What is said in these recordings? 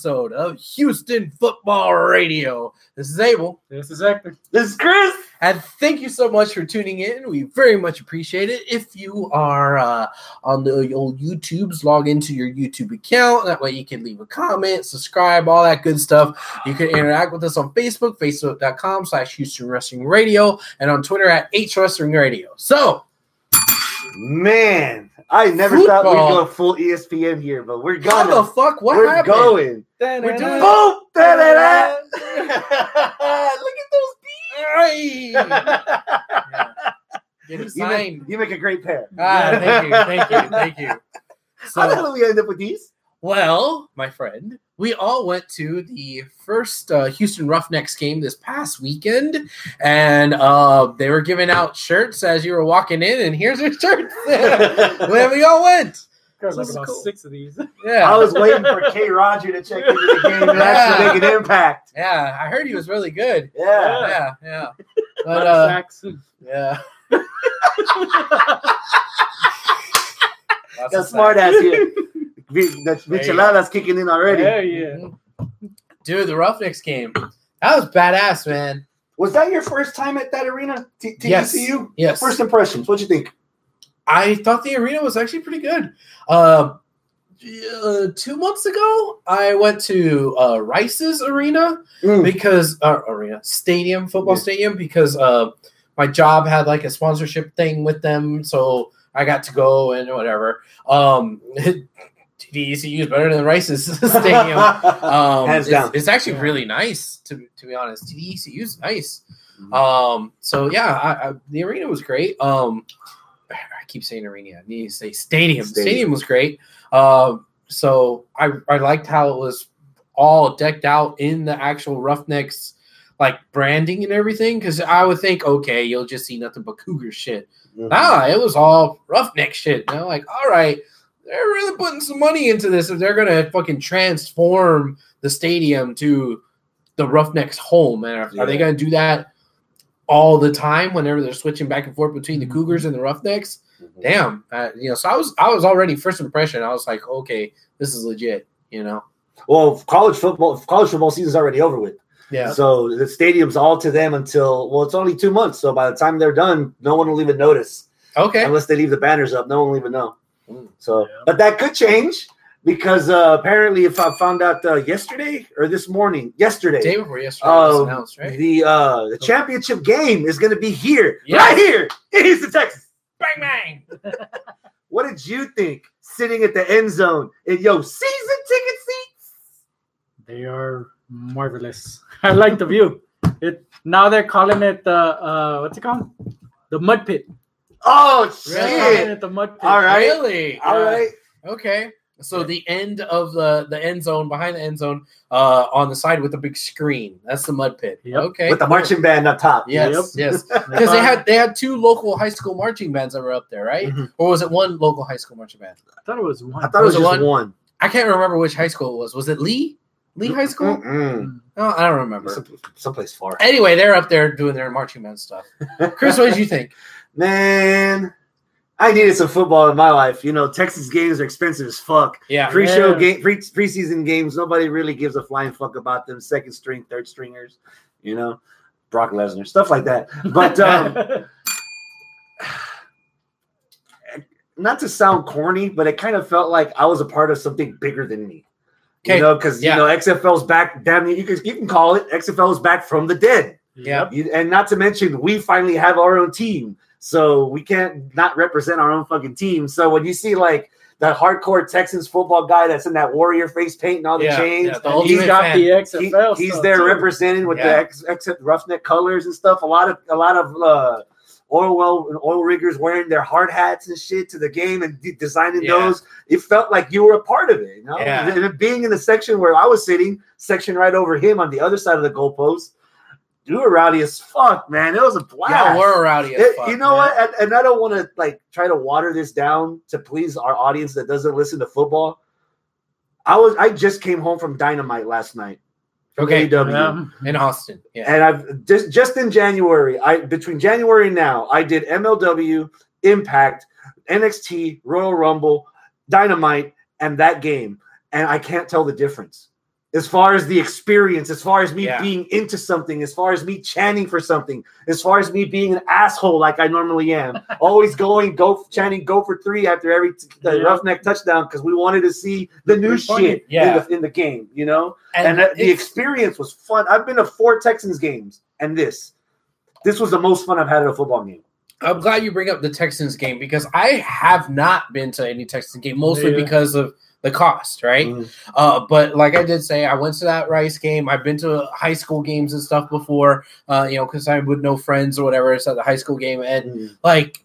episode of Houston Football Radio. This is Abel. This is Hector. This is Chris. And thank you so much for tuning in. We very much appreciate it. If you are uh, on the old YouTubes, log into your YouTube account. That way you can leave a comment, subscribe, all that good stuff. You can interact with us on Facebook, facebook.com slash Houston Wrestling Radio, and on Twitter at H Wrestling Radio. So, Man, I never thought we'd Football. go full ESPN here, but we're gonna. the fuck? What we're happened? going. We're doing Boom! Look at those beats. Get it you, signed. make, you make a great pair. Ah, thank you, thank you, thank you. How the hell did we end up with these? well, my friend, we all went to the first uh, Houston Roughnecks game this past weekend, and uh, they were giving out shirts as you were walking in, and here's your shirt. Where we all went. Got like about cool. six of these. Yeah, I was waiting for K. Roger to check into the game and actually make an impact. yeah, I heard he was really good. Yeah. Yeah, yeah, But, but uh, sacks. yeah. Lots Got smart ass here. There Michelada's kicking in already. Yeah, yeah. Dude, the Roughnecks game. That was badass, man. Was that your first time at that arena? T- Yes. TCU? Yes. First impressions. What'd you think? I thought the arena was actually pretty good. Uh, uh, two months ago, I went to uh, Rice's arena Mm. because uh, arena stadium, football Yeah. stadium, because uh, my job had like a sponsorship thing with them, so I got to go and whatever. Um, TDECU is better than Rice's stadium. Um, Hands it's, down. it's actually really nice to to be honest. TDECU is nice. Um, so yeah, I, I, the arena was great. Um, I keep saying arena. I need to say stadium. Stadium. Stadium, was great. Um, so I I liked how it was all decked out in the actual Roughnecks like branding and everything. Because I would think, okay, you'll just see nothing but Cougar shit. Mhm. Nah, it was all roughneck shit. And I'm like, all right, they're really putting some money into this if they're gonna fucking transform the stadium to the Roughnecks home. And are, are they gonna do that all the time whenever they're switching back and forth between the Cougars and the Roughnecks? Mhm. Damn, uh, you know. So I was, I was already first impression. I was like, okay, this is legit. You know. Well, college football, college football season's already over with. Yeah. So the stadium's all to them until well, it's only two months. So by the time they're done, no one will even notice Okay. unless they leave the banners up. No one will even know. Mm. So, Yeah. but that could change because uh, apparently, if I found out uh, yesterday or this morning, yesterday, Day before yesterday, it was um, announced, right? the uh, the championship game is going to be here, Yes. right here in Houston, Texas. bang bang. What did you think sitting at the end zone in your season ticket seats? They are marvelous. I like the view. It now they're calling it the uh what's it called? The mud pit. Oh They're calling shit! it the mud pit. All right. Really? All right. Okay. So the end of the the end zone behind the end zone, uh, on the side with the big screen. That's the mud pit. Yep. Okay. With the marching band up top. Yes. Yes. Because they had they had two local high school marching bands that were up there, right? Mhm. Or was it one local high school marching band? I thought it was one. I thought it was Was it just one? one. I can't remember which high school it was. Was it Lee? Lee High School? Mm-mm. No, I don't remember. Some, someplace far. Anyway, they're up there doing their marching band stuff. Chris, what did you think? Man, I needed some football in my life. You know, Texas games are expensive as fuck. Yeah. Pre-show Yeah. game, pre preseason games, nobody really gives a flying fuck about them. Second string, third stringers, you know, Brock Lesnar, stuff like that. But um, not to sound corny, but it kind of felt like I was a part of something bigger than me. Okay, You know, because yeah. you know XFL's back. Damn you, you can you can call it XFL is back from the dead. Yeah. You, and not to mention, we finally have our own team, so we can't not represent our own fucking team. So when you see like that hardcore Texans football guy that's in that warrior face paint and all the Yeah, chains. yeah, the he's got fan. the He- XFL. he's there too. representing with Yeah. the ex, ex roughneck colors and stuff. A lot of a lot of uh, oil well oil riggers wearing their hard hats and shit to the game and de- designing Yeah. those. It felt like you were a part of it. You know, Yeah. And it being in the section where I was sitting, section right over him on the other side of the goalpost. You were rowdy as fuck, man. It was a blast. Yeah, we're rowdy as It- fuck, you know man. what? And, and I don't want to like try to water this down to please our audience that doesn't listen to football. I was I just came home from Dynamite last night. Okay. AEW. Yeah. In Austin. Yeah. And I've just just in January, I between January and now, I did MLW, Impact, NXT, Royal Rumble, Dynamite, and that game, and I can't tell the difference. As far as the experience, as far as me Yeah. being into something, as far as me chanting for something, as far as me being an asshole like I normally am, always going go chanting go for three after every t- Yeah. roughneck touchdown because we wanted to see the new shit Yeah. in, the, in the game, you know and, that- uh, the experience was fun. I've been to four Texans games, and this, this was the most fun I've had at a football game. I'm glad you bring up the Texans game because I have not been to any Texans game, mostly because of the cost, right? Mhm. Uh, but like I did say, I went to that Rice game. I've been to high school games and stuff before, uh, you know, because I would know friends or whatever. It's at the high school game, and Mhm. like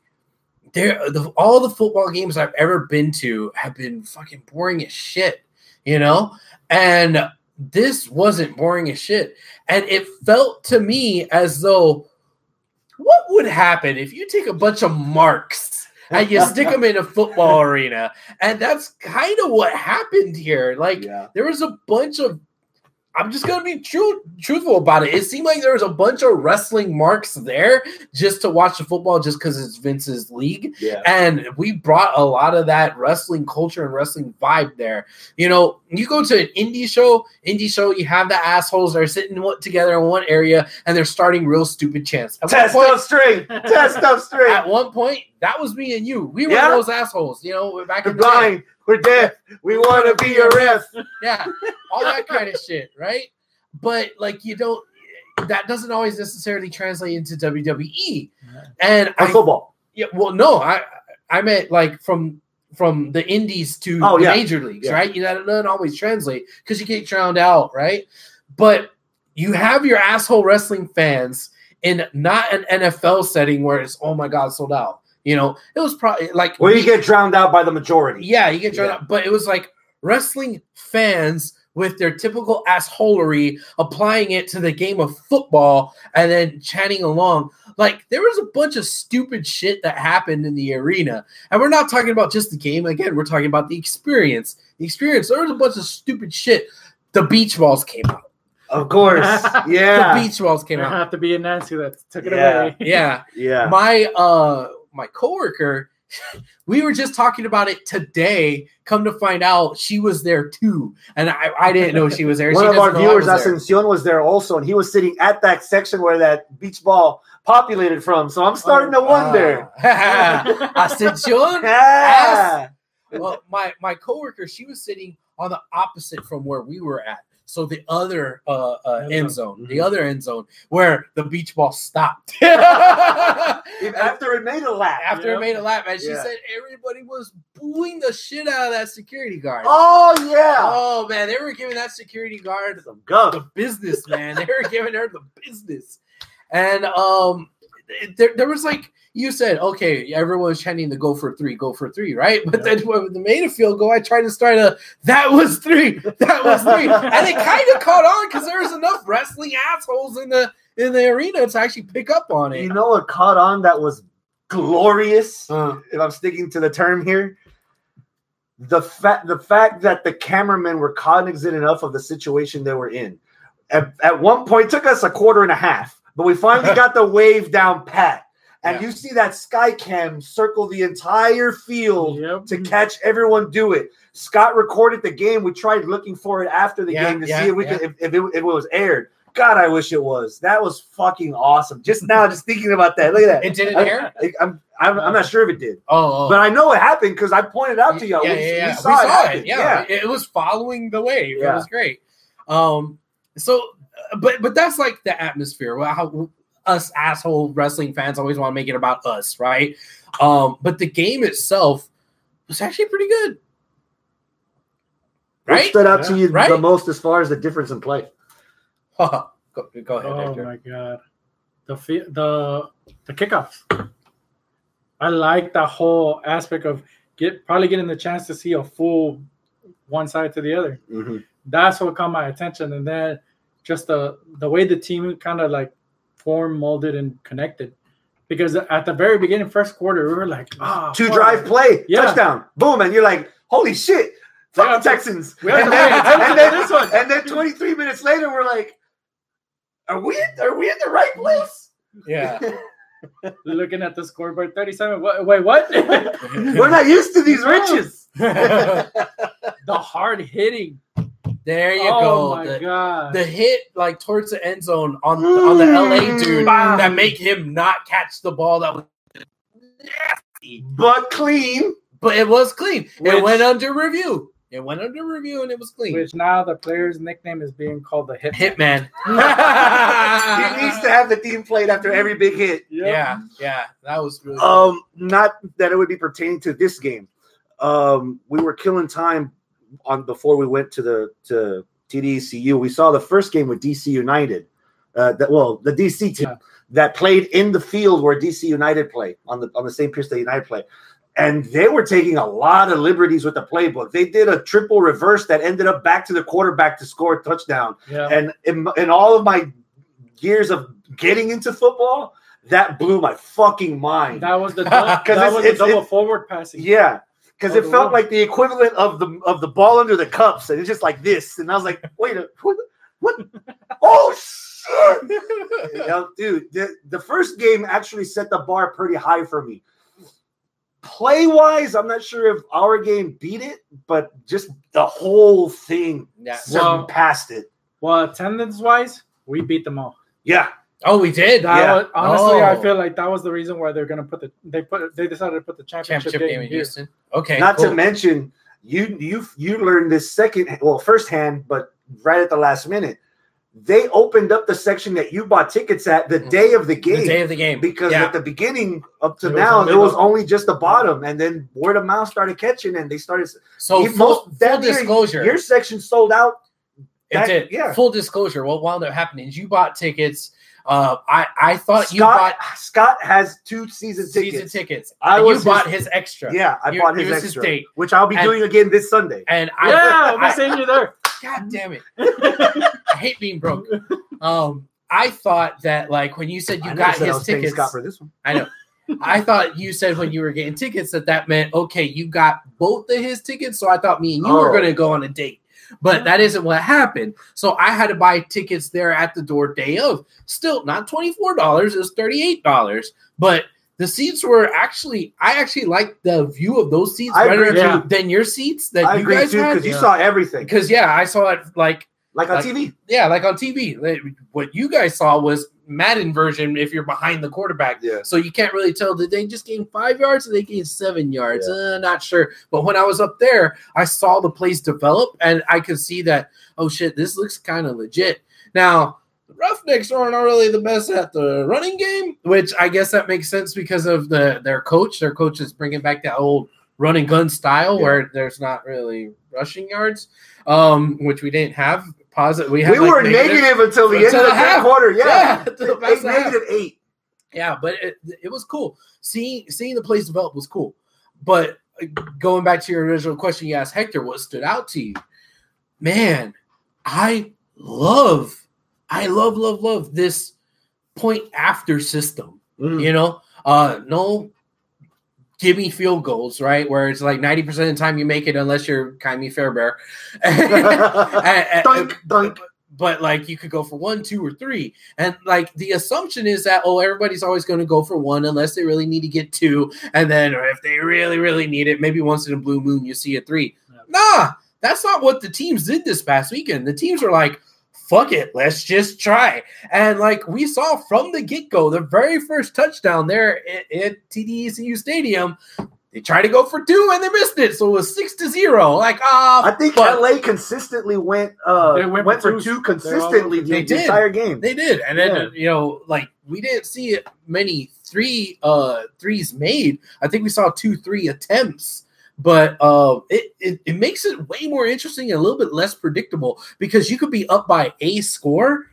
there, the, all the football games I've ever been to have been fucking boring as shit, you know. And this wasn't boring as shit, and it felt to me as though what would happen if you take a bunch of marks and you stick them in a football arena and that's kind of what happened here like Yeah. there was a bunch of i'm just gonna be true truthful about it it seemed like there was a bunch of wrestling marks there just to watch the football just because it's vince's league Yeah. and we brought a lot of that wrestling culture and wrestling vibe there. You know, you go to an indie show, indie show, you have the assholes that are sitting together in one area and they're starting real stupid chants. At one Test point- up string. Test up string. at one point, that was me and you. We were Yeah. those assholes, you know, back We're in the day. blind. We're deaf. We want to be a ref. Yeah, all that kind of shit, right? But like, you don't. That doesn't always necessarily translate into WWE. And Or I football. Yeah, well, no, I I meant like from from the indies to Oh, the yeah. major leagues, Yeah. right? You know, that doesn't always translate because you get drowned out, right? But you have your asshole wrestling fans in not an NFL setting where it's oh my god sold out. You know, it was probably like Where you get drowned out by the majority. yeah, you get drowned Yeah. out, but it was like wrestling fans with their typical assholery applying it to the game of football and then chanting along. Like there was a bunch of stupid shit that happened in the arena. And we're not talking about just the game. Again, we're talking about the experience. The experience. There was a bunch of stupid shit. The beach balls came out. Of course. Yeah. the beach balls came There out. have to be a Nancy that took it Yeah. away. Yeah. Yeah. my uh my coworker we were just talking about it today come to find out she was there too and i, I didn't know she was there One She of our doesn't know I viewers, was there. Ascension, was there also, and he was sitting at that section where that beach ball populated from. So I'm starting to wonder. Ah. Ascension? Yeah. well my my coworker she was sitting on the opposite from where we were at so the other uh, uh End end zone. zone the other end zone where the beach ball stopped After it made a lap. after Yeah. it made a lap and she Yeah. said everybody was booing the shit out of that security guard Oh yeah. Oh man, they were giving that security guard Some gum. the business, man. They were giving her the business, and um, there, there was like you said, okay, everyone was chanting the go for three, go for three, right? But then when they made a field goal, I tried to start a that was three, that was three, and it kind of caught on because there was enough wrestling assholes in the in the arena to actually pick up on it. You know what caught on that was glorious? Uh, if I'm sticking to the term here, the fact the fact that the cameramen were cognizant enough of the situation they were in. At, at one point, it took us a quarter and a half, but we finally got the wave down pat. And Yeah. you see that sky cam circle the entire field Yep. to catch everyone do it. Scott recorded the game. We tried looking for it after the Yeah, game to yeah, see if we could if, if, it, if it was aired. God, I wish it was. That was fucking awesome. Just now, just thinking about that. Look at that. it didn't I- air. I, I'm, I'm, I'm not sure if it did, Oh, oh. but I know it happened because I pointed out to y'all. Yeah, we, yeah, yeah. we saw, it. happen. Yeah. It, it was following the wave. It was great. Um, so, but but that's like the atmosphere. Well, how us asshole wrestling fans always want to make it about us, right? Um, but the game itself was actually pretty good. What stood out to Yeah. you the most as far as the difference in play? go, go ahead, Oh Hector. my god, the fi- the the kickoffs. I like the whole aspect of get probably getting the chance to see a full one side to the other. Mhm. That's what caught my attention, and then just the the way the team kind of like formed, molded, and connected. Because at the very beginning, first quarter, we were like, ah, Two fuck. drive play, Yeah. touchdown, boom, and you're like, holy shit, fuck Yeah, the Texans. we and, then, and, then, this one. and then 23 minutes later, we're like, are we are we in the right place? Yeah. looking at the scoreboard, thirty-seven. What, wait, what? We're not used to these riches. the hard hitting. You oh go. my The, god! the hit like towards the end zone on on the LA dude Bam. that make him not catch the ball that was nasty. But clean. But it was clean. Which- it went under review. It went under review and it was clean. Which now the player's nickname is being called the Hit. Hitman. he needs to have the theme played after every big hit. Yeah, yeah, that was really. cool. Um, not that it would be pertaining to this game. Um, we were killing time on before we went to the to TDECU. We saw the first game with DC United. Uh, that well, the DC team Yeah. that played in the field where DC United play on the on the same pitch that United play. And they were taking a lot of liberties with the playbook. They did a triple reverse that ended up back to the quarterback to score a touchdown. Yeah. And in, in all of my years of getting into football, that blew my fucking mind. that was the double, 'Cause that it's- was the double it's- forward passing. Yeah, because Oh, it felt like the equivalent of the of the ball under the cups, and it's just like this. And I was like, wait, a, what? what? Oh shit! You know, dude, the, the first game actually set the bar pretty high for me. Play wise, I'm not sure if our game beat it, but just the whole thing yeah. Well- surpassed it. Well, attendance wise, we beat them all. Yeah, Oh, we did. That Yeah. was, honestly, I Oh. feel like that was the reason why they're gonna put the they put they decided to put the championship, championship game in here. Houston. Okay. not cool. to mention you you you learned this second well firsthand but right at the last minute they opened up the section that you bought tickets at the Mhm. day of the game the day of the game because yeah. at the beginning up to It now only it was only just the bottom and then word of mouth started catching and they started so you- full, full damn near disclosure. your section sold out It did. yeah. Full disclosure. What wound up happening is you bought tickets. Uh, I I thought you Scott, bought Scott has two season tickets season tickets. I and was you bought his- his extra. yeah i You- bought his was his extra date. which i'll be And- doing again this sunday And I, Yeah, I'm I, seeing you there. God damn it. I hate being broke. Um, I thought that like when you said you never got said I his was tickets, Scott for this one I know. I thought you said when you were getting tickets that that meant okay, you got both of his tickets. So I thought me and you were Oh. going to go on a date, but that mm-hmm. isn't what happened. So I had to buy tickets there at the door day of. Still not twenty four dollars; it was thirty eight dollars. But the seats were actually, I actually liked the view of those seats I better agree, too. than your seats that i you guys too had. because you Yeah. saw everything Because yeah, I saw it like like on like- tv yeah, like on TV. What you guys saw was Madden version if you're behind the quarterback. Yeah. So you can't really tell did they just gain five yards or they gained seven yards? Uh, not sure. But when I was up there, I saw the plays develop and I could see that, oh shit, this looks kind of legit. Now, the Roughnecks aren't really the best at the running game, which I guess that makes sense because of the their coach. Their coach is bringing back that old run and gun style Yeah. where there's not really rushing yards, um, which we didn't have. Positive. We, we like were negative until the until end of the half. quarter. Yeah, Yeah, eight, negative eight. Yeah, but it, it was cool. Seeing seeing the place develop was cool. But uh, going back to your original question you asked Hector, what stood out to you? Man, I love, I love, love, love this point after system. Mm. You know, uh, no give me field goals, right? Where it's like 90% of the time you make it unless you're Ka'imi Fairbairn. Dunk, dunk. But like you could go for one, two, or three. And like the assumption is that, oh, everybody's always going to go for one unless they really need to get two. And then if they really, really need it, maybe once in a blue moon, you see a three. Yeah. Nah, that's not what the teams did this past weekend. The teams were like, fuck it, let's just try. And like we saw from the get go, the very first touchdown there at, at TDECU Stadium, they tried to go for two and they missed it. So it was six to zero. Like, ah, I think but- LA consistently went uh They went, went for two, two twos. consistently the, They the did. entire game. They did, and then Yeah. you know, like we didn't see many three uh threes made. I think we saw two three attempts, but uh, it, it it makes it way more interesting and a little bit less predictable because you could be up by a score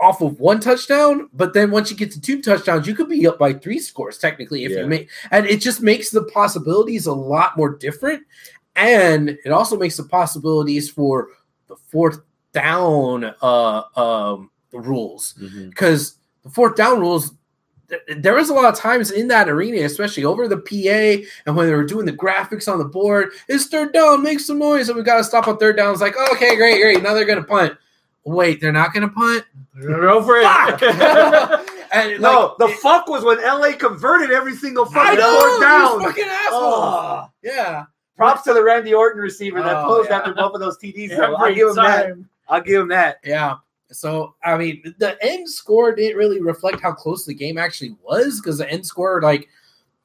off of one touchdown, but then once you get to two touchdowns, you could be up by three scores technically if Yeah. you make, and it just makes the possibilities a lot more different, and it also makes the possibilities for the fourth down uh um rules because the fourth down rules there was a lot of times in that arena especially over the pa and when they were doing the graphics on the board it's third down make some noise and we got to stop on third down it's like okay great great now they're gonna punt wait they're not gonna punt Go for Fuck! it. and No, like, the it- fuck was when LA converted every single I fucking know, fourth down. fucking assholes. Oh. yeah Props to the Randy Orton receiver that Oh, posed yeah. after both of those TDs. though. I'll Every give him that. time. I'll give him that. Yeah. So I mean, the end score didn't really reflect how close the game actually was because the end score like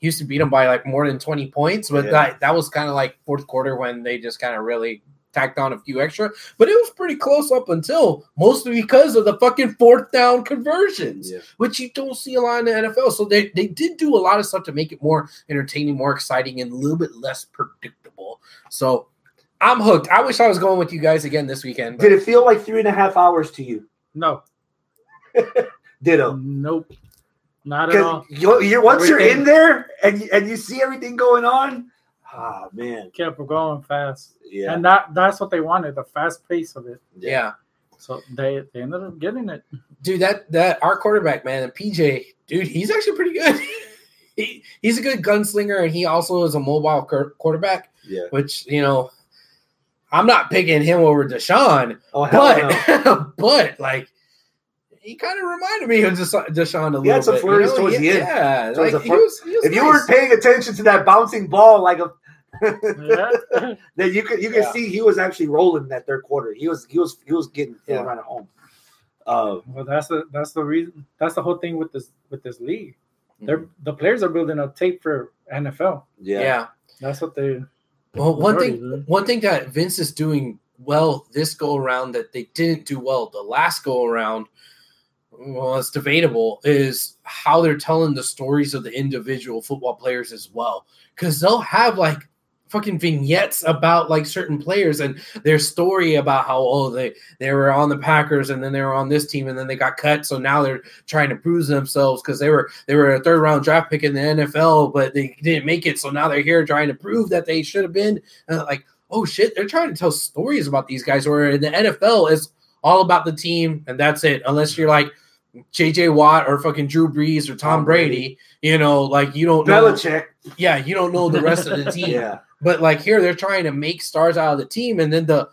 used to beat them by like more than twenty points, but Yeah. that that was kind of like fourth quarter when they just kind of really tacked on a few extra. But it was pretty close up until mostly because of the fucking fourth down conversions, Yeah. which you don't see a lot in the NFL. So they they did do a lot of stuff to make it more entertaining, more exciting, and a little bit less predictable. So. I'm hooked. I wish I was going with you guys again this weekend. but- Did it feel like three and a half hours to you? No, Ditto. nope, not at all. Because you, you're, once you're in there and you, and you see everything going on, ah man, Kept going fast, yeah, and that that's what they wanted, the fast pace of it. yeah. So they they ended up getting it. dude that that our quarterback man pj dude he's actually pretty good he, he's a good gunslinger and he also is a mobile cur- quarterback yeah. which you know i'm not picking him over deshaun Oh hell no. but but like he kind of reminded me of deshaun a little He had some bit, flurries you know? towards the end. yeah like, the he was, he was If you weren't paying attention to that bouncing ball, like a, Yeah. then you could you could Yeah. see he was actually rolling that third quarter. He was he was he was getting feeling Yeah. right at home. Uh, well, that's the that's the reason. That's the whole thing with this with this league. Mm-hmm. They're the players are building a tape for NFL. yeah. yeah That's what they. Well, one thing, one thing that Vince is doing well this go around that they didn't do well the last go around, well, it's debatable, is how they're telling the stories of the individual football players as well. Because they'll have like fucking vignettes about like certain players and their story about how oh they they were on the Packers and then they were on this team and then they got cut. So now they're trying to prove themselves because they were they were a third round draft pick in the NFL but they didn't make it. So now they're here trying to prove that they should have been. And like oh shit they're trying to tell stories about these guys where in the NFL it's all about the team and that's it. Unless you're like JJ Watt or fucking Drew Brees or Tom Brady, you know like you don't know Belichick. yeah you don't know the rest of the team. Yeah. But like here, they're trying to make stars out of the team, and then the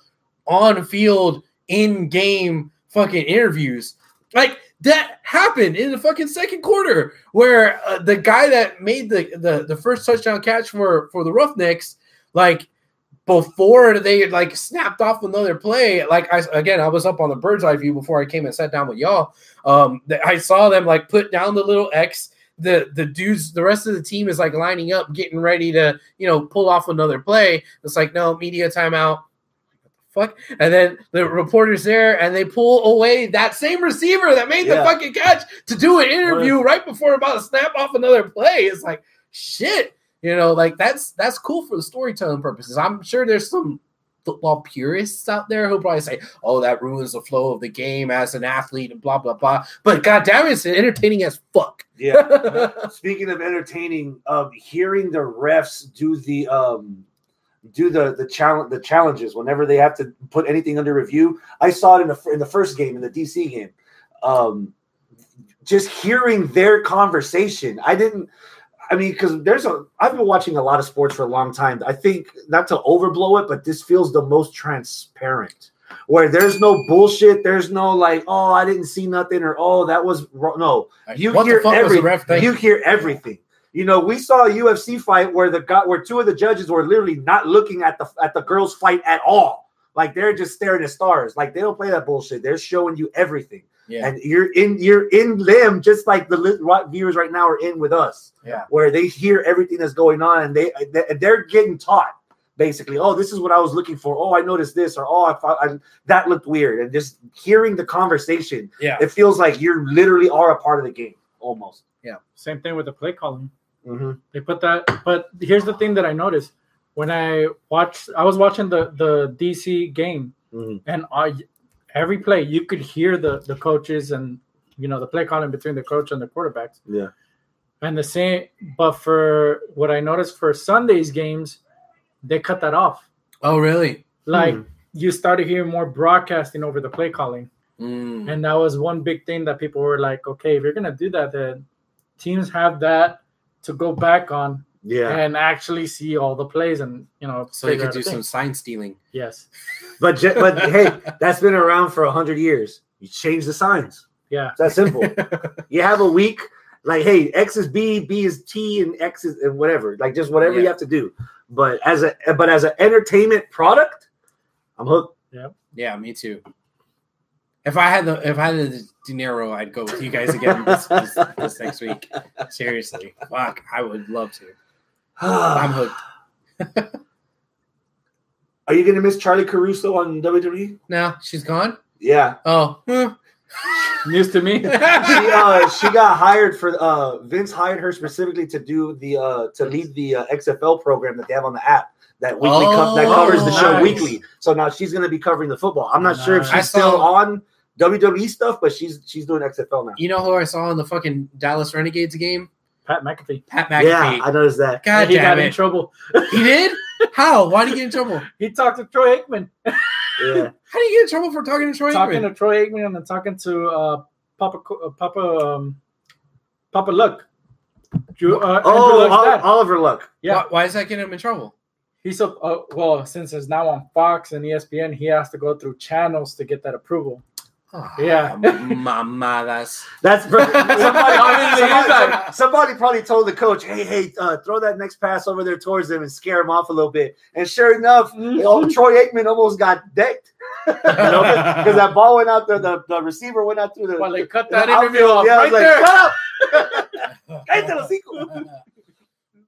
on-field, in-game fucking interviews, like that happened in the fucking second quarter, where uh, the guy that made the, the the first touchdown catch for for the Roughnecks, like before they like snapped off another play, like I again, I was up on the bird's eye view before I came and sat down with y'all. Um, I saw them like put down the little X. The the dudes, the rest of the team is like lining up, getting ready to you know pull off another play. It's like no media timeout. Fuck? And then the reporter's there, and they pull away that same receiver that made the fucking catch to do an interview right before about to snap off another play. It's like shit. You know, like that's that's cool for the storytelling purposes. I'm sure there's some football purists out there who probably say, "Oh, that ruins the flow of the game as an athlete," and blah blah blah. But goddamn, it's entertaining as fuck. Yeah. Speaking of entertaining, um, hearing the refs do the um, do the the challenge the challenges whenever they have to put anything under review. I saw it in the in the first game in the DC game. Um, just hearing their conversation, I didn't. I mean, because there's a I've been watching a lot of sports for a long time. I think not to overblow it, but this feels the most transparent. Where there's no bullshit, there's no like, oh, I didn't see nothing, or oh, that was wrong. No, you what hear the fuck was every, the ref thinking? you hear everything. You know, we saw a UFC fight where the guy, where two of the judges were literally not looking at the at the girls' fight at all. Like they're just staring at stars. Like they don't play that bullshit. They're showing you everything, Yeah. and you're in you're in them just like the li- viewers right now are in with us. Yeah. where they hear everything that's going on, and they they- they're getting taught basically. Oh, this is what I was looking for. Oh, I noticed this, or oh, I thought I, that looked weird, and just hearing the conversation Yeah. it feels like you're literally are a part of the game almost. Yeah. Same thing with the play calling. Mm-hmm. They put that, but here's the thing that I noticed: when I watched, I was watching the the DC game, Mhm. and I every play you could hear the the coaches and you know the play calling between the coach and the quarterbacks. Yeah. And the same, but for what I noticed for Sundays games, they cut that off. Oh, really? Like Hmm. you started hearing more broadcasting over the play calling. Mm. And that was one big thing that people were like, okay, if you're gonna do that, then teams have that to go back on Yeah. and actually see all the plays and you know. So you figure could do a some sign stealing. Yes. But je- but hey, that's been around for a hundred years. You change the signs. Yeah. It's that simple. you have a week, like, hey, X is B, B is T, and X is and whatever. Like just whatever you have to do. But as a but as an entertainment product, I'm hooked. Yeah. Yeah, me too. If I had the if I had the dinero, I'd go with you guys again this, this, this next week. Seriously, fuck, I would love to. I'm hooked. Are you gonna miss Charlie Caruso on WWE? Now she's gone. Yeah. Oh, hmm. News to me. she uh she got hired for uh Vince hired her specifically to do the uh to lead the uh, XFL program that they have on the app that weekly co- that Oh, covers the show weekly. So now she's gonna be covering the football. I'm not sure if she's I still on WWE stuff, but she's she's doing XFL now. you know who I saw in the fucking Dallas Renegades game? Pat McAfee. Pat McAfee. Yeah, I noticed that. God he damn got in trouble. he did. How? Why did he get in trouble? He talked to Troy Aikman. Yeah. How did he get in trouble for talking to Troy talking Aikman? to Troy Aikman and then talking to uh, Papa Co- uh, Papa um, Papa Luck. Drew, uh, Oh, Luck's dad. Oliver Luck. Yeah. Why, why is that getting him in trouble? He's so uh, well since it's now on Fox and ESPN. He has to go through channels to get that approval. Yeah. mamadas. That's somebody, somebody, somebody probably told the coach, "Hey, hey, uh, throw that next pass over there towards them and scare him off a little bit." And sure enough, oh, Troy Aikman almost got decked because that ball went out there. The, the receiver went out through the. Well, they cut the that outfield. interview off Yeah, I right there. like, "Shut up!" Cállate el hocico.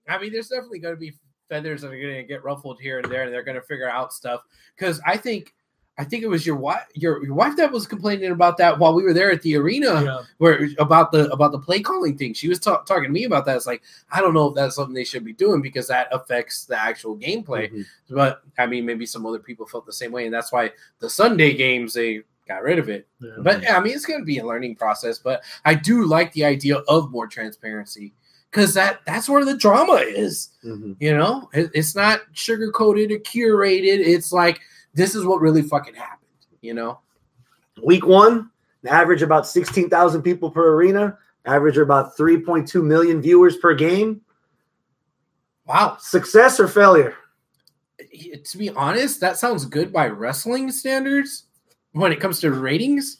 I mean, there's definitely going to be feathers that are going to get ruffled here and there, and they're going to figure out stuff. Because I think, I think it was your wife, your, your wife that was complaining about that while we were there at the arena, Yeah. where about the about the play calling thing. She was ta- talking to me about that. It's like I don't know if that's something they should be doing because that affects the actual gameplay. Mhm. But I mean, maybe some other people felt the same way, and that's why the Sunday games they got rid of it. Yeah. But yeah, I mean, it's going to be a learning process. But I do like the idea of more transparency because that that's where the drama is. Mhm. You know, It- it's not sugar coated or curated. It's like this is what really fucking happened. You know, Week one, average about sixteen thousand people per arena. Average about three point two million viewers per game. wow. Success or failure? To be honest, that sounds good by wrestling standards. When it comes to ratings,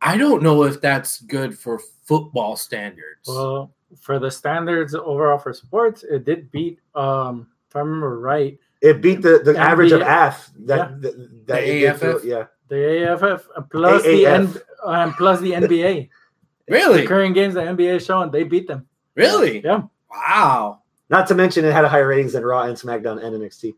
I don't know if that's good for football standards. Well, for the standards overall for sports, it did beat. Um, if I remember right, It beat the, the NBA average of AF. That, Yeah. that, that The it AFF? to- yeah. the AFF plus the N, AAF. um, plus the NBA. really, The current games the NBA is showing, they beat them. really, Yeah. wow. Not to mention it had a higher ratings than Raw and SmackDown and NXT.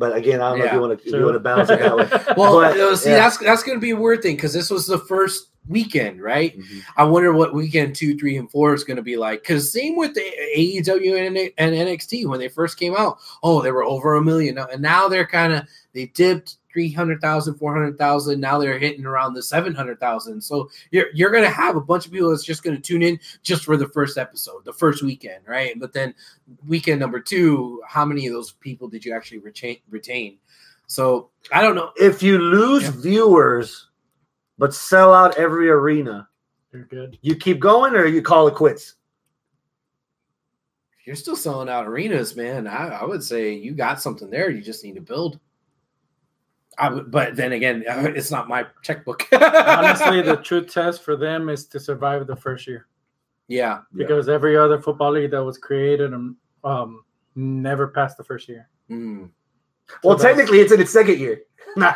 But again, I don't know if you want to you want to balance it that way. Well, But, see, yeah. that's that's going to be a weird thing because this was the first weekend, right? Mm-hmm. I wonder what weekend two, three, and four is going to be like. Because same with the AEW and, and NXT when they first came out. Oh, they were over a million, and now they're kind of they dipped 300,000, 400,000. Now they're hitting around the 700,000. So you're you're going to have a bunch of people that's just going to tune in just for the first episode, the first weekend, right? But then weekend number two, how many of those people did you actually retain? retain? So I don't know. If you lose Yeah. viewers but sell out every arena, You're good. you keep going or you call it quits. If you're still selling out arenas, man, I, I would say you got something there. You just need to build. I would, but then again, it's not my checkbook. Honestly, the true test for them is to survive the first year yeah, Yeah. because every other football league that was created um, um never passed the first year. Mm. Well, So that's- technically, it's in its second year. no,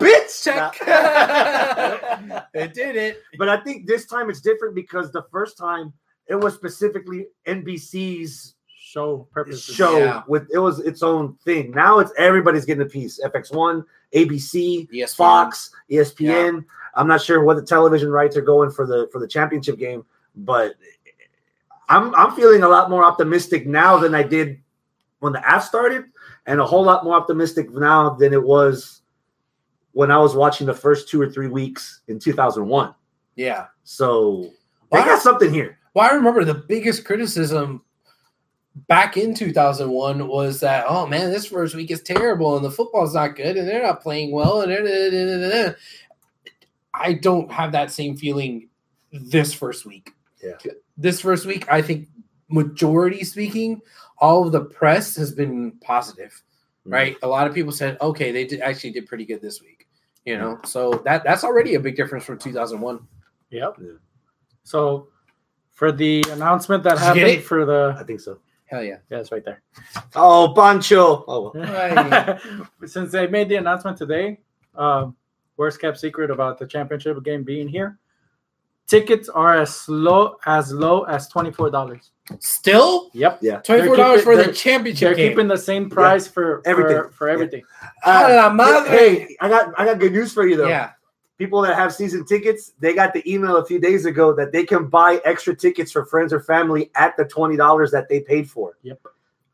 bitch. check. Nah. it did it. but I think this time it's different because the first time it was specifically NBC's Show purposes. show Yeah. with it was its own thing. Now it's everybody's getting a piece. FS1, ABC, ESPN. Fox, ESPN. I'm not sure what the television rights are going for the for the championship game, but I'm I'm feeling a lot more optimistic now than I did when the app started, and a whole lot more optimistic now than it was when I was watching the first two or three weeks in 2001. Yeah. So they Wow. got something here. Well, I remember the biggest criticism back in 2001 was that, oh man, this first week is terrible and the football's not good and they're not playing well. And da- da- da- da- da- da. I don't have that same feeling this first week. Yeah. This first week, I think, majority speaking, all of the press has been positive, Mm. right? A lot of people said, okay, they did, actually did pretty good this week. You know, so that that's already a big difference from 2001. Yep. Yeah. So for the announcement that Did happened for the I think so. Hell yeah. yeah, it's right there. Oh, Pancho. Oh, well. Since they made the announcement today, um, worst kept secret about the championship game being here. Tickets are as low as low as twenty four dollars. Still, Yep, yeah. Twenty-four dollars for the championship they're game. keeping the same price for Everything. for, for everything. A la madre. hey, I got I got good news for you though. yeah, People that have season tickets, they got the email a few days ago that they can buy extra tickets for friends or family at the twenty dollars that they paid for. Yep.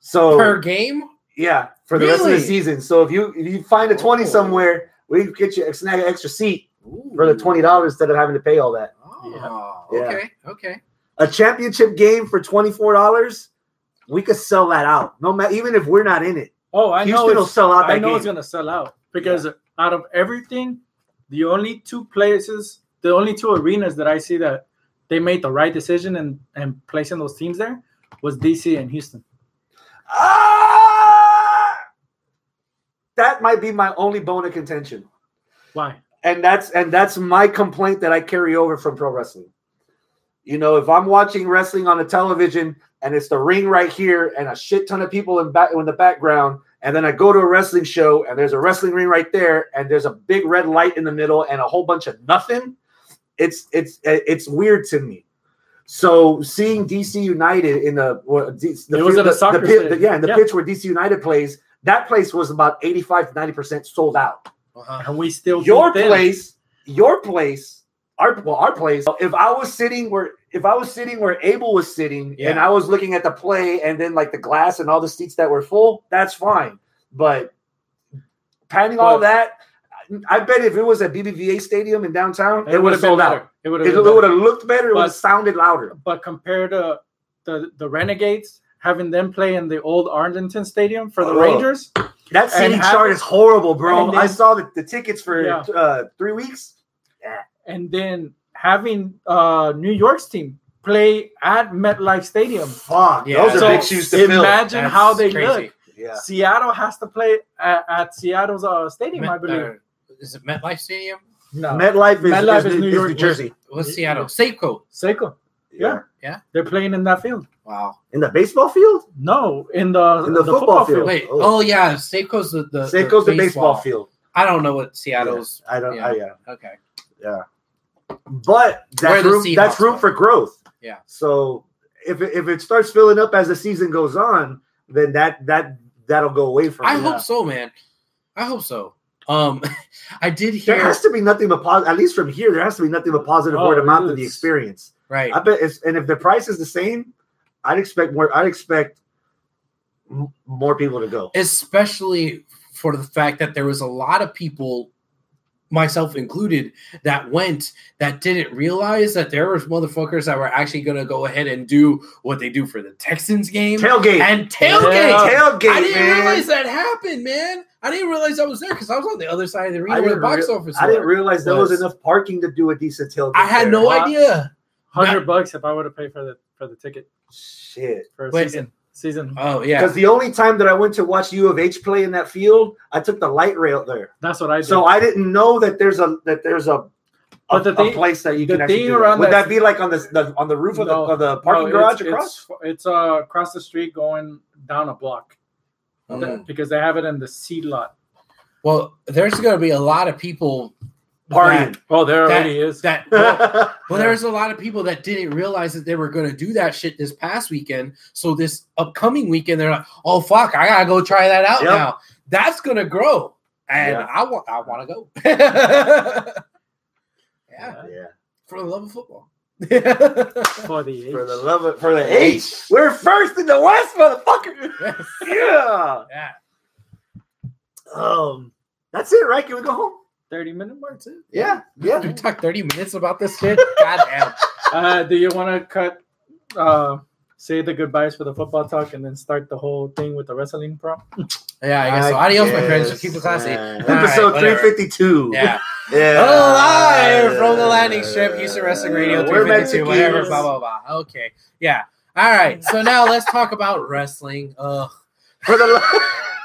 So per game. yeah, for the rest of the season. So if you if you find a twenty Oh. somewhere, we can get you a snag an extra seat Ooh. for the twenty dollars instead of having to pay all that. Oh, Yeah. okay, okay. A championship game for twenty four dollars, we could sell that out. No matter even if we're not in it. Oh, I know Houston will sell out that I know game. it's gonna sell out because out of everything, the only two places, the only two arenas that I see that they made the right decision and and placing those teams there was DC and Houston. Ah! That might be my only bone of contention. Why? and that's and that's my complaint that I carry over from pro wrestling. You know, if I'm watching wrestling on the television and it's the ring right here and a shit ton of people in back in the background, and then I go to a wrestling show and there's a wrestling ring right there and there's a big red light in the middle and a whole bunch of nothing, it's it's it's weird to me. So seeing DC United in the what, D- the It was field- at a the- soccer the pit- stadium. yeah, in the Yeah. pitch where DC United plays, that place was about 85 to 90 percent sold out Uh-huh. And we still your beat them. place, your place, our well, our place. If I was sitting where if I was sitting where Abel was sitting and I was looking at the play and then like the glass and all the seats that were full, that's fine. But panning all that, I bet if it was at BBVA Stadium in downtown, it, It would have sold out. It would It, have. would have looked better. It would have sounded louder. But compared to the the Renegades having them play in the old Arlington Stadium for the Oh. Rangers, That seating have- chart is horrible, bro. then- I saw the, the tickets for Yeah. uh, three weeks. and then having uh New York's team play at MetLife Stadium. Fuck, Yeah. those are So big shoes to fill. imagine That's how they crazy. look. Yeah. Seattle has to play at, at Seattle's uh, stadium, I believe. uh, is it MetLife Stadium? no, MetLife is, MetLife is, is New, New York- New Jersey. What's Seattle? Safeco. Seiko. Yeah. Yeah. they're playing in that field. Wow. In the baseball field? No, in the In the football field. Wait. Oh. Oh, yeah. Safeco's the the. Safeco's the baseball field. I don't know what Seattle's. I don't. Yeah. I, yeah. Okay. But that's the room. That's room for growth. Yeah. So if it, if it starts filling up as the season goes on, then that that that'll go away from. I me. hope so, man. I hope so. Um, I did hear There has to be nothing but positive. At least from here, there has to be nothing but positive Oh, word of mouth it of the experience. Right. I bet. It's, and if the price is the same, I'd expect more. I'd expect m- more people to go. especially for the fact that there was a lot of people myself included that went that didn't realize that there was motherfuckers that were actually going to go ahead and do what they do for the Texans game Tailgate. and tailgate. Yeah. Tailgate. I didn't man. realize that happened, man. I didn't realize I was there because I was on the other side of the arena I where the didn't box rea- office. I didn't realize there was Was- enough parking to do a decent tailgate. I had there. no Wow. idea. Hundred bucks if I would have paid for the for the ticket shit. for a Wait. season. Season. Oh yeah, Because the only time that I went to watch U of H play in that field, I took the light rail there. That's what I did. So I didn't know that there's a that there's a a, But the a thing- place that you can actually do that. around Would that- that be like on the, the on the roof of, No. the, of the parking No, garage it's, across? It's, it's uh, across the street going down a block Mm. because they have it in the seed lot. well, there's going to be a lot of people Partying. Oh, there That- already is. that well, well, there's a lot of people that didn't realize that they were going to do that shit this past weekend. So this upcoming weekend, they're like, "Oh fuck, I gotta go try that out Yep. now." That's gonna grow, and Yeah. I want, I want to go. yeah, yeah. for the love of football. for the For the love of for the H. We're first in the West, motherfucker. Yes. Yeah. Yeah. Um, that's it, right? Can we go home? 30 minute mark. Too. Yeah. Yeah. We talked 30 minutes about this shit. God damn. Uh, do you want to cut, uh, say the goodbyes for the football talk and then start the whole thing with the wrestling prompt? Yeah, I guess I so. Adios, my friends. Keep it classy. man. Episode whatever. 352. Yeah. Yeah. Oh, live from the landing strip, Houston Wrestling Radio We're 352, whatever, Mexicans. blah, blah, blah. Okay. Yeah. All right. So now let's talk about wrestling. Ugh. For the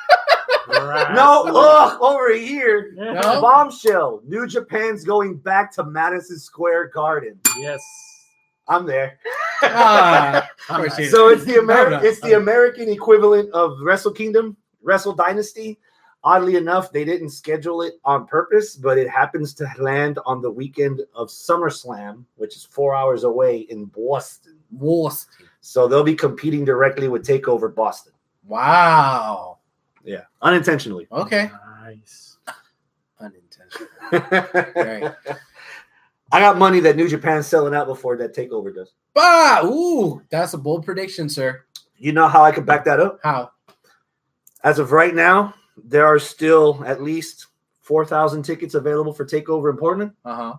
lo- no, ugh, over here. No? Bombshell. New Japan's going back to Madison Square Garden. Yes. I'm there. Ah, of course so it's the No, American no. it's the American equivalent of Wrestle Kingdom, Wrestle Dynasty. Oddly enough, they didn't schedule it on purpose, but it happens to land on the weekend of SummerSlam, which is four hours away in Boston. Wolst. So they'll be competing directly with Takeover Boston. Wow. Yeah, unintentionally. Okay. Nice. Unintentional. I got money that New Japan's selling out before that Takeover does. Bah! Ooh, that's a bold prediction, sir. You know how I can back that up? How? As of right now, there are still at least 4,000 tickets available for Takeover in Portland. Uh huh.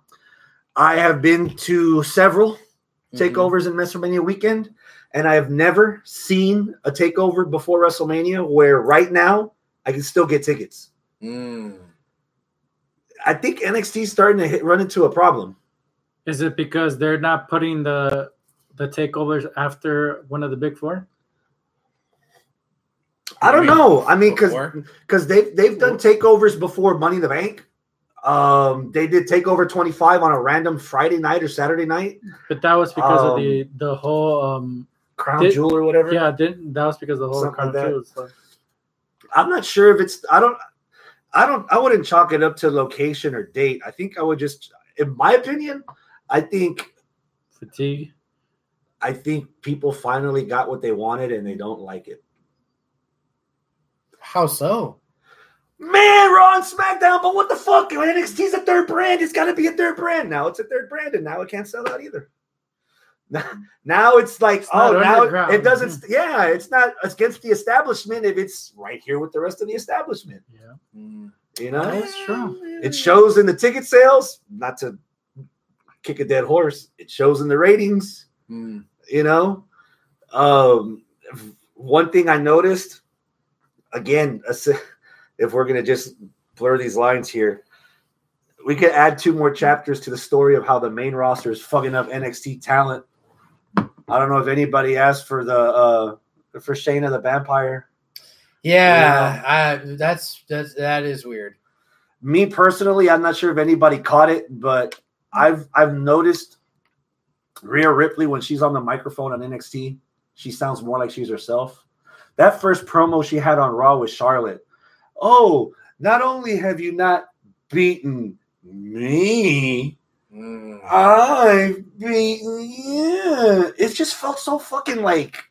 I have been to several Mm-hmm. takeovers in WrestleMania weekend, and I have never seen a takeover before WrestleMania where right now I can still get tickets. Mm. I think NXT is starting to hit, run into a problem. Is it because they're not putting the the takeovers after one of the big four? I don't know. I mean, because because they've they've done takeovers before Money in the Bank. Um, they did Takeover 25 on a random Friday night or Saturday night. But that was because of Um, the the whole um Crown Did- Jewel or whatever. yeah didn't that was because of the whole Something like Crown that. Jewel stuff. I'm not sure if it's I don't I don't I wouldn't chalk it up to location or date. I think I would just in my opinion, I think fatigue. I think people finally got what they wanted and they don't like it. How so? Man, Raw and SmackDown, but what the fuck? NXT's a third brand. It's got to be a third brand. Now it's a third brand, and now it can't sell out either. Now, now it's like, It's oh, now underground. it doesn't. Yeah, it's not against the establishment if it's right here with the rest of the establishment. Yeah, Mm. You know, that's true. It shows in the ticket sales, not to kick a dead horse. It shows in the ratings, Mm. you know. Um, one thing I noticed, again, if we're gonna just blur these lines here, we could add two more chapters to the story of how the main roster is fucking up NXT talent. I don't know if anybody asked for the uh for Shayna the Vampire. Yeah, I, that's that's that is weird. me personally, I'm not sure if anybody caught it, but I've I've noticed Rhea Ripley when she's on the microphone on NXT, she sounds more like she's herself. That first promo she had on Raw with Charlotte. Oh, not only have you not beaten me, Mm. I mean, yeah. It just felt so fucking like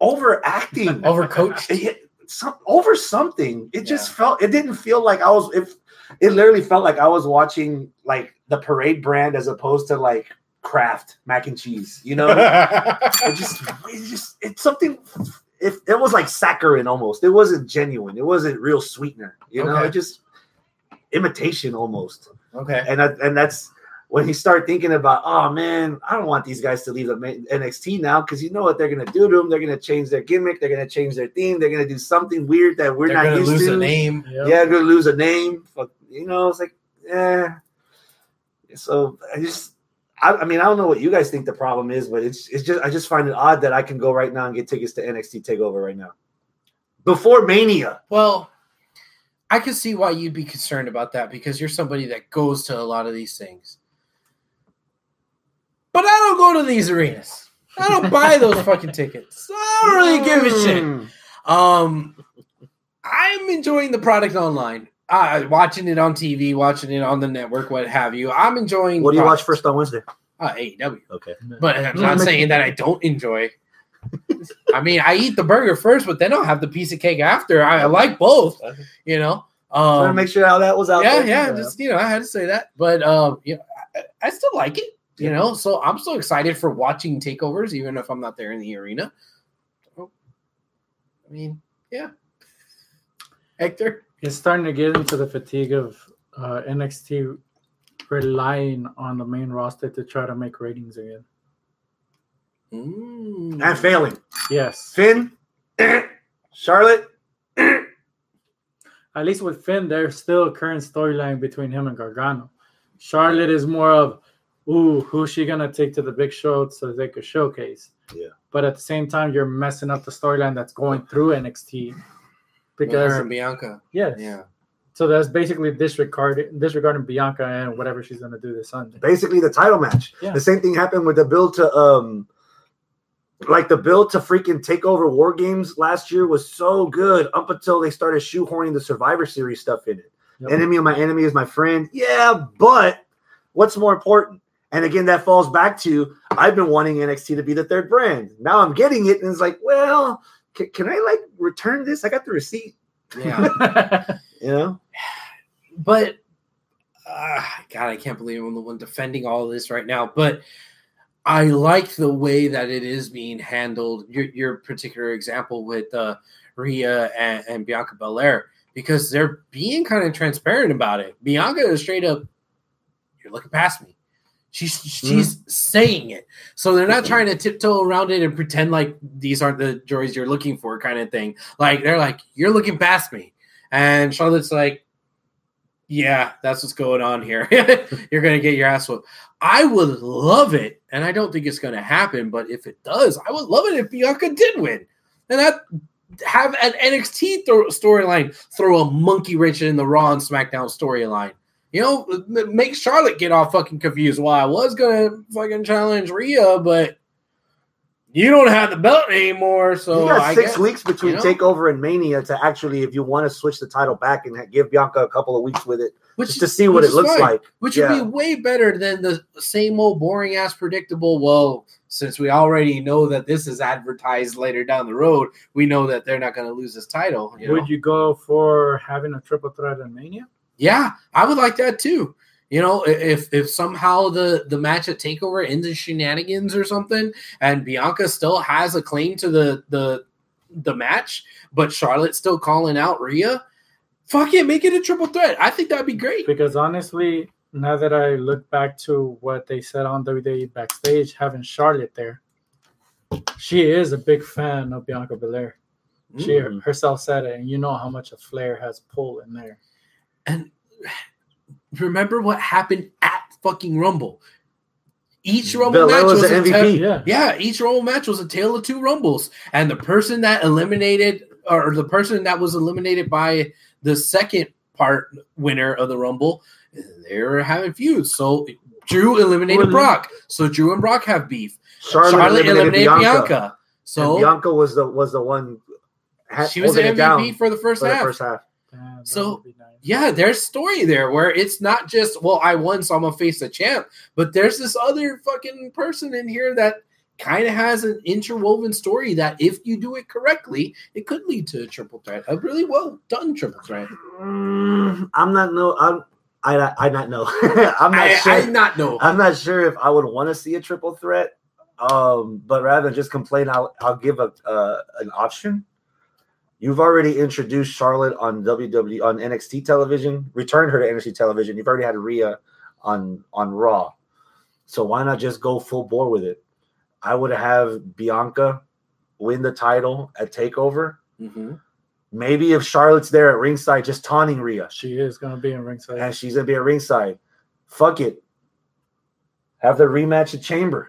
overacting Overcoached. it some over something. It just felt it didn't feel like I was if it literally felt like I was watching like the parade brand as opposed to like Kraft mac and cheese, you know? it just it just it's something if it was like saccharin almost. It wasn't genuine. It wasn't real sweetener, you know, Okay. it just imitation almost. okay. And that, and that's when you start thinking about, oh man, I don't want these guys to leave the NXT now because you know what they're gonna do to them. They're gonna change their gimmick. They're gonna change their theme. They're gonna do something weird that we're They're not gonna used lose to. a name. Yep. Yeah, gonna lose a name. Fuck, You know, it's like, yeah. So I just, I, I mean, I don't know what you guys think the problem is, but it's it's just I just find it odd that I can go right now and get tickets to NXT Takeover right now before Mania. Well, I can see why you'd be concerned about that because you're somebody that goes to a lot of these things. But I don't go to these arenas. I don't buy those fucking tickets. I don't really give a shit. Mm. Um, I'm enjoying the product online. Uh, watching it on TV, watching it on the network, what have you. I'm enjoying. What do you watch first on Wednesday? Uh, AEW. Okay. But I'm not saying that I don't enjoy. I mean, I eat the burger first, but then I'll have the piece of cake after. I, I like both, you know. Trying to Um, make sure how that was out yeah, there. yeah, just you know, I had to say that, but um, yeah, I, I still like it. You know, so I'm so excited for watching takeovers, even if I'm not there in the arena. So, I mean, yeah. Hector, It's starting to get into the fatigue of uh, NXT relying on the main roster to try to make ratings again. Mm. And failing. Yes. Finn, Charlotte, At least with Finn, there's still a current storyline between him and Gargano. Charlotte is more of, ooh, who's she gonna take to the big show so they could showcase? Yeah. But at the same time, you're messing up the storyline that's going through NXT With because her and Bianca. yes, Yeah. So that's basically disregarding disregarding Bianca and whatever she's gonna do this Sunday. basically the title match. Yeah. The same thing happened with the build to um like the build to freaking takeover war games last year was so good up until they started shoehorning the Survivor Series stuff in it. Yep. Enemy of my enemy is my friend. Yeah, but what's more important? And again, that falls back to I've been wanting NXT to be the third brand. Now I'm getting it, and it's like, well, can, can I like return this? I got the receipt. Yeah. You know, but uh, God, I can't believe I'm the one defending all of this right now. But I like the way that it is being handled. Your your particular example with uh, Rhea and, and Bianca Belair because they're being kind of transparent about it. Bianca is straight up, "You're looking past me." She's mm-hmm. she's saying it, so they're not mm-hmm. trying to tiptoe around it and pretend like these aren't the joys you're looking for, kind of thing. Like they're like, "You're looking past me," and Charlotte's like, yeah, that's what's going on here. You're gonna get your ass whooped. I would love it, and I don't think it's gonna happen. But if it does, I would love it if Bianca did win, and that have an NXT thro- storyline throw a monkey wrench in the Raw and SmackDown storyline. You know, m- make Charlotte get all fucking confused. Well, I was gonna fucking challenge Rhea, but you don't have the belt anymore. So you got I six guess, weeks between you know? Takeover and Mania to actually, if you want to switch the title back and give Bianca a couple of weeks with it, which, just to see what it looks fine. like. which Yeah. would be way better than the same old boring ass predictable. Well, since we already know that this is advertised later down the road, we know that they're not going to lose this title. You know? Would you go for having a triple threat in Mania? Yeah, I would like that too. You know, if if somehow the the match at Takeover ends in shenanigans or something, and Bianca still has a claim to the the the match, but Charlotte's still calling out Rhea, fuck it, make it a triple threat. I think that'd be great. Because honestly, now that I look back to what they said on WWE backstage, having Charlotte there, she is a big fan of Bianca Belair. She Mm. herself said it, and you know how much a Flair has pull in there. And remember what happened at fucking Rumble. Each Rumble Belair match was was, the a ta- MVP. Yeah. Yeah, each Rumble match was a tale of two Rumbles, and the person that eliminated, or the person that was eliminated by the second part winner of the Rumble, they were having feuds. So Drew eliminated Well, Brock, so Drew and Brock have beef. Charlotte, Charlotte, eliminated, eliminated, Bianca. Bianca. So So Bianca was the was the one. ha- she was the holding it down MVP for the first for the first half. Damn, So, would be nice. yeah, there's story there where it's not just well, I won, so I'm gonna face the champ, but there's this other fucking person in here that kind of has an interwoven story that if you do it correctly, it could lead to a triple threat, a really well done triple threat. Mm, I'm not no. I'm I I not know. I'm not I, sure. I not know. I'm not sure if I would want to see a triple threat. Um, but rather than just complain, I'll I'll give a uh, an option. You've already introduced Charlotte on WWE on NXT television. Returned her to NXT television. You've already had Rhea on on Raw. So why not just go full bore with it? I would have Bianca win the title at Takeover. Mhm. Maybe if Charlotte's there at ringside, just taunting Rhea She is going to be in ringside. and she's gonna be at ringside. Fuck it. Have the rematch at Chamber.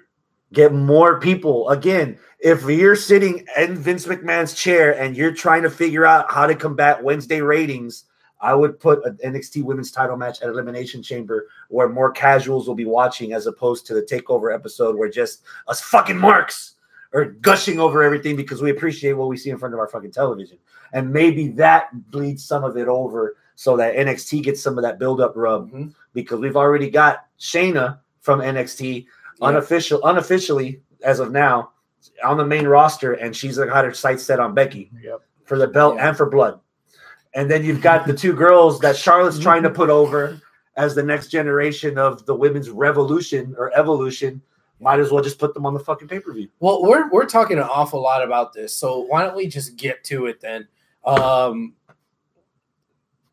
Get more people. Again, if you're sitting in Vince McMahon's chair and you're trying to figure out how to combat Wednesday ratings, I would put an NXT Women's Title match at Elimination Chamber where more casuals will be watching, as opposed to the Takeover episode where just us fucking marks are gushing over everything because we appreciate what we see in front of our fucking television. And maybe that bleeds some of it over so that NXT gets some of that build up rub Mhm. because we've already got Shayna from NXT Yeah. unofficial unofficially as of now on the main roster and she's got her sights set on Becky Yep. for the belt Yeah. and for blood. And then you've got the two girls that Charlotte's trying to put over as the next generation of the women's revolution or evolution, might as well just put them on the fucking pay per view. Well, we're we're talking an awful lot about this, so why don't we just get to it then? Um,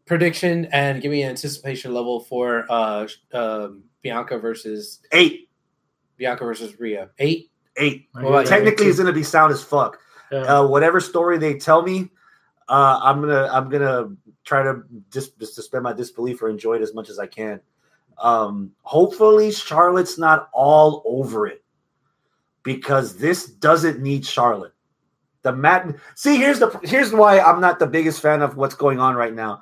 prediction and give me an anticipation level for uh, um, Bianca versus Eight, Bianca versus Rhea. Eight. eight. I Well, agree. Technically, it's gonna be sound as fuck. Yeah. Uh, whatever story they tell me, uh, I'm gonna I'm gonna try to just just suspend my disbelief or enjoy it as much as I can. Um, hopefully, Charlotte's not all over it because this doesn't need Charlotte. The mat. See, here's the here's why I'm not the biggest fan of what's going on right now.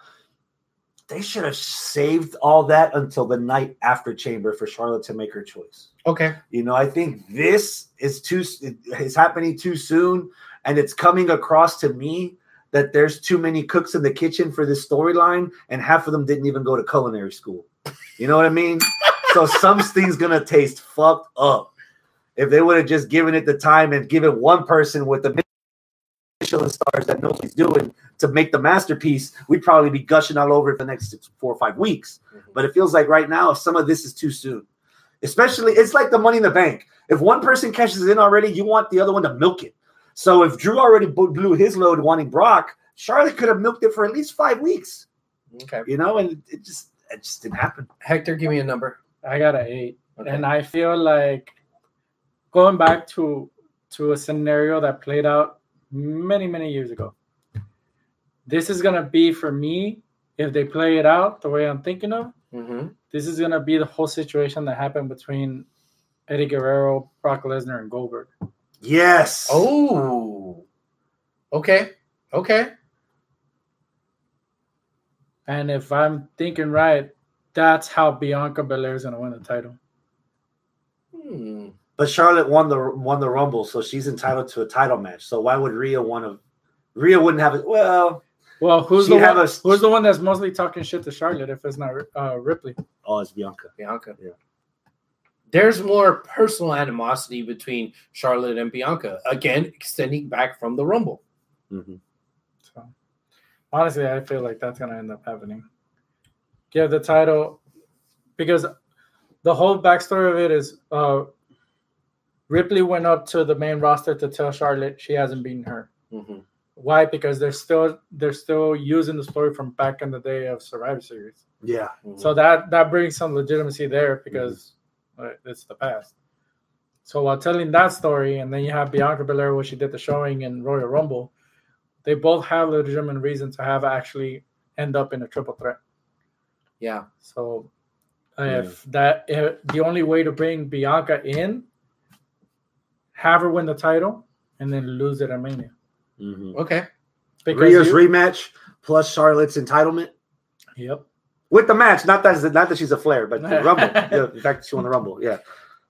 They should have saved all that until the night after Chamber for Charlotte to make her choice. Okay. You know, I think this is too it's happening too soon, and it's coming across to me that there's too many cooks in the kitchen for this storyline, and half of them didn't even go to culinary school. You know what I mean? so something's gonna taste fucked up. If they would have just given it the time and given one person with the Michelin stars that knows what he's doing to make the masterpiece, we'd probably be gushing all over it for the next six, four or five weeks. Mm-hmm. But it feels like right now, some of this is too soon. Especially, it's like the money in the bank. If one person cashes in already, you want the other one to milk it. So if Drew already blew his load wanting Brock, Charlotte could have milked it for at least five weeks. Okay. You know, and it just it just didn't happen. Hector, give me a number. I got an eight, Okay. and I feel like going back to to a scenario that played out many many years ago. This is gonna be for me if they play it out the way I'm thinking of. Mm-hmm. This is gonna be the whole situation that happened between Eddie Guerrero, Brock Lesnar, and Goldberg. Yes. Oh. Okay. Okay. And if I'm thinking right, that's how Bianca Belair is gonna win the title. Hmm. But Charlotte won the won the Rumble, so she's entitled to a title match. So why would Rhea want to? Rhea wouldn't have it. Well, Well, who's She the one, a- who's the one that's mostly talking shit to Charlotte if it's not uh, Ripley? oh, it's Bianca. Bianca. Yeah. There's more personal animosity between Charlotte and Bianca. Again, extending back from the Rumble. Mhm. So honestly, I feel like that's gonna end up happening. Give the title because the whole backstory of it is uh Ripley went up to the main roster to tell Charlotte she hasn't beaten her. Mm-hmm. Why? Because they're still they're still using the story from back in the day of Survivor Series. Yeah. So that that brings some legitimacy there because uh, it's the past. So while telling that story, and then you have Bianca Belair, where she did the showing in Royal Rumble, they both have legitimate reason to have actually end up in a triple threat. yeah. So if that if the only way to bring Bianca in, have her win the title, and then lose it at Mania. Mm-hmm. Okay. Because Rhea's you- rematch plus Charlotte's entitlement yep. with the match. Not that not that she's a Flair, but the Rumble. Yeah, the fact she won the Rumble. Yeah.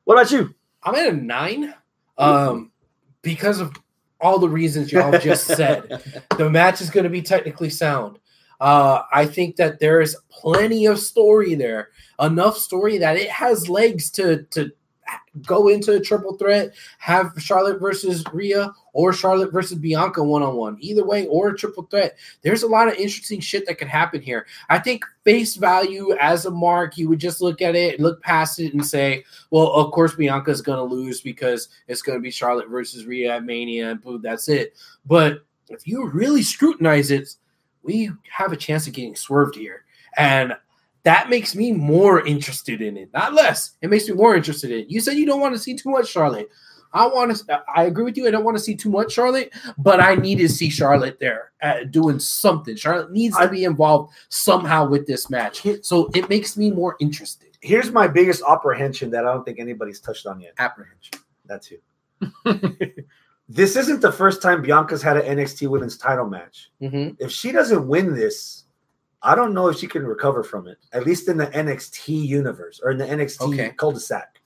What about you? I'm at a nine. Um, because of all the reasons y'all just said. the match is going to be technically sound. Uh, I think that there is plenty of story there, enough story that it has legs to to go into a triple threat, have Charlotte versus Rhea or Charlotte versus Bianca one on one, either way, or a triple threat. There's a lot of interesting shit that could happen here. I think face value as a mark, you would just look at it, and look past it, and say, well, of course Bianca's going to lose because it's going to be Charlotte versus Rhea at Mania, and boom, that's it. But if you really scrutinize it, we have a chance of getting swerved here. And that makes me more interested in it, not less. It makes me more interested in it. You said you don't want to see too much Charlotte. I want to. I agree with you. I don't want to see too much Charlotte, but I need to see Charlotte there uh, doing something. Charlotte needs to be involved somehow with this match, so it makes me more interested. Here's my biggest apprehension that I don't think anybody's touched on yet. Apprehension. That's you. this isn't the first time Bianca's had an NXT Women's Title match. Mm-hmm. If she doesn't win this, I don't know if she can recover from it. At least in the NXT universe or in the NXT Okay. cul-de-sac.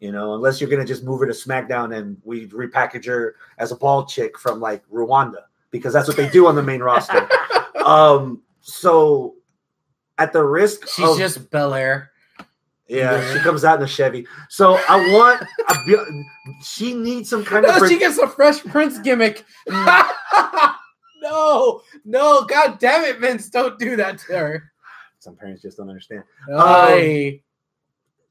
You know, unless you're gonna just move her to SmackDown and we repackage her as a ball chick from like Rwanda because that's what they do on the main roster. Um, so at the risk, She's of, just Bel Air. yeah, she comes out in a Chevy. So I want a, she needs some kind of No, re- she gets a Fresh Prince gimmick. no, no, God damn it, Vince! Don't do that to her. Some parents just don't understand. I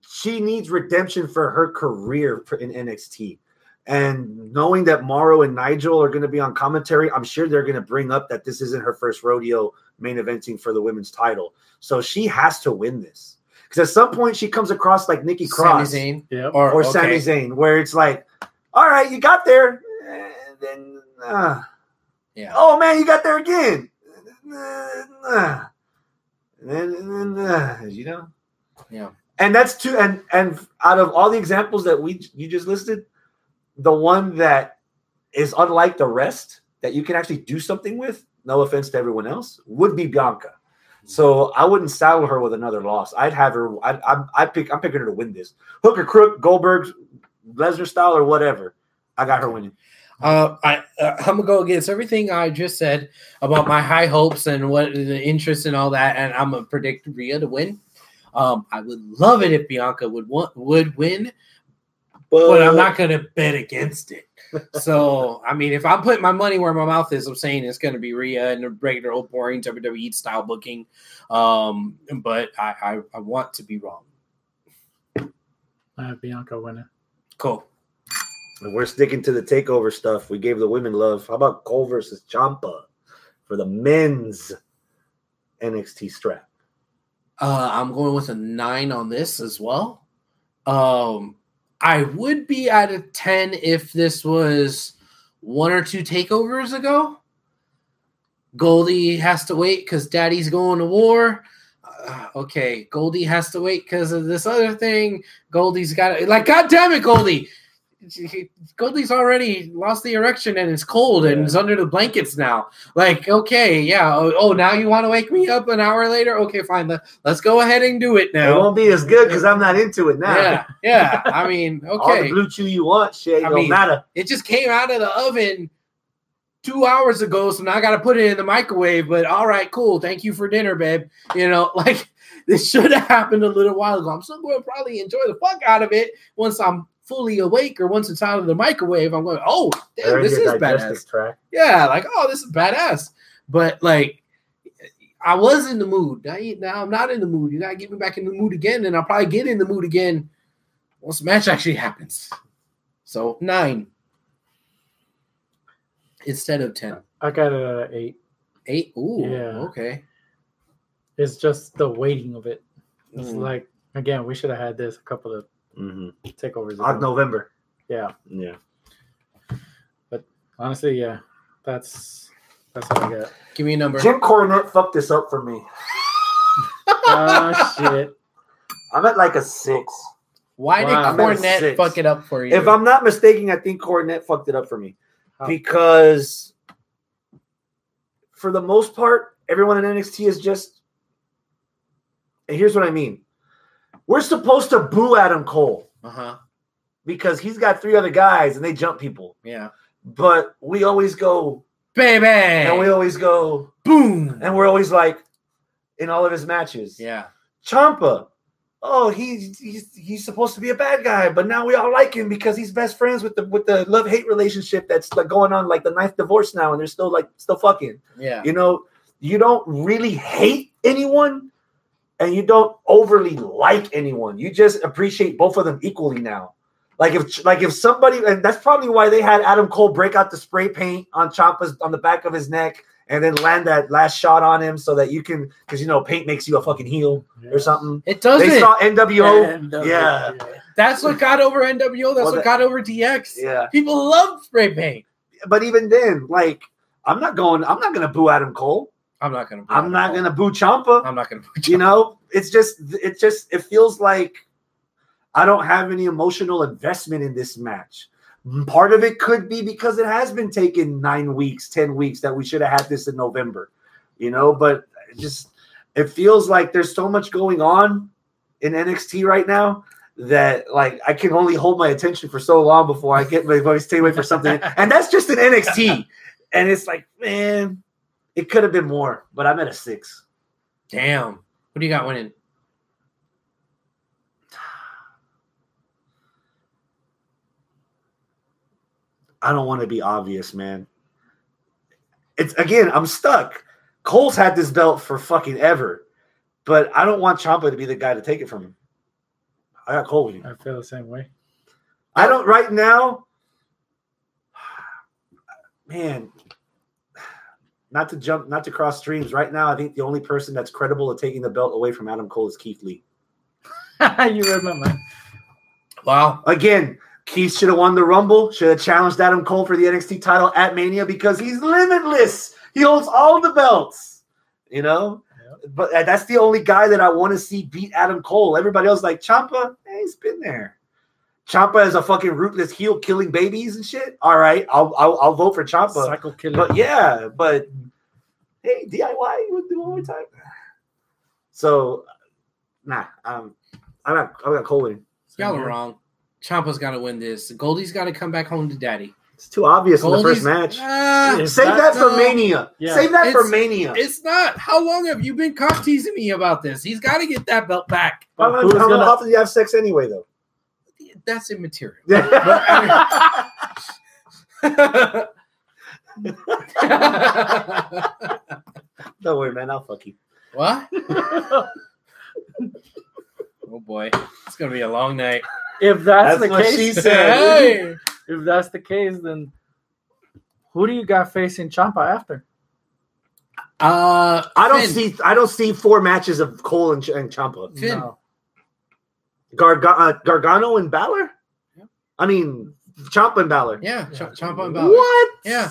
She needs redemption for her career in NXT. And knowing that Mauro and Nigel are going to be on commentary, I'm sure they're going to bring up that this isn't her first rodeo main eventing for the women's title. So she has to win this. Because at some point she comes across like Nikki Sami Cross Zayn Yep. or, or okay. Sami Zayn, where it's like, all right, you got there. And then, uh, Yeah. oh man, you got there again. And then, and then you know, Yeah. and that's two. And and out of all the examples that we you just listed, the one that is unlike the rest that you can actually do something with. No offense to everyone else, would be Bianca. Mm-hmm. So I wouldn't saddle her with another loss. I'd have her. I I I pick. I'm picking her to win this. Hook or crook, Goldberg, Lesnar style or whatever. I got her winning. Uh, I uh, I'm gonna go against everything I just said about my high hopes and what the interest and all that, and I'm gonna predict Rhea to win. Um, I would love it if Bianca would want would win, but I'm not gonna bet against it. so I mean, if I'm putting my money where my mouth is, I'm saying it's gonna be Rhea and a regular old boring WWE style booking. Um, but I, I I want to be wrong. I have Bianca winning. Cool. And we're sticking to the takeover stuff. We gave the women love. How about Cole versus Ciampa for the men's NXT strap? Uh, I'm going with a nine on this as well. Um, I would be at a 10 if this was one or two takeovers ago. Goldie has to wait because daddy's going to war. Uh, okay, Goldie has to wait because of this other thing. Goldie's got it. Like, God damn it, Goldie. Goldie's already lost the erection and it's cold and is under the blankets now. Like, okay, yeah. Oh, oh, now you want to wake me up an hour later? Okay, fine. Let, let's go ahead and do it now. It won't be as good because I'm not into it now. Yeah, yeah. I mean, okay. All the BlueChew you want, shit, I don't mean- matter. It just came out of the oven two hours ago, so now I got to put it in the microwave. But all right, cool. Thank you for dinner, babe. You know, like this should have happened a little while ago. I'm still going to probably enjoy the fuck out of it once I'm fully awake or once it's out of the microwave. I'm going, oh, damn, this is badass. tract. Yeah, like, oh, this is badass. But like, I was in the mood. Now, now I'm not in the mood. You gotta get me back in the mood again, and I'll probably get in the mood again once the match actually happens. So nine instead of ten. I got at eight. Eight. Ooh. Yeah. Okay. It's just the waiting of it. It's Mm. like again, we should have had this a couple of Mhm. takeovers ago. Odd November. Yeah, Yeah. But honestly, yeah, that's that's all I got. Give me a number. Jim Cornette fucked this up for me. Ah, shit. I'm at like a six. Why did Wow. I'm at a Cornette fuck it up for you? If I'm not mistaken, I think Cornette fucked it up for me How? because, for the most part, everyone in NXT is just. And here's what I mean: we're supposed to boo Adam Cole uh huh. because he's got three other guys and they jump people, Yeah. but we always go Baby. and we always go boom. and we're always like in all of his matches. Yeah. Ciampa. Oh, he's he's he's supposed to be a bad guy, but now we all like him because he's best friends with the with the love hate relationship that's like going on like the ninth divorce now, and they're still like still fucking. Yeah. You know, you don't really hate anyone, and you don't overly like anyone. You just appreciate both of them equally now. Like if like if somebody, and that's probably why they had Adam Cole break out the spray paint on Ciampa's on the back of his neck. And then land that last shot on him so that you can, because you know, paint makes you a fucking heel or something. It doesn't. They saw NWO. And, uh, yeah. That's what got over NWO. That's Well, what that- got over DX. Yeah. People love spray paint. But even then, like, I'm not going, I'm not going to boo Adam Cole. I'm not gonna. I'm not going to boo Ciampa. I'm not gonna. boo You know, it's just, it just, it feels like I don't have any emotional investment in this match. Part of it could be because it has been taken nine weeks, 10 weeks that we should have had this in November, you know, but it just, it feels like there's so much going on in NXT right now that like I can only hold my attention for so long before I get my voice stay away for something. and that's just an NXT. And it's like, man, it could have been more, but I'm at a six. Damn. What do you got winning? I don't want to be obvious, man. It's again, I'm stuck. Cole's had this belt for fucking ever. but I don't want Ciampa to be the guy to take it from him. I got Cole winning. I feel the same way. I don't right now. Man, not to jump, not to cross streams. Right now, I think the only person that's credible at taking the belt away from Adam Cole is Keith Lee. you read my mind. Wow. Again, Keith should have won the Rumble, should have challenged Adam Cole for the NXT title at Mania because he's limitless. He holds all the belts, you know. But uh, that's the only guy that I want to see beat Adam Cole. Everybody else like Ciampa, eh, he's been there. Ciampa is a fucking rootless heel killing babies and shit. All right, I'll I'll, I'll vote for Ciampa. Psycho killer. But yeah, but hey, DIY, we'll do one more time. So, nah, um, I got I got Cole winning. Y'all are wrong. Ciampa's got to win this. Goldie's got to come back home to daddy. It's too obvious in the first match. Is Save that- that, for no. Mania. Yeah. Save that for Mania. it's not. How long have you been cock teasing me about this? He's got to get that belt back. How, But who's how gonna- often do you have sex anyway, though? That's immaterial. Don't worry, man. I'll fuck you. what? Oh boy, it's gonna be a long night. if that's, That's the what case, she said. Hey! if that's the case, then who do you got facing Ciampa after? Uh, I don't Finn. see. I don't see four matches of Cole and, and Ciampa. Finn. No. Garga- uh, Gargano and Balor. Yeah. I mean, Ciampa and Balor. Yeah, Ch- Yeah. And Balor. What? Yeah,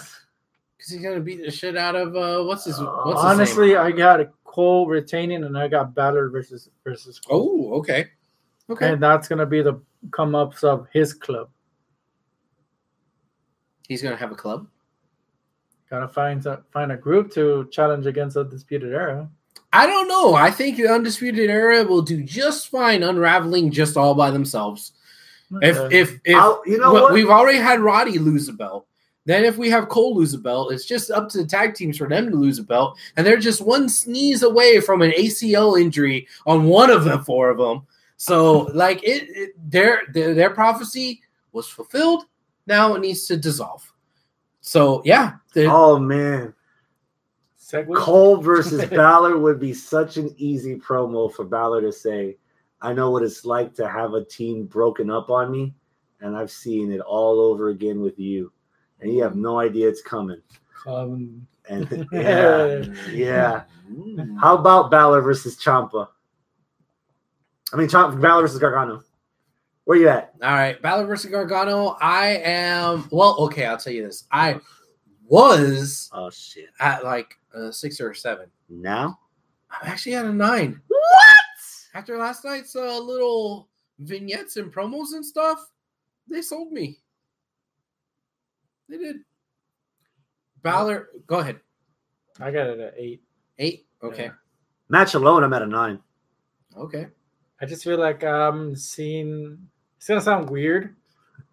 because he's gonna beat the shit out of uh, what's his what's his Honestly, name? I got a Cole retaining, and I got Balor versus versus Cole. Oh, okay, okay. and that's gonna be the come ups of his club. He's gonna have a club. Gotta find a, find a group to challenge against the disputed era. I don't know. I think the Undisputed Era will do just fine unraveling just all by themselves. If Okay. if if I'll- you know what? we've already had Roddy lose a belt. Then if we have Cole lose a belt, it's just up to the tag teams for them to lose a belt, and they're just one sneeze away from an ACL injury on one of the four of them. So like it, it their, their their prophecy was fulfilled. Now it needs to dissolve. So yeah, the- Oh man, Segue? Cole versus Balor would be such an easy promo for Balor to say, "I know what it's like to have a team broken up on me, and I've seen it all over again with you, and you have no idea it's coming." Um, And yeah, yeah. How about Balor versus Ciampa? I mean, Ciampa, Balor versus Gargano. Where you at? All right, Balor versus Gargano. I am well. Okay, I'll tell you this. I was Oh shit! at like a six or seven. Now I'm actually at a nine. what? After last night's uh, little vignettes and promos and stuff, they sold me. They did. Balor, go ahead. I got it at eight. Eight. Okay. Yeah. Match alone, I'm at a nine. Okay. I just feel like I'm seeing. It's gonna sound weird.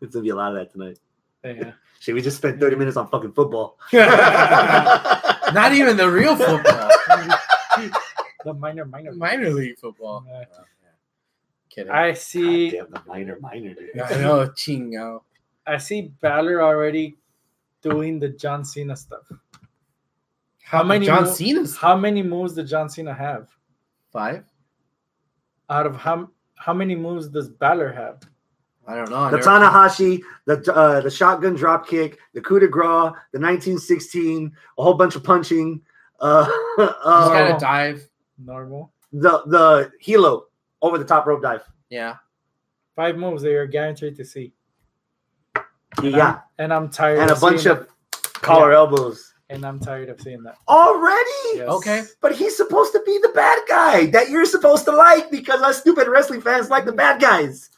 It's gonna be a lot of that tonight. Yeah. Shit, we just spent 30 minutes on fucking football. Not even the real football. the minor, minor. Minor league football. Yeah. Oh, Kidding. I see. Damn, the minor, minor, dude. I know, chingo. I see Balor already doing the John Cena stuff. How many John mo- Cena's How many moves did John Cena have? five? Out of how how many moves does Balor have? I don't know. I The never- Tanahashi, the uh, the shotgun drop kick, the coup de grace, the 1916, a whole bunch of punching, uh, He's uh, got to dive. Normal. the the hilo over the top rope dive. Yeah. Five moves that you're guaranteed to see. And Yeah, I'm, and I'm tired. Of And a bunch seeing of collar Yeah. elbows. And I'm tired of seeing that. Already? Yes. Okay. But he's supposed to be the bad guy that you're supposed to like because us stupid wrestling fans like the bad guys.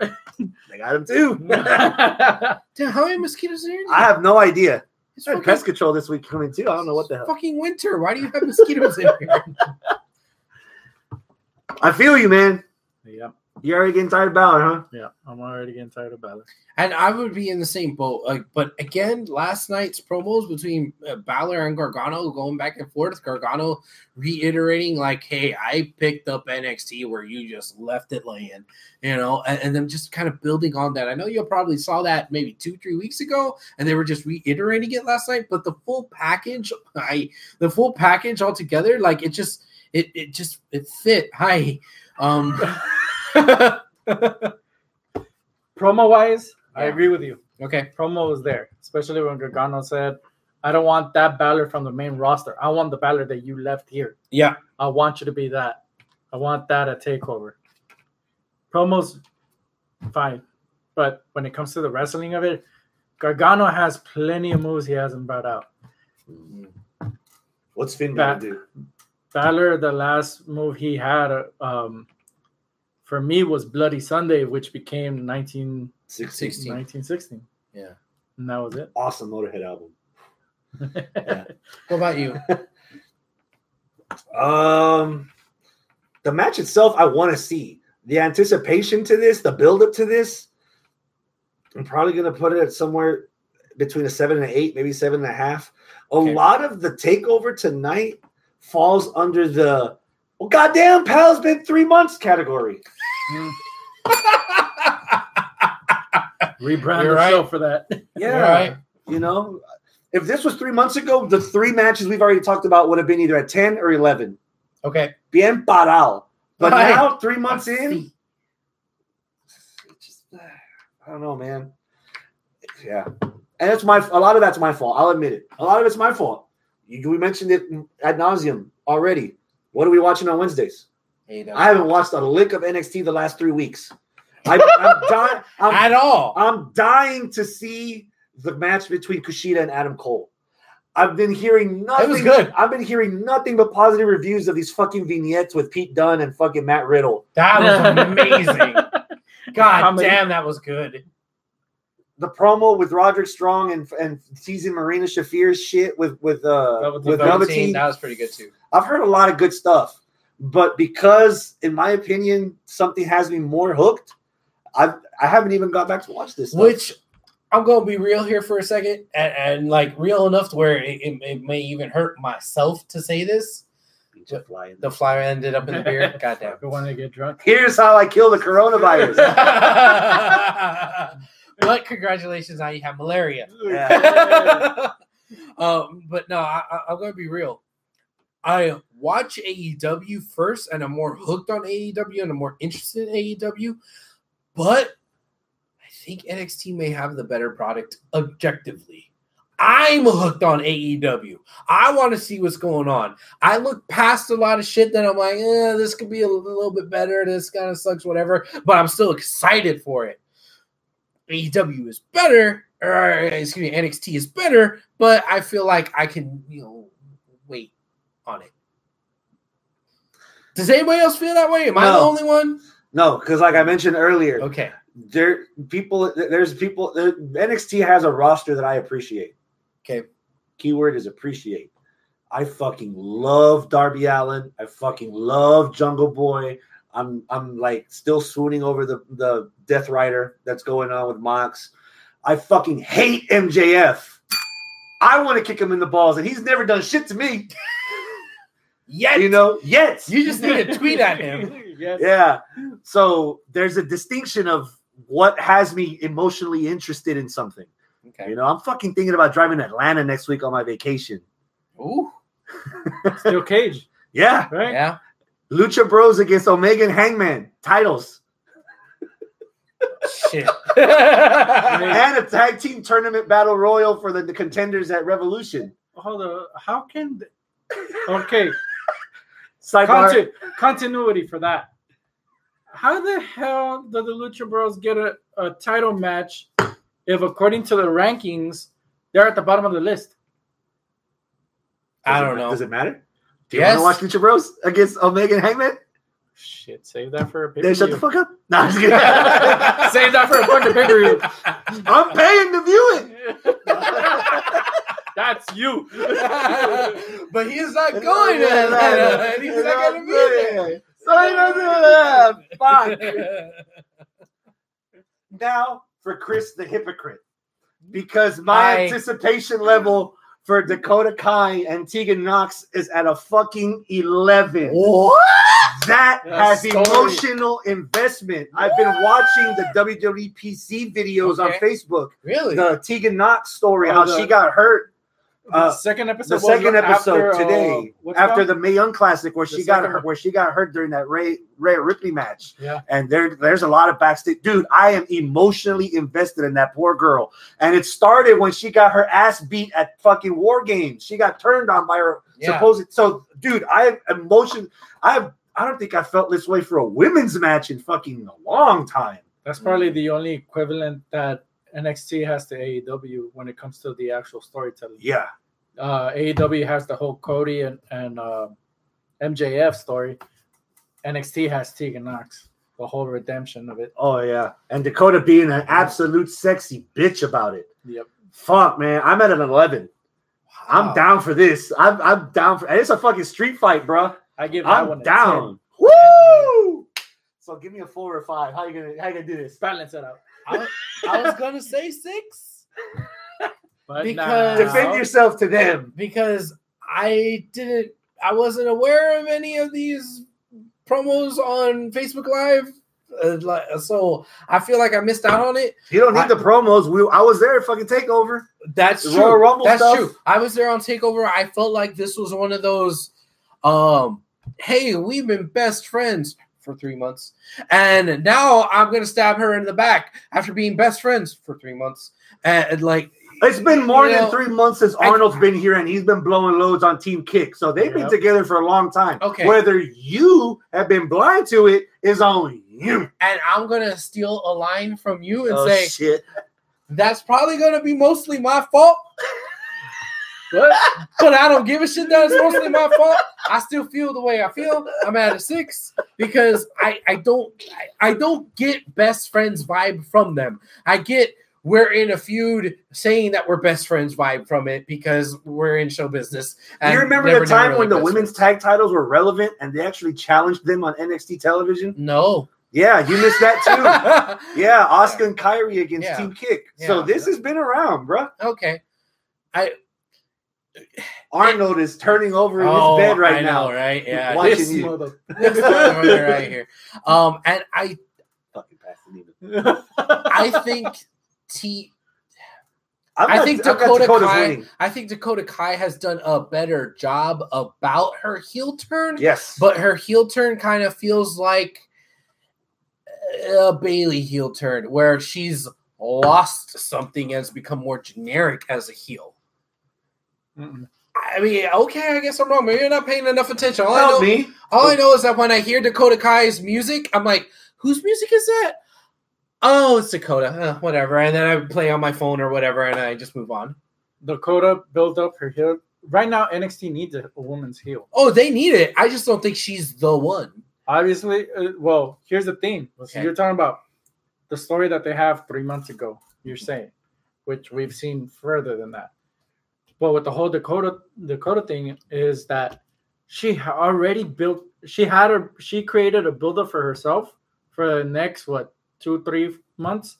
Yep. they got him too. Damn, how many mosquitoes are in here? I have no idea. It's There's fucking, pest control this week coming too. I don't know what the hell. fucking winter. Why do you have mosquitoes in here? I feel you, man. Yep. You already getting tired of Balor, huh? Yeah. I'm already getting tired of Balor. And I would be in the same boat. Like, but again, last night's promos between uh, Balor and Gargano going back and forth. Gargano reiterating like, "Hey, I picked up NXT where you just left it laying," you know, and, and then just kind of building on that. I know you probably saw that maybe two, three weeks ago, and they were just reiterating it last night. But the full package, I the full package altogether, like it just it it just it fit. Hi, um, Promo wise, I agree with you. okay, Promo was there, especially when Gargano said, "I don't want that Balor from the main roster. I want the Balor that you left here. yeah, I want you to be that. I want that at Takeover." Promos, fine, but when it comes to the wrestling of it, Gargano has plenty of moves he hasn't brought out. What's Finn gonna do? Balor, the last move he had, uh, um, for me was Bloody Sunday, which became 19, 16. 16. 1916. Yeah. And that was it. Awesome Motorhead album. What about you? Um, the match itself, I want to see the anticipation to this, the build up to this. I'm probably gonna put it at somewhere between a seven and an eight, maybe seven and a half. A Okay. lot of the takeover tonight falls under the well, goddamn, pal, it's been three months category. Rebrand You're right. show for that. Yeah, Right. you know, if this was three months ago, the three matches we've already talked about would have been either at ten or eleven. Okay, Bien parado. But Right. now, three months in, just, I don't know, man. Yeah, and it's my a lot of that's my fault. I'll admit it. A lot of it's my fault. You, we mentioned it ad nauseum already. What are we watching on Wednesdays? AEW. I haven't watched a lick of NXT the last three weeks. I, I'm dying. I'm, at all. I'm dying to see the match between Kushida and Adam Cole. I've been hearing nothing. It was good. I've been hearing nothing but positive reviews of these fucking vignettes with Pete Dunne and fucking Matt Riddle. That was amazing. God Comedy. damn, that was good. The promo with Roderick Strong and and teasing Marina Shafir's shit with with uh Velveteen. with Velveteen, Velveteen. that was pretty good too. I've heard a lot of good stuff, but because, in my opinion, something has me more hooked, I I haven't even got back to watch this. stuff. Which I'm gonna be real here for a second, and, and like real enough to where it, it, it may even hurt myself to say this. Ninja flying. The flyer ended up in the beer. Goddamn. Who wanted to get drunk? Here's how I kill the coronavirus. but congratulations, now you have malaria. Yeah. um, but no, I, I, I'm gonna be real. I watch AEW first, and I'm more hooked on AEW, and I'm more interested in AEW. But I think NXT may have the better product objectively. I'm hooked on AEW. I want to see what's going on. I look past a lot of shit that I'm like, eh, this could be a little bit better. This kind of sucks, whatever. But I'm still excited for it. AEW is better, or excuse me, NXT is better, but I feel like I can, you know, wait on it. Does anybody else feel that way? Am I the only one? no, because like I mentioned earlier, Okay. there people there's people there, NXT has a roster that I appreciate. Okay. Keyword is appreciate. I fucking love Darby Allin. I fucking love Jungle Boy. I'm I'm like still swooning over the the Death Rider that's going on with Mox. I fucking hate MJF. I want to kick him in the balls, and he's never done shit to me. Yes. You know, yet. You just need to tweet at him. yes. Yeah. So there's a distinction of what has me emotionally interested in something. Okay. You know, I'm fucking thinking about driving to Atlanta next week on my vacation. Ooh. Still Cage, Yeah. right? Yeah. Lucha Bros against Omega and Hangman. Titles. Shit. And a tag team tournament battle royal for the, the contenders at Revolution. Hold on. How can? th- Okay, Sidebar. Conti- continuity for that. How the hell did the Lucha Bros get a, a title match if, according to the rankings, they're at the bottom of the list? I Does it don't ma- know. Does it matter? Do you Yes. want to watch Lucha Bros against Omega and Hangman? Shit, save that for a pay per Then shut the fuck up. No, I'm just kidding. Save that for a fucking pay per view. I'm paying to view it. That's you. but he's not going to Yeah, Atlanta, and he's yeah. not going to be there. So he doesn't have fuck. Now for Chris the hypocrite. Because my I- anticipation level for Dakota Kai and Tegan Nox is at a fucking 11. What? That That's has story. emotional investment. I've been watching the WWE PC videos on Facebook. Really? The Tegan Nox story, Oh, how the- she got hurt Uh, second episode. the second episode after, uh, today, what's it after the Mae Young Classic, where The she got one. where she got hurt during that Ray Ray Ripley match. Yeah. and there there's a lot of backstage. Dude, I am emotionally invested in that poor girl, and it started when she got her ass beat at fucking War Games. She got turned on by her Yeah. supposed. So, dude, I am emotion. I have. I don't think I felt this way for a women's match in fucking a long time. That's probably the only equivalent that NXT has to AEW when it comes to the actual storytelling. Yeah, Uh, AEW has the whole Cody and and uh, MJF story. NXT has Tegan Nox, the whole redemption of it. oh yeah, and Dakota being an absolute sexy bitch about it. Yep. Fuck, man, I'm at an eleven. I'm down for this. I'm I'm down for. It's a fucking street fight, bro. I give that I'm down. Woo! So give me a four or five. How you gonna how you gonna do this? 10. Balance it out. I, was- gonna say six But Because- now- Defend yourself to them. because I didn't. I wasn't aware of any of these promos on Facebook Live. Uh, like, so I feel like I missed out on it. You don't need I- the promos. We I was there at fucking takeover. That's The true. Royal Rumble That's stuff. true. I was there on Takeover. I felt like this was one of those. Um, hey, we've been best friends for three months, and now I'm gonna stab her in the back after being best friends for three months. And like, It's been more than know, three months since I- Arnold's been here and he's been blowing loads on Team Kick. So they've been together for a long time. Okay. Whether you have been blind to it is on you. and I'm gonna steal a line from you and Oh, say shit. that's probably gonna be mostly my fault. What? but I don't give a shit that it's mostly my fault. I still feel the way I feel. I'm at a six because I I don't I, I don't get best friends vibe from them. I get we're in a feud saying that we're best friends vibe from it because we're in show business. You remember the time really when the women's friends. tag titles were relevant and they actually challenged them on NXT television? No. Yeah, you missed that too. Yeah, Oscar and Kyrie against Yeah. Team Kick. So Yeah. this has been around, bro. okay. I Arnold is turning over in oh, his bed right I now. know, right? Yeah. Watching This you. mother- This right here. Um, and I Fucking Pasadena. I think T I got- think Dakota Kai- winning. I think Dakota Kai has done a better job about her heel turn, Yes, but her heel turn kind of feels like a Bayley heel turn where she's lost something and has become more generic as a heel. Mm-mm. I mean, okay, I guess I'm wrong. Maybe you're not paying enough attention. All I Help know, me. all I know is that when I hear Dakota Kai's music, I'm like, whose music is that? Oh, it's Dakota. Uh, whatever. And then I play on my phone or whatever, and I just move on. Dakota built up her heel. Right now, NXT needs a, a woman's heel. Oh, they need it. I just don't think she's the one. Obviously, uh, well, here's the thing. Okay. You're talking about the story that they have three months ago. You're saying, which we've seen further than that. But with the whole Dakota Dakota thing is that she already built. She had her. She created a buildup for herself for the next what two three months.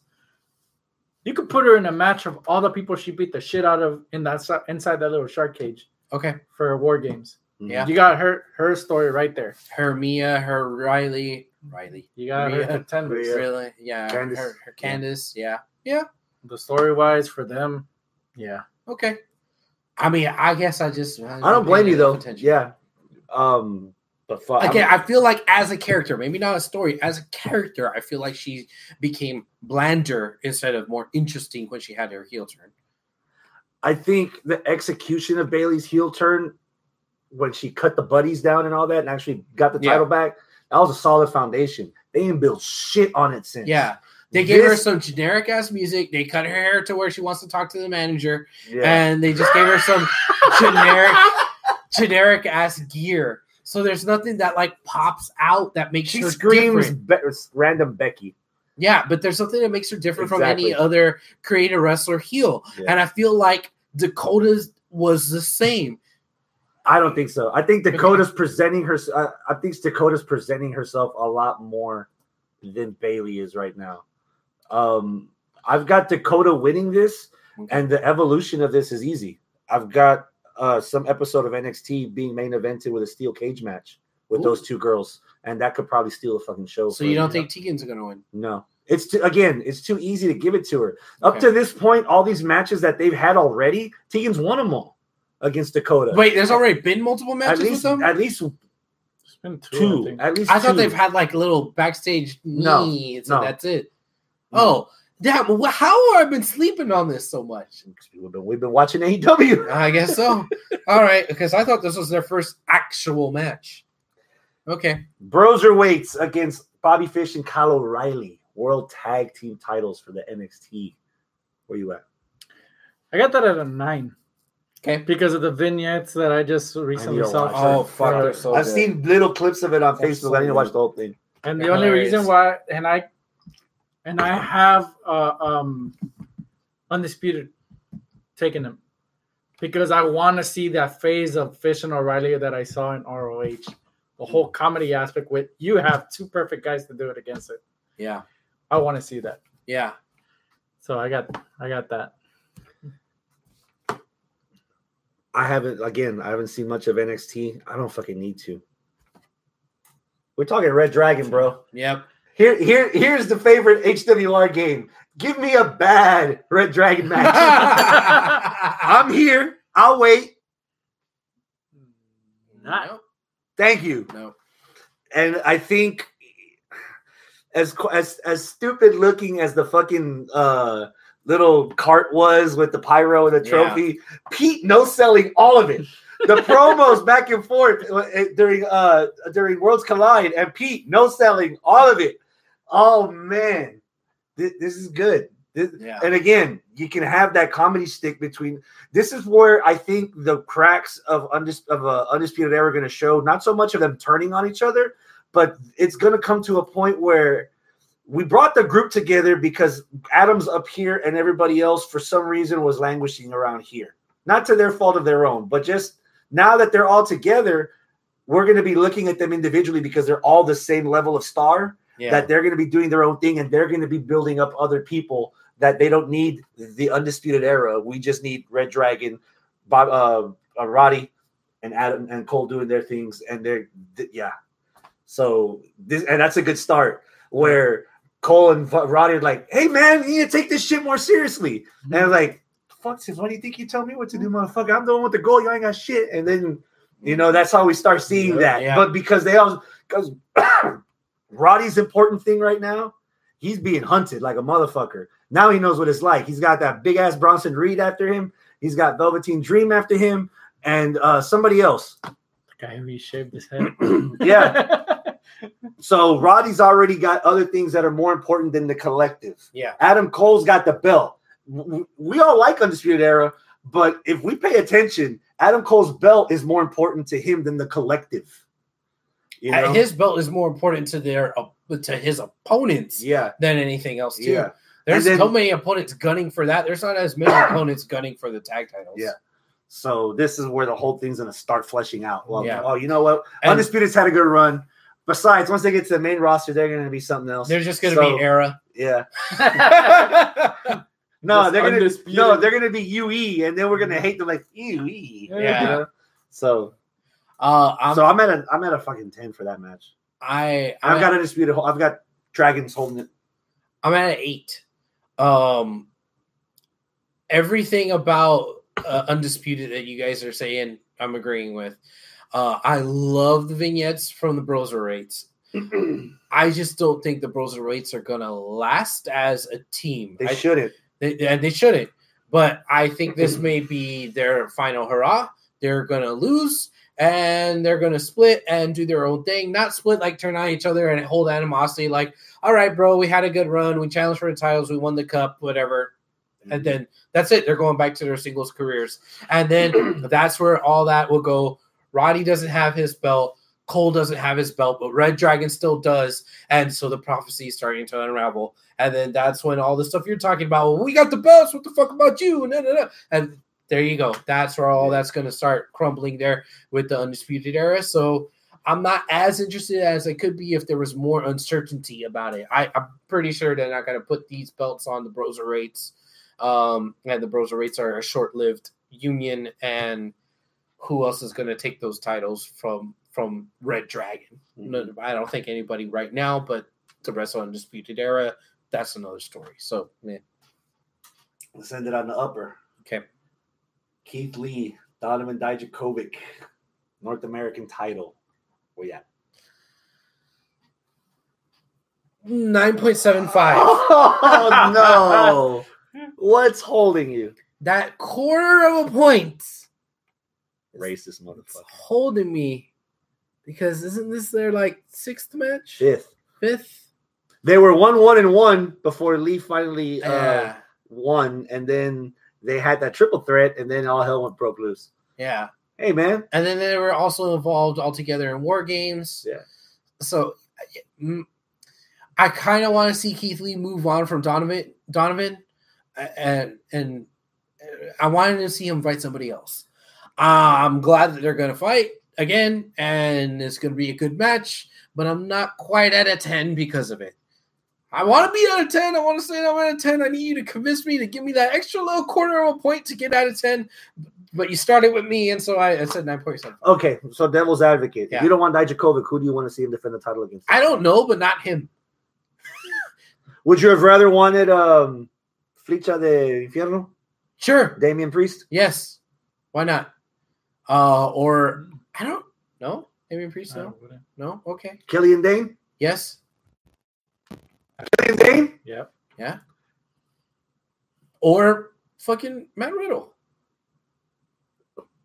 You could put her in a match of all the people she beat the shit out of in that si- inside that little shark cage Okay. for war games. Mm-hmm. Yeah. You got her her story right there. Her Mia, her Riley, Riley. You got Rhea. her contenders. Rhea. Really? Yeah. Candice. Her, her Candice. Yeah. Yeah. The story wise for them, yeah. Okay. I mean, I guess I just. I I don't blame you though. Yeah. Um, but fuck. Again, I feel like as a character, maybe not a story, as a character, I feel like she became blander instead of more interesting when she had her heel turn. I think the execution of Bayley's heel turn when she cut the buddies down and all that and actually got the Yeah. title back, that was a solid foundation. They didn't build shit on it since. Yeah. They gave her some generic ass music. They cut her hair to where she wants to talk to the manager, Yeah. and they just gave her some generic, generic ass gear. So there's nothing that like pops out that makes she her screams be- random Becky. Yeah, but there's something that makes her different from any other creative wrestler heel. Yeah. And I feel like Dakota's was the same. I don't think so. I think Dakota's presenting her. I, I think Dakota's presenting herself a lot more than Bayley is right now. Um, I've got Dakota winning this, and the evolution of this is easy. I've got uh, some episode of NXT being main evented with a steel cage match with Ooh. those two girls, and that could probably steal a fucking show. So for you don't me. think Tegan's gonna win? No. It's too, again, it's too easy to give it to her. Up Okay. to this point, all these matches that they've had already, Tegan's won them all. against Dakota. Wait, there's already been multiple at matches with least them. at least It's been two. I two. think. At least I thought two. they've had like little backstage No, meets no. that's it. No. Oh, damn! How have I been sleeping on this so much? We've been, we've been watching AEW. I guess so. All right, because I thought this was their first actual match. Okay. Broserweights against Bobby Fish and Kyle O'Reilly. World Tag Team titles for the NXT. Where you at? I got that at a nine Okay. because of the vignettes that I just recently to saw. watch Oh, fuck, so I've good. seen little clips of it on That's Facebook. so I need to watch the whole thing. And the only reason why, and I, and I have uh, um, undisputed taking him because I want to see that phase of Fish and O'Reilly that I saw in ROH. The whole comedy aspect with you have two perfect guys to do it against it. Yeah. I want to see that. Yeah. So I got, I got that. I haven't again. I haven't seen much of NXT. I don't fucking need to. We're talking Red Dragon, bro. Yep. Here, here, here's the favorite HWR game. Give me a bad Red Dragon match. I'm here. I'll wait. Not- no. Thank you. No. And I think as as as stupid looking as the fucking uh little cart was with the pyro and the Yeah. trophy, Pete no selling all of it. The promos back and forth uh, during uh during Worlds Collide and Pete no selling all of it. Oh man, this, this is good. This- Yeah. And again, you can have that comedy stick between. This is where I think the cracks of undis, of uh, undisputed era are going to show. Not so much of them turning on each other, but it's going to come to a point where we brought the group together because Adams up here and everybody else for some reason was languishing around here. Not to their fault of their own, but just now that they're all together, we're going to be looking at them individually because they're all the same level of star Yeah. that they're going to be doing their own thing and they're going to be building up other people that they don't need the undisputed era. We just need Red Dragon, Bob, uh, uh, Roddy, and Adam and Cole doing their things, and they're th- yeah. So this and that's a good start where Cole and Roddy are like, "Hey man, you need to take this shit more seriously," and I'm like, "Fuck, sis, why do you think you tell me what to do, motherfucker? I'm the one with the goal. You ain't got shit." And then you know that's how we start seeing that. Yeah. But because they all because Roddy's important thing right now, he's being hunted like a motherfucker. Now he knows what it's like. He's got that big ass Bronson Reed after him. He's got Velveteen Dream after him, and uh, somebody else. The guy who shaved his head. Yeah. So Roddy's already got other things that are more important than the collective. Yeah. Adam Cole's got the belt. W- w- We all like Undisputed Era, but if we pay attention, Adam Cole's belt is more important to him than the collective. You Uh, know? His belt is more important to their uh, to his opponents yeah, than anything else too. yeah. There's then- so many opponents gunning for that. There's not as many opponents gunning for the tag titles. Yeah. So this is where the whole thing's gonna start fleshing out. Well, Yeah. oh, you know what? And- Undisputed's had a good run. Besides, once they get to the main roster, they're gonna be something else. They're just gonna So, be era. Yeah. no, Just they're gonna undisputed. no, they're gonna be UE, and then we're gonna hate them like UE. Yeah. You know? So Uh, I'm, so I'm at a I'm at a fucking ten for that match. I I've at, got a disputed. I've got dragons holding it. I'm at an eight. Um, everything about uh, undisputed that you guys are saying, I'm agreeing with. Uh, I love the vignettes from the Broserweights. I just don't think the Broserweights are gonna last as a team. They I, shouldn't. They, and they shouldn't. But I think this may be their final hurrah. They're gonna lose and they're gonna split and do their own thing. Not split like turn on each other and hold animosity. Like, all right, bro, we had a good run. We challenged for the titles. We won the cup. Whatever. And mm-hmm. then that's it. They're going back to their singles careers. And then that's where all that will go. Roddy doesn't have his belt. Cole doesn't have his belt, but Red Dragon still does. And so the prophecy is starting to unravel. And then that's when all the stuff you're talking about, well, we got the belts. What the fuck about you? No, no, no. And there you go. That's where all that's going to start crumbling there with the Undisputed Era. So I'm not as interested as I could be if there was more uncertainty about it. I, I'm pretty sure they're not going to put these belts on the Broserweights. Um, and the Broserweights are a short lived union. And who else is going to take those titles from from Red Dragon? No, I don't think anybody right now, but the rest of Undisputed Era, that's another story. So, yeah. Let's end it on the upper. Okay. Keith Lee Donovan Dijakovic, North American title. Where you at? Nine point seven five. Oh no! What's holding you? That quarter of a point Racist motherfucker. holding me because isn't this their like sixth match? Fifth. Fifth? They were one one and one before Lee finally uh, Yeah. won, and then they had that triple threat, and then all hell went broke loose. yeah. Hey man, And then they were also involved altogether in war games. Yeah. So mm, I kind of want to see Keith Lee move on from Donovan. Donovan, and and I wanted to see him fight somebody else. I'm glad that they're going to fight again, and it's going to be a good match. But I'm not quite at a ten because of it. I want to be out of ten. I want to say I'm out of ten. I need you to convince me to give me that extra little quarter of a point to get out of ten. But you started with me, and so I, I said nine point seven. okay, so devil's advocate. Yeah. If you don't want Dijakovic, who do you want to see him defend the title against? I don't know, but not him. Would you have rather wanted um Flecha de Infierno, Sure. Damian Priest? Yes. Why not? Uh, or I don't know. Maybe Priest. No. No. Okay. Killian Dain? Yes. Killian Dain? Yep. Yeah. Or fucking Matt Riddle.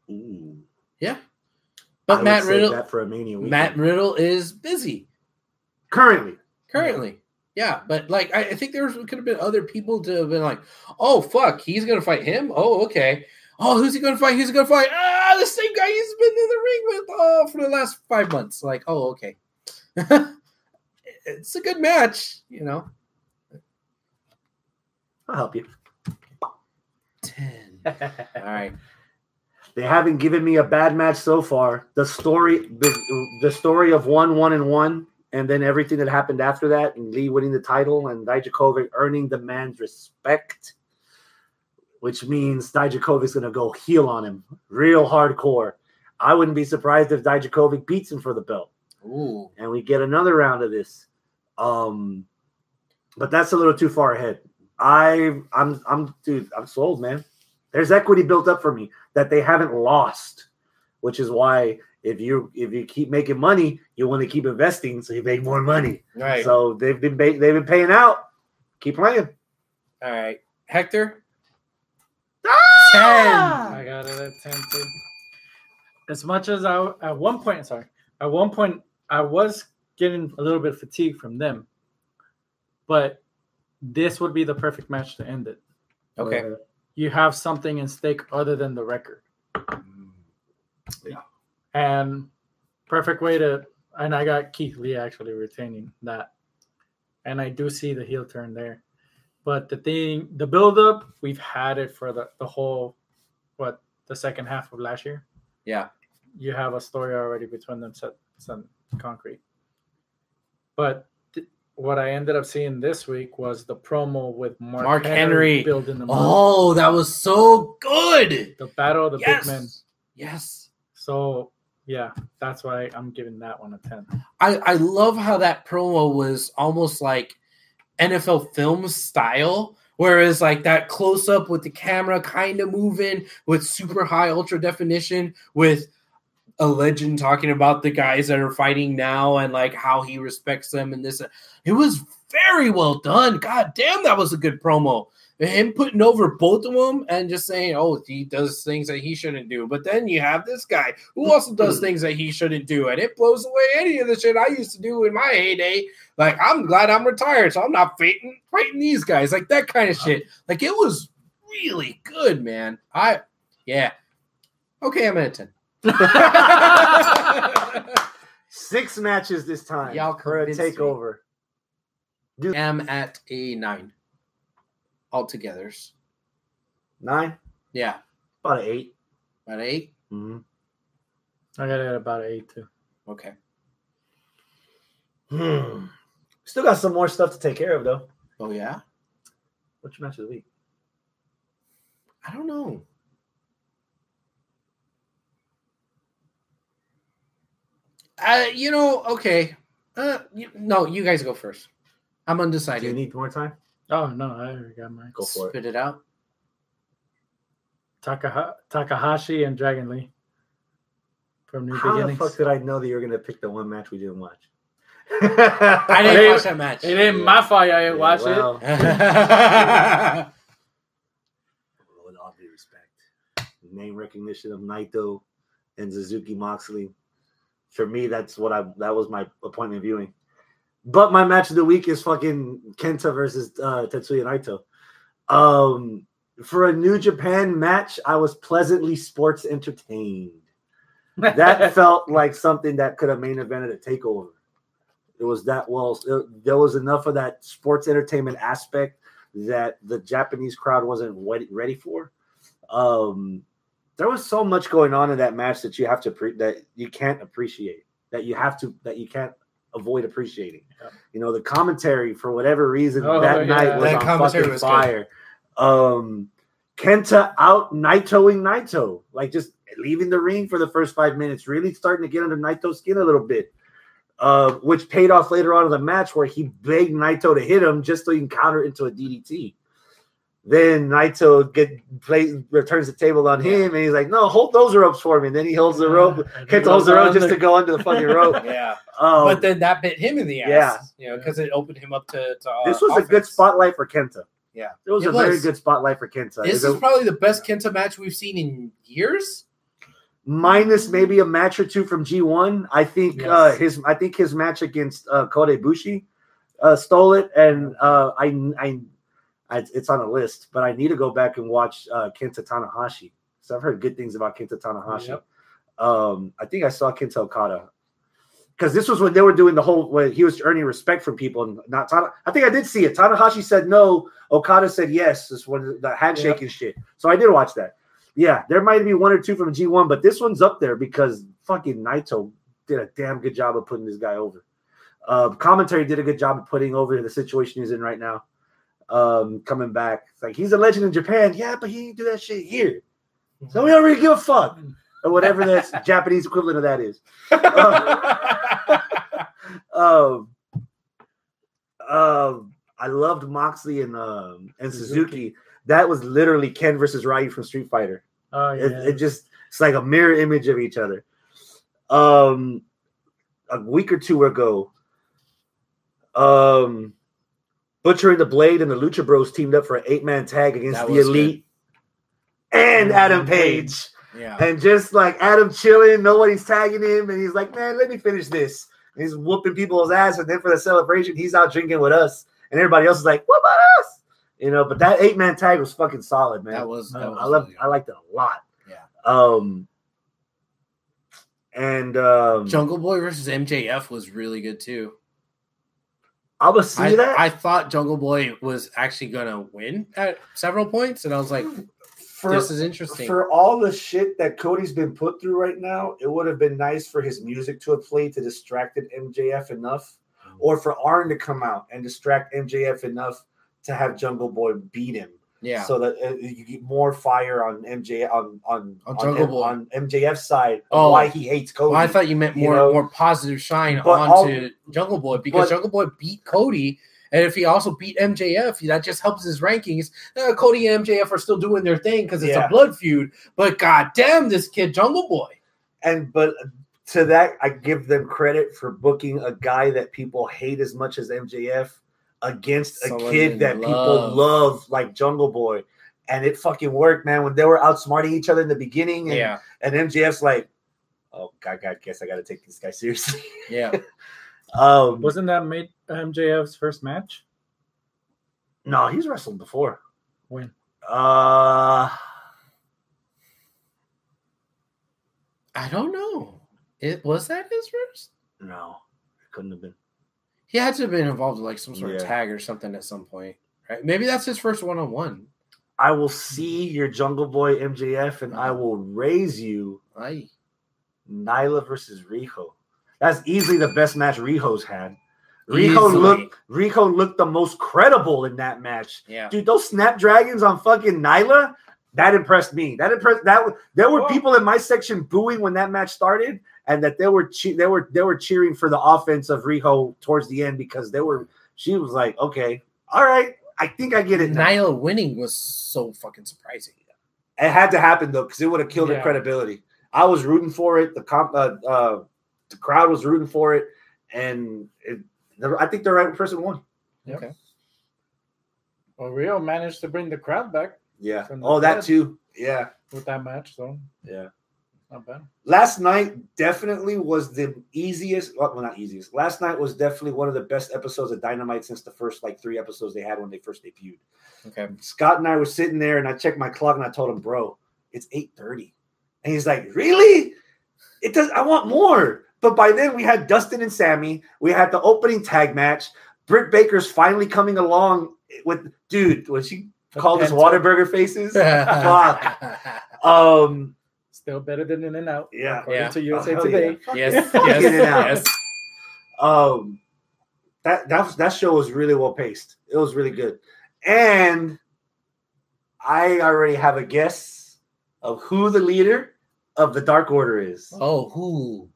Ooh. Yeah. I But would Matt Riddle. that for a mania weekend. Matt Riddle is busy currently. currently. Yeah, but like I, I think there could have been other people to have been like, oh fuck, he's gonna fight him. Oh okay. Oh, who's he gonna fight? Who's he gonna fight? Ah, the same guy he's been in the ring with uh, for the last five months. Like, oh okay. it's a good match, you know. I'll help you. Ten. All right. They haven't given me a bad match so far. The story, the, the story of one, one, and one, and then everything that happened after that, and Lee winning the title, and Dijakovic earning the man's respect, which means Dijakovic's going to go heel on him, real hardcore. I wouldn't be surprised if Dijakovic beats him for the belt, Ooh. and we get another round of this. Um, but that's a little too far ahead. I, I'm, I'm, dude, I'm sold, man. There's equity built up for me that they haven't lost, which is why if you if you keep making money, you want to keep investing so you make more money. Right. So they've been they've been paying out. Keep playing. All right. Hector. Ten. I got it at 10 too. As much as I, at one point, sorry, at one point, I was getting a little bit fatigued from them, but this would be the perfect match to end it. Okay. You have something in stake other than the record. Mm, yeah. And perfect way to, and I got Keith Lee actually retaining that. And I do see the heel turn there. But the thing, the build up, we've had it for the, the whole, what, the second half of last year. Yeah. You have a story already between them set, set concrete. But th- what I ended up seeing this week was the promo with Mark, Mark Henry. building the Oh, that was so good. the battle of the yes. big men. Yes. So yeah, that's why I'm giving that one a ten. I, I love how that promo was almost like NFL film style, whereas like that close up with the camera kind of moving with super high ultra definition with a legend talking about the guys that are fighting now and like how he respects them and this. It was very well done. God damn, that was a good promo. Him putting over both of them and just saying, "Oh, he does things that he shouldn't do," but then you have this guy who also does mm. things that he shouldn't do, and it blows away any of the shit I used to do in my heyday. Like, I'm glad I'm retired, so I'm not fighting fighting these guys, like that kind of shit. Like, it was really good, man. I, yeah, okay, I'm at a ten. Six matches this time Y'all for a convinced me. takeover. am at a nine altogether's. Nine, Yeah, about an 8 at eight. Mhm. I got it at about eight too. Okay. Hmm. Still got some more stuff to take care of though. Oh yeah. What's your match of the week? I don't know. Uh, you know, okay. Uh, you, no, you guys go first. I'm undecided. Do you need more time? Oh no, I already got mine. Go for it. Spit it out. Takaha- Takahashi and Dragon Lee from New How the fuck did I know that you were gonna pick the one match we didn't watch? I didn't Hey, watch that match. It ain't my fault. I didn't watch well, yeah, With all due respect, name recognition of Naito and Suzuki Moxley. For me, that's what I that was my appointment viewing. But my match of the week is fucking Kenta versus uh, Tetsuya Naito. Um, for a New Japan match, I was pleasantly sports entertained. That felt like something that could have main evented a takeover. It was that well. it- there was enough of that sports entertainment aspect that the Japanese crowd wasn't ready, ready for. Um, there was so much going on in that match that you have to pre- that you can't appreciate. That you have to that you can't avoid appreciating. Yeah. You know, the commentary for whatever reason Oh, that yeah. night was That on fucking was good. fire. Um, Kenta out Naitoing Naito, like just leaving the ring for the first five minutes, really starting to get under Naito's skin a little bit. Uh, which paid off later on in the match where he begged Naito to hit him just so he can counter into a DDT. Then Naito get play returns the table on him and he's like, "No, hold those ropes for me." And then he holds the rope. Kenta holds the rope just the- to go under the fucking rope. yeah, Um, but then that bit him in the ass. Yeah. you know, because it opened him up to. to uh, this was a good spotlight for Kenta. Yeah. it was It a very good spotlight for Kenta. This is was- probably the best Kenta match we've seen in years. minus maybe a match or two from G1. I think Yes. uh, his I think his match against uh, Kota Ibushi uh, stole it, and uh, I, I I it's on a list, but I need to go back and watch uh, Kenta Tanahashi. So I've heard good things about Kenta Tanahashi. Yep. Um, I think I saw Kenta Okada because this was when they were doing the whole when he was earning respect from people and not Tana. I think I did see it. Tanahashi said no. Okada said yes. This one the handshake and shit. So I did watch that. Yeah, there might be one or two from G1, but this one's up there because fucking Naito did a damn good job of putting this guy over. Uh, commentary did a good job of putting over the situation he's in right now. Um, coming back, it's like he's a legend in Japan. Yeah, but he didn't do that shit here, so we don't really give a fuck or whatever that Japanese equivalent of that is. um, um, I loved Moxley and um and Suzuki. Suzuki. That was literally Ken versus Ryu from Street Fighter. Oh yeah. It, it just it's like a mirror image of each other. Um, a week or two ago, um, Butcher and the Blade and the Lucha Bros teamed up for an eight man tag against the Elite and Adam Page. Yeah. And just like Adam chilling, nobody's tagging him, and he's like, "Man, let me finish this." And he's whooping people's ass, and then for the celebration, he's out drinking with us, and everybody else is like, "What about us?" You know. But that eight man tag was fucking solid, man. That was. That I was I love. really I liked it a lot. Yeah. Um. And um, Jungle Boy versus MJF was really good too. I would see I, that. I thought Jungle Boy was actually gonna win at several points, and I was like, for, "This is interesting." for all the shit that Cody's been put through right now, it would have been nice for his music to have played to distracted MJF enough, mm. or for Arn to come out and distract MJF enough to have Jungle Boy beat him. Yeah, so that uh, you get more fire on MJ on on On on, Jungle M- on MJF's side Oh. why he hates Cody. well, I thought you meant you more know? more positive shine But all- onto Jungle Boy because but- Jungle Boy beat Cody, and if he also beat MJF, that just helps his rankings. Uh, Cody and MJF are still doing their thing because it's Yeah. a blood feud, but god damn, this kid Jungle Boy. and but to that I give them credit for booking a guy that people hate as much as MJF against a kid they that people love. love like Jungle Boy. And it fucking worked, man. When they were outsmarting each other in the beginning, and, Yeah, and MJF's like, "Oh, God, God, guess I got to take this guy seriously." yeah. um, Wasn't that made MJF's first match? no, he's wrestled before. When? Uh, I don't know. It was that his first. no, it couldn't have been. He had to have been involved in like some sort of tag or something at some point, right? Maybe that's his first one on one. I will see your Jungle Boy MJF, and I uh-huh. will raise you I Nyla versus Riho. That's easily the best match Riho's had. Riho Easily. looked Riho looked the most credible in that match. yeah. Dude, those snapdragons on fucking Nyla, that impressed me. That impressed that there were Oh. people in my section booing when that match started, and that they were che- they were they were cheering for the offense of Riho towards the end because they were she was like, okay, all right, I think I get it now. Nyla winning was so fucking surprising. It had to happen though, because it would have killed their Yeah. credibility. I was rooting for it. The comp, uh, uh, the crowd was rooting for it, and it, I think the right person won. Okay. Well, Riho managed to bring the crowd back Yeah. Oh, that dead. too. Yeah. with that match, so Yeah. Not bad. Last night definitely was the easiest. Well, not easiest. Last night was definitely one of the best episodes of Dynamite since the first like three episodes they had when they first debuted. Okay. Scott and I were sitting there, and I checked my clock, and I told him, "Bro, it's eight 30. and he's like, "Really? It does. I want more." But by then, we had Dustin and Sammy. We had the opening tag match. Britt Baker's finally coming along with dude. When she called us Penta. Whataburger faces, fuck. Um, Still better than In-N-Out. Yeah. according Yeah. to USA Oh, hell Today. yes, Get it yes, out. yes. um, that that was, that show was really well paced. It was really good, and I already have a guess of who the leader of the Dark Order is. Oh, who?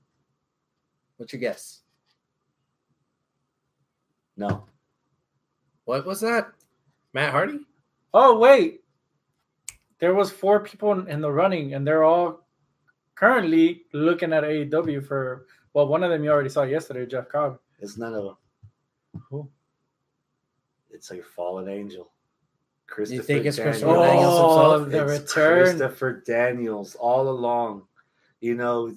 What's your guess? No, What was that? Matt Hardy? Oh wait, there was four people in- in the running, and they're all currently looking at AEW for. Well, one of them you already saw yesterday, Jeff Cobb. it's none of them. Who? It's a fallen angel. You Christopher think it's Daniels. Christopher Daniels Oh, himself? the It's return. Christopher Daniels all along. You know,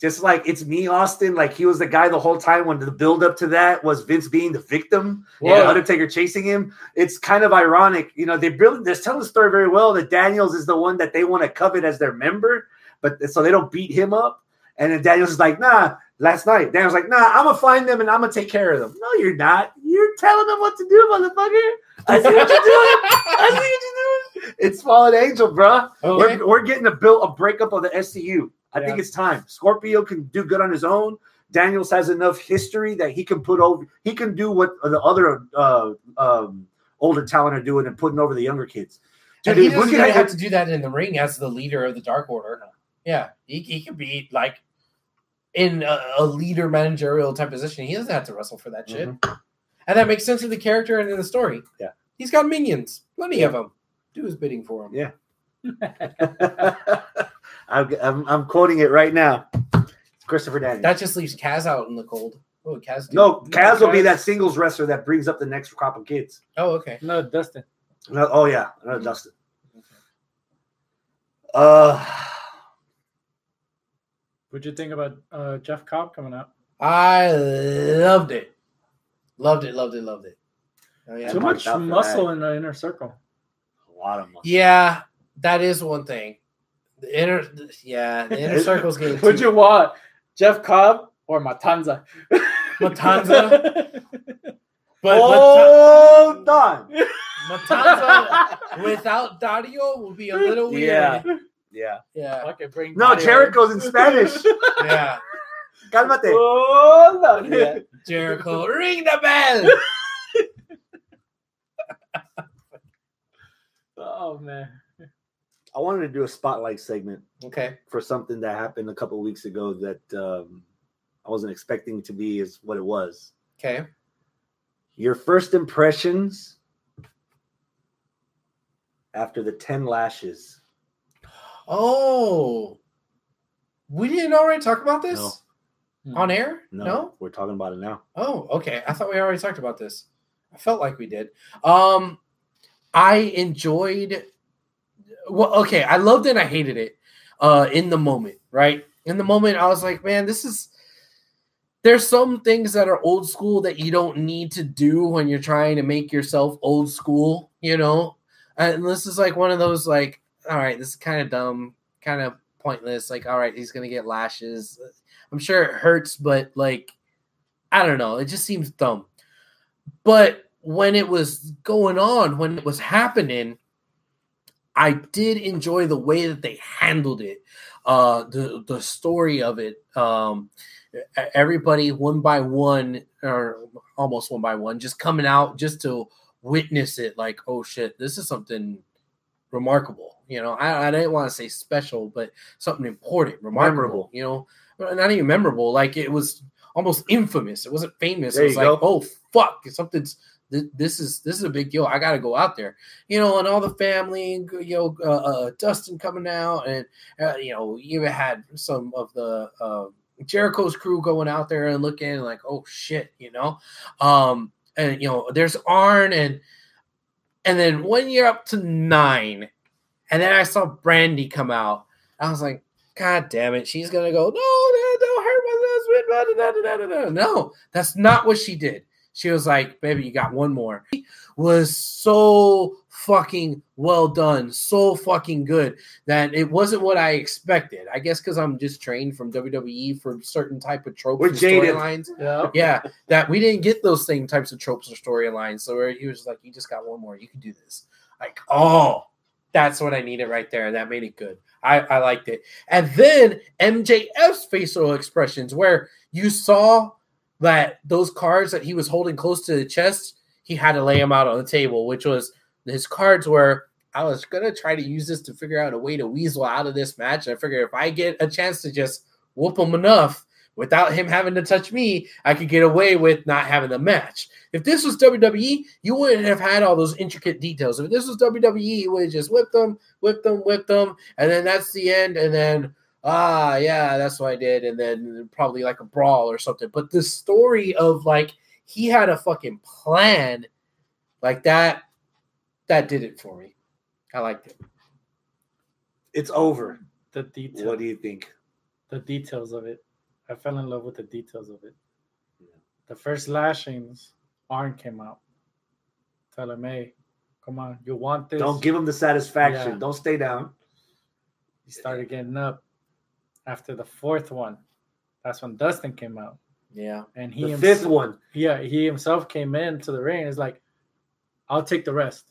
just like it's me, Austin. Like he was the guy the whole time when the build up to that was Vince being the victim, and Yeah. Undertaker chasing him. It's kind of ironic. You know, they build they're telling the story very well that Daniels is the one that they want to covet as their member, but so they don't beat him up. And then Daniels is like, nah, last night. Daniels like, nah, I'm gonna find them and I'm gonna take care of them. No, you're not. You're telling them what to do, motherfucker. I see what you're doing. I see what you're doing. It's Fallen Angel, bruh. Okay. We're, we're getting a build a breakup of the SCU. I think it's time. Scorpio can do good on his own. Daniels has enough history that he can put over. He can do what the other uh, um, older talent are doing and putting over the younger kids. And he doesn't could have- have to do that in the ring as the leader of the Dark Order. Yeah, he, he could be like in a, a leader managerial type position. He doesn't have to wrestle for that shit. And that makes sense of the character and in the story. Yeah. He's got minions, plenty of them. Do his bidding for him. Yeah. I'm, I'm, I'm quoting it right now. It's Christopher Daniels. That just leaves Kaz out in the cold. Oh, Kaz. do- no, Kaz will be that singles wrestler that brings up the next crop of kids. Oh, okay. No, Dustin. No, oh yeah, no, Dustin. Uh, What'd you think about uh, Jeff Cobb coming out? I loved it. Loved it, loved it, loved it. Oh, yeah. Too much marked out for muscle that. in the inner circle. a lot of money. Yeah, that is one thing. The inner, yeah, the inner circle's getting What'd too- you want, Jeff Cobb or Matanza? Matanza? But Hold on. Matanza without Dario will be a little weird. Yeah. Yeah. yeah, Okay, bring No, Dario. Jericho's in Spanish. yeah. Cálmate. Hold on. Yeah. Jericho, ring the bell. Oh man. I wanted to do a spotlight segment Okay. for something that happened a couple weeks ago that um, I wasn't expecting to be as what it was. Okay. Your first impressions after the 10 lashes. Oh, we didn't already talk about this No. on air. No, no? we're talking about it now. Oh, okay. I thought we already talked about this. I felt like we did. Um, I enjoyed. Well, okay. I loved it. and I hated it. Uh, in the moment, right? In the moment, I was like, man, this is. There's some things that are old school that you don't need to do when you're trying to make yourself old school, you know. And this is like one of those like, all right, this is kind of dumb, kind of pointless. Like, all right, he's gonna get lashes. I'm sure it hurts, but like, I don't know. It just seems dumb. But when it was going on, when it was happening, I did enjoy the way that they handled it. Uh, the the story of it. Um, everybody one by one, or almost one by one, just coming out just to witness it. Like, oh shit, this is something remarkable. You know, I, I didn't want to say special, but something important, remarkable. Memorable. You know, not even memorable. Like it was almost infamous. It wasn't famous. There it was like, go. oh fuck, something's th- this is this is a big deal. I got to go out there, you know, and all the family, you know, uh, uh, Dustin coming out, and uh, you know, you had some of the uh, Jericho's crew going out there and looking like, oh shit, you know, um, and you know, there's Arn and and then when you're up to nine, and then I saw Brandi come out, I was like, God damn it, she's gonna go, no, no, don't hurt my husband, da, da, da, da. no, that's not what she did. She was like, baby, you got one more. It was so fucking well done, so fucking good that it wasn't what I expected. I guess because I'm just trained from WWE for certain type of tropes We're and jaded. storylines. Yeah. Yeah, that we didn't get those same types of tropes or storylines. So where he was like, you just got one more, you can do this. Like, oh, that's what I needed right there. And that made it good. I, I liked it. And then MJF's facial expressions, where you saw that those cards that he was holding close to the chest, he had to lay them out on the table, which was his cards were. I was gonna try to use this to figure out a way to weasel out of this match. I figure if I get a chance to just whoop him enough without him having to touch me, I could get away with not having the match. If this was WWE, you wouldn't have had all those intricate details. If this was WWE, you would have just whipped them, whipped them, whipped them, and then that's the end. And then, ah, yeah, that's what I did. And then probably like a brawl or something. But the story of like he had a fucking plan like that, that did it for me. I liked it. It's over. The detail, What do you think? the details of it. I fell in love with the details of it. The first lashings, Arn came out. Tell him, hey, come on, you want this? Don't give him the satisfaction. Yeah. Don't stay down. He started getting up. After the fourth one, that's when Dustin came out, Yeah. and he The himself, fifth one. yeah, he himself came into the ring. and is like, I'll take the rest.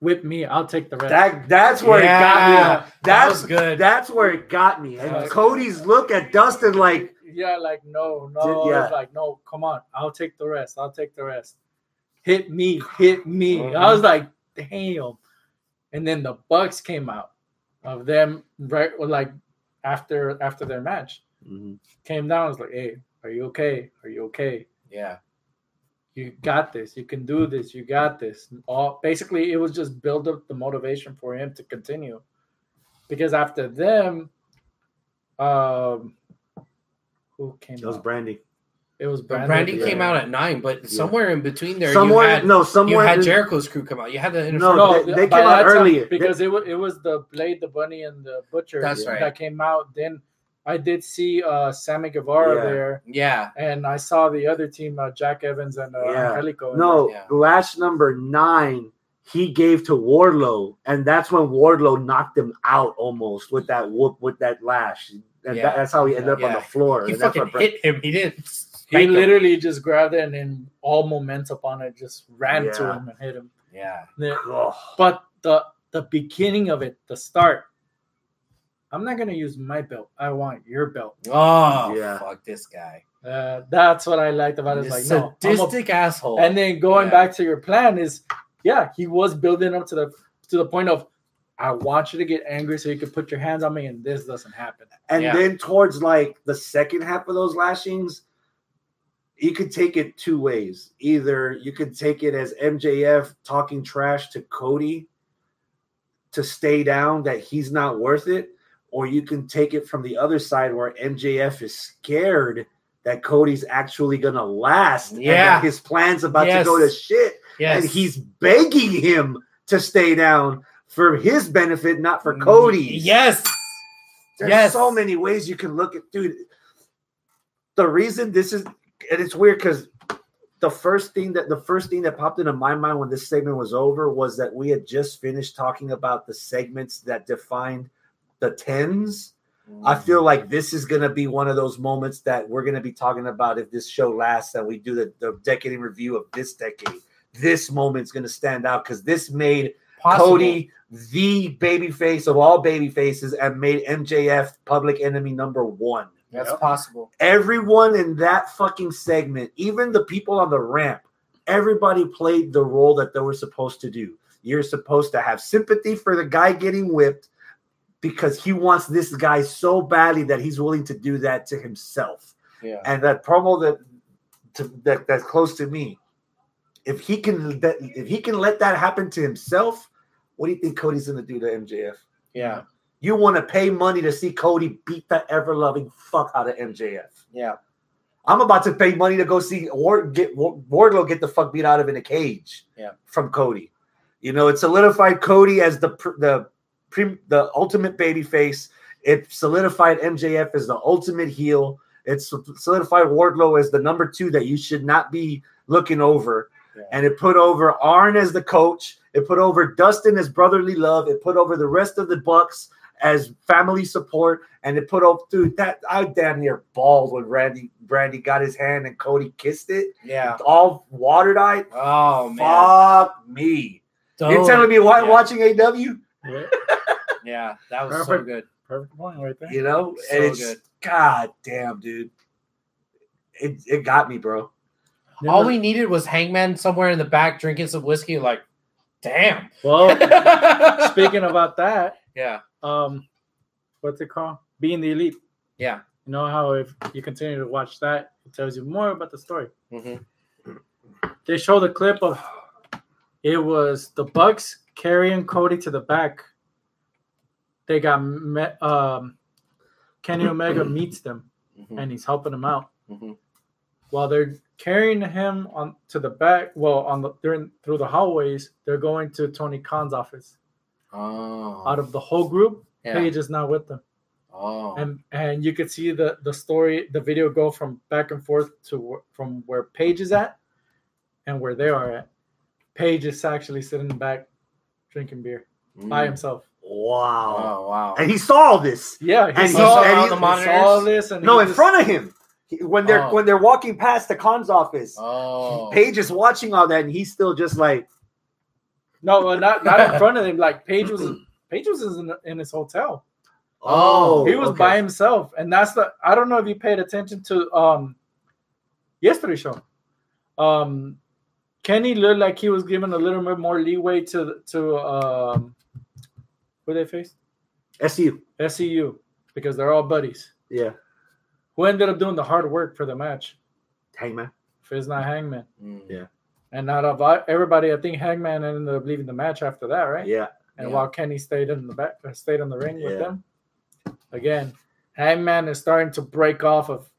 Whip me, I'll take the rest. That that's where it got me. that That's was good. That's where it got me. And Yeah. Cody's look at Dustin like, yeah, like no, no, Did- yeah. Like no, come on, I'll take the rest. I'll take the rest. Hit me, hit me. Mhm. I was like, damn. And then the Bucks came out of them right like after after their match. Came down, was like, hey, are you okay? Are you okay? Yeah. You got this. You can do this. You got this. All basically, it was just build up the motivation for him to continue, because after them, um, who came? that was? Brandi. It was Brandi. Brandi came out at nine, but somewhere in between there, somewhere, you had, no, you had in- Jericho's crew come out. You had the No, No, they- they came out that time, earlier. because it was it was the Blade, the Bunny, and the Butcher That's right. that came out. Then I did see uh Sammy Guevara Yeah. there, yeah, and I saw the other team, uh, Jack Evans and uh, Yeah. Angelico. No, Yeah. last number nine, he gave to Wardlow, and that's when Wardlow knocked him out almost with that whoop with that lash. And Yeah. that- that's how he ended up on the floor. he and that's fucking what Bra- hit him. He didn't. He spank him. literally just grabbed it and then all momentum on it just ran to him and hit him. Yeah, The- Ugh. But the the beginning of it, the start, I'm not gonna use my belt. I want your belt. Oh, Yeah. fuck this guy. Uh, that's what I liked about it. It's This like no, a- sadistic asshole. and then going Yeah. back to your plan is, yeah, he was building up to the to the point of, I want you to get angry so you can put your hands on me, and this doesn't happen. And Yeah. then towards like the second half of those lashings, you could take it two ways. Either you could take it as MJF talking trash to Cody to stay down that he's not worth it, or you can take it from the other side where MJF is scared that Cody's actually gonna last. Yeah. his plan's about Yes. to go to shit, yes, and he's begging him to stay down for his benefit, not for Cody's. Yes, There's Yes. so many ways you can look at, dude. The reason this is, and it's weird because the first thing that the first thing that popped into my mind when this segment was over was that we had just finished talking about the segments that defined the tens. I mm. feel like this is going to be one of those moments that we're going to be talking about if this show lasts and we do the, the decade in review of this decade. This moment's going to stand out because this made Possible. Cody the baby face of all baby faces and made MJF public enemy number one. That's possible. Everyone in that fucking segment, even the people on the ramp, everybody played the role that they were supposed to do. You're supposed to have sympathy for the guy getting whipped because he wants this guy so badly that he's willing to do that to himself Yeah. and that promo that to, that that's close to me if he can that if he can let that happen to himself, what do you think Cody's gonna do to MJF? Yeah. You want to pay money to see Cody beat the ever loving fuck out of MJF. Yeah. I'm about to pay money to go see Ward get Wardlow get the fuck beat out of in a cage. Yeah. From Cody, you know, it solidified Cody as the the the ultimate baby face. It solidified MJF as the ultimate heel. It solidified Wardlow as the number two that you should not be looking over. Yeah. And it put over Arn as the coach. It put over Dustin as brotherly love. It put over the rest of the Bucks as family support. And it put over dude that I damn near bawled when Randy Brandi got his hand and Cody kissed it. Yeah. All watered eyed. Oh man. Fuck me. You're telling me why yeah. watching AW? Yeah, Yeah, that was so good. perfect point right there. You know? So and it's good. god damn, dude. It it got me, bro. All we needed was Hangman somewhere in the back drinking some whiskey. Like, damn. well, speaking about that, yeah. Um, what's it called? Being the elite. Yeah. You know how if you continue to watch that, it tells you more about the story. hmm They show the clip of it was the Bucks carrying Cody to the back. They got met, um, Kenny Omega meets them hmm and he's helping them out hmm while they're carrying him on to the back. Well, on the during through the hallways, they're going to Tony Khan's office. Oh. Out of the whole group, yeah. Page is not with them. Oh. and and you could see the the story the video go from back and forth to from where Page is at and where they are at. Page is actually sitting back drinking beer by Mm. himself. Wow. Oh wow. And he saw all this. Yeah, And he he saw, saw he it on the saw all this and No, in just- front of him. When they're Oh. when they're walking past the Khan's office, Oh. Page is watching all that, and he's still just like, No, not not in front of him. Like Page was Page was in, in his hotel. Oh, he was okay. by himself, and that's the. I don't know if you paid attention to um yesterday's show. Um, Kenny looked like he was given a little bit more leeway to to um who they faced SU. SCU because they're all buddies. Yeah, Who ended up doing the hard work for the match? Hangman. If it's not Hangman, Mm. Yeah. And out of everybody, I think Hangman ended up leaving the match after that, right? Yeah, And Yeah. while Kenny stayed in the back, uh, stayed in the ring with Yeah. them. Again, Hangman is starting to break off of.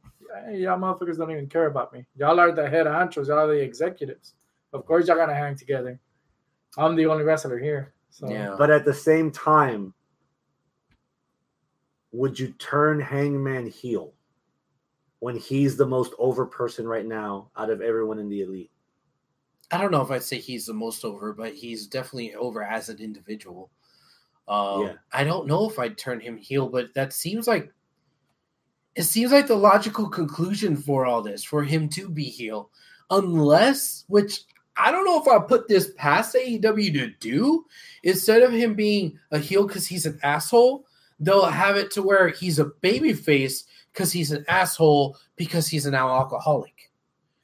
Hey, y'all motherfuckers don't even care about me. Y'all are the head honchos. Y'all are the executives. Of course, y'all gotta hang together. I'm the only wrestler here. So Yeah. but at the same time, would you turn Hangman heel when he's the most over person right now out of everyone in the elite? I don't know if I'd say he's the most over, but he's definitely over as an individual. Um, Yeah. I don't know if I'd turn him heel, but that seems like it seems like the logical conclusion for all this for him to be heel, unless which I don't know if I put this past AEW to do. Instead of him being a heel because he's an asshole, they'll have it to where he's a baby face because he's an asshole because he's an alcoholic.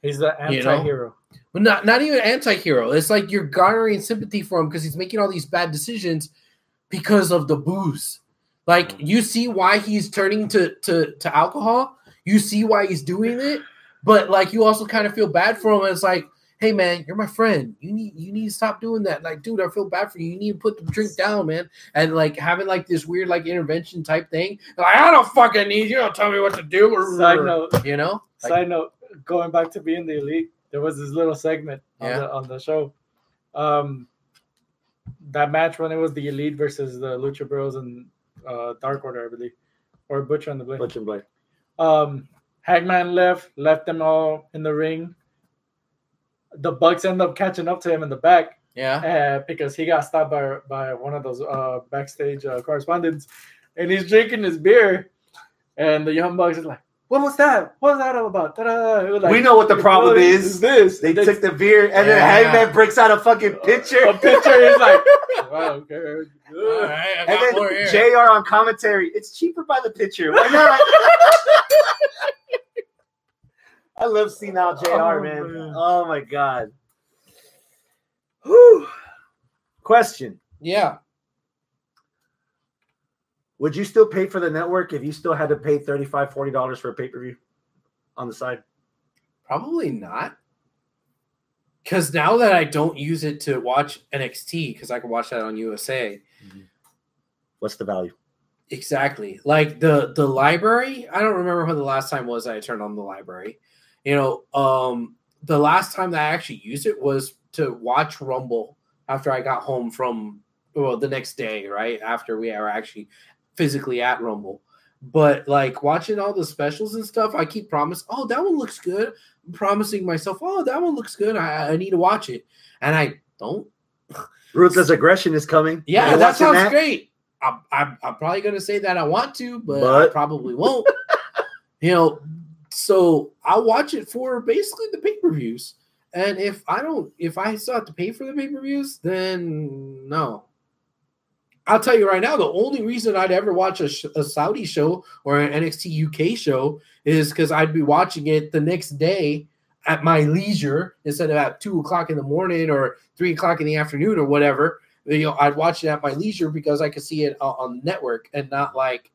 He's the You know? anti-hero. But not not even anti-hero. It's like you're garnering sympathy for him because he's making all these bad decisions because of the booze. Like you see why he's turning to to to alcohol. You see why he's doing it, but like you also kind of feel bad for him. It's like, hey man, you're my friend. You need you need to stop doing that. Like, dude, I feel bad for you. You need to put the drink down, man. And like having like this weird like intervention type thing. Like, I don't fucking need you. Don't tell me what to do. Side note, you know. Like, Side note, going back to being the elite, there was this little segment on, Yeah. the, on the show. Um, that match when it was the elite versus the Lucha Bros and uh, Dark Order, I believe, or Butcher and the Blade. Butcher and Blade. Um, Hangman left, left them all in the ring. The Bucks end up catching up to him in the back yeah. uh, because he got stopped by by one of those uh, backstage uh, correspondents, and he's drinking his beer, and the Young Bucks is like, "What was that? What was that all about?" Ta-da. It was like, We know what the problem "What is. This They They took the beer, and then Hangman breaks out a fucking pitcher. a picture. He's like, "I don't care." All right, I And then. JR on commentary, it's cheaper by the pitcher. Why not? I love seeing out JR, Oh, man. man. Oh my god. Whew. Question. Yeah. Would you still pay for the network if you still had to pay $35, $40 for a pay-per-view on the side? Probably not. because now that I don't use it to watch NXT, because I can watch that on USA. What's the value? Exactly. Like the the library, I don't remember when the last time was I turned on the library. You know, um the last time that I actually used it was to watch Rumble after I got home from well the next day, right? After we are actually physically at Rumble. But like watching all the specials and stuff, I keep promise, oh, that one looks good. I'm promising myself, oh, that one looks good. I, I need to watch it. And I don't. Ruthless aggression is coming. Yeah, that sounds great. I'm, I'm, I'm probably going to say that I want to, but, I probably won't. you know, so I'll watch it for basically the pay per views. And if I don't, if I still have to pay for the pay per views, then no. I'll tell you right now, the only reason I'd ever watch a, sh- a Saudi show or an NXT UK show is because I'd be watching it the next day at my leisure instead of at two o'clock in the morning or three o'clock in the afternoon or whatever. You know, I'd watch it at my leisure because I could see it on, on the network and not like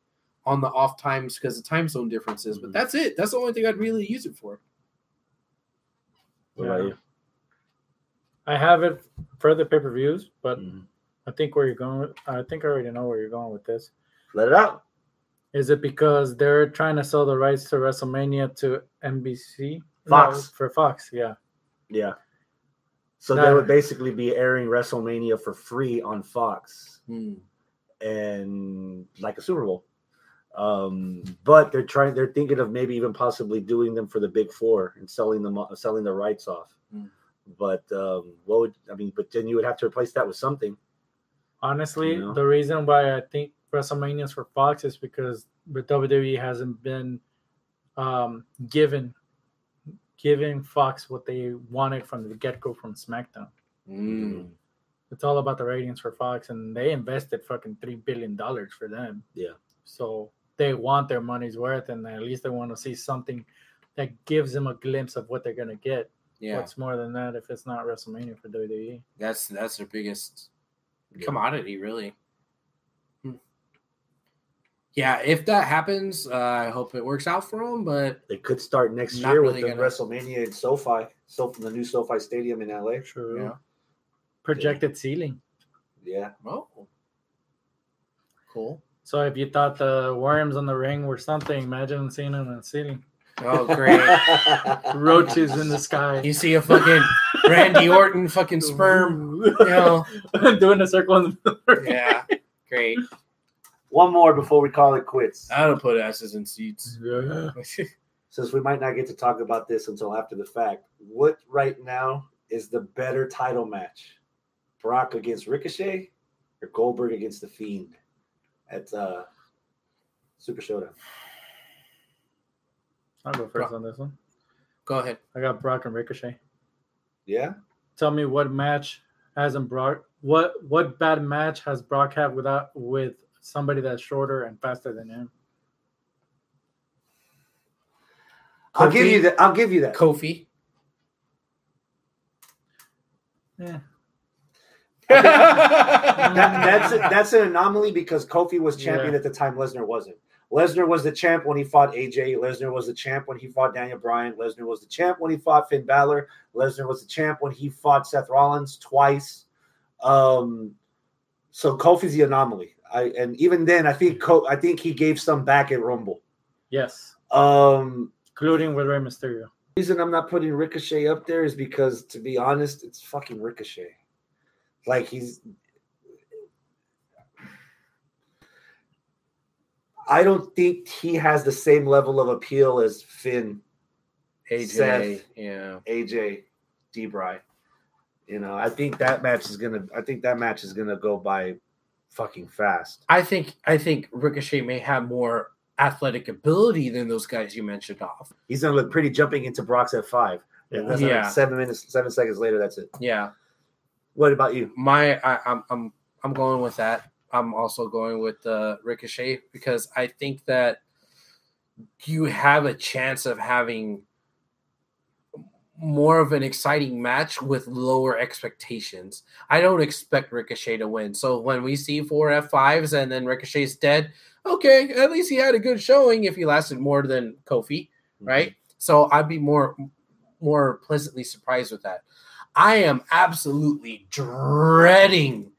on the off times because of time zone differences. But that's it. That's the only thing I'd really use it for. What about Yeah. you? I have it for the pay per views, but Mhm. I think where you're going. I think I already know where you're going with this. Let it out. Is it because they're trying to sell the rights to WrestleMania to NBC? Fox. No, for Fox, yeah. Yeah. So No. they would basically be airing WrestleMania for free on Fox Hmm. and like a Super Bowl. Um, but they're trying. They're thinking of maybe even possibly doing them for the Big Four and selling them, selling the rights off. Mm. But um, what would I mean? But then you would have to replace that with something. Honestly, You know? the reason why I think WrestleMania is for Fox is because the WWE hasn't been um, given giving Fox what they wanted from the get go from SmackDown. Hmm. It's all about the ratings for Fox, and they invested fucking three billion dollars for them. Yeah. So they want their money's worth, and at least they want to see something that gives them a glimpse of what they're gonna get. Yeah, What's more than that if it's not WrestleMania for? WWE? that's that's their biggest Yeah. commodity, really. Hmm. Yeah, if that happens, uh, I hope it works out for them. But They could start next year really with the gonna- WrestleMania in SoFi, so from the new SoFi Stadium in LA. True. Yeah. Projected ceiling. Yeah. oh, cool. So if you thought the worms on the ring were something, imagine seeing them on the ceiling. Oh, great. Roaches in the sky. you see a fucking Randy Orton fucking sperm. You know, doing a circle in the middle. yeah, great. One more before we call it quits. I don't put asses in seats. Yeah. Since we might not get to talk about this until after the fact, what right now is the better title match? Brock against Ricochet or Goldberg against The Fiend at uh, Super Showdown? I'll go first on this one. Go ahead. I got Brock and Ricochet. Yeah. Tell me what match hasn't Brock what what bad match has Brock had without with somebody that's shorter and faster than him? I'll give you that. I'll give you that. Kofi. Yeah. That- that's that's an anomaly because Kofi was champion Yeah. at the time Lesnar wasn't. Lesnar was the champ when he fought AJ. Lesnar was the champ when he fought Daniel Bryan. Lesnar was the champ when he fought Finn Balor. Lesnar was the champ when he fought Seth Rollins twice. Um, so Kofi's the anomaly. I and even then, I think Co- I think he gave some back at Rumble. Yes. Um, Including with Rey Mysterio. reason I'm not putting Ricochet up there is because, to be honest, it's fucking Ricochet. Like he's. I don't think he has the same level of appeal as Finn, AJ. Seth. Yeah. AJ, D-Bry. You know, I think that match is gonna. I think that match is gonna go by fucking fast. I think I think Ricochet may have more athletic ability than those guys you mentioned off. He's gonna look pretty jumping into Brock's at five. And that's Yeah. like seven minutes, seven seconds later. That's it. Yeah. What about you? My I, I'm I'm I'm going with that. I'm also going with uh, Ricochet because I think that you have a chance of having more of an exciting match with lower expectations. I don't expect Ricochet to win. So when we see four F5s and then Ricochet's dead, okay, at least he had a good showing if he lasted more than Kofi, right? So I'd be more more pleasantly surprised with that. I am absolutely dreading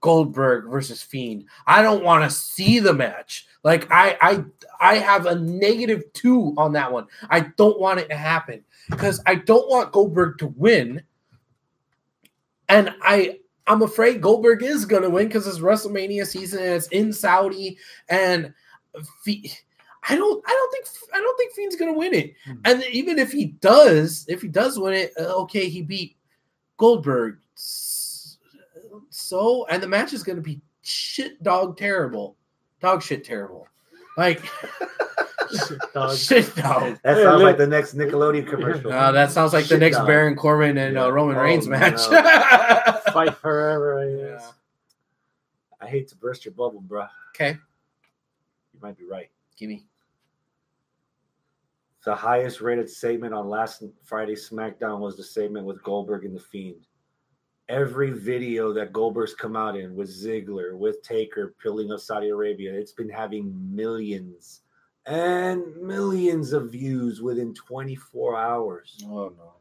Goldberg versus Fiend. I don't want to see the match. Like I I I have a negative 2 on that one. I don't want it to happen cuz I don't want Goldberg to win. And I I'm afraid Goldberg is going to win cuz it's WrestleMania season and it's in Saudi and Fe- I don't I don't think I don't think Fiend's going to win it. Hmm. And even if he does, if he does win it, uh, okay, he beat Goldberg. S- So, and the match is going to be shit dog terrible. Dog shit terrible. Like Dog. shit dog. That sounds like the next Nickelodeon commercial. Uh, that sounds like the next dog. Baron Corbin and uh, Roman Oh, Reigns match. Fight forever. I guess. Yeah. I hate to burst your bubble, bro. Okay, You might be right. give me. The highest rated segment on last Friday's SmackDown was the segment with Goldberg and The Fiend. Every video that Goldberg's come out in with Ziggler, with Taker peeling up Saudi Arabia, it's been having millions and millions of views within 24 hours. Oh no.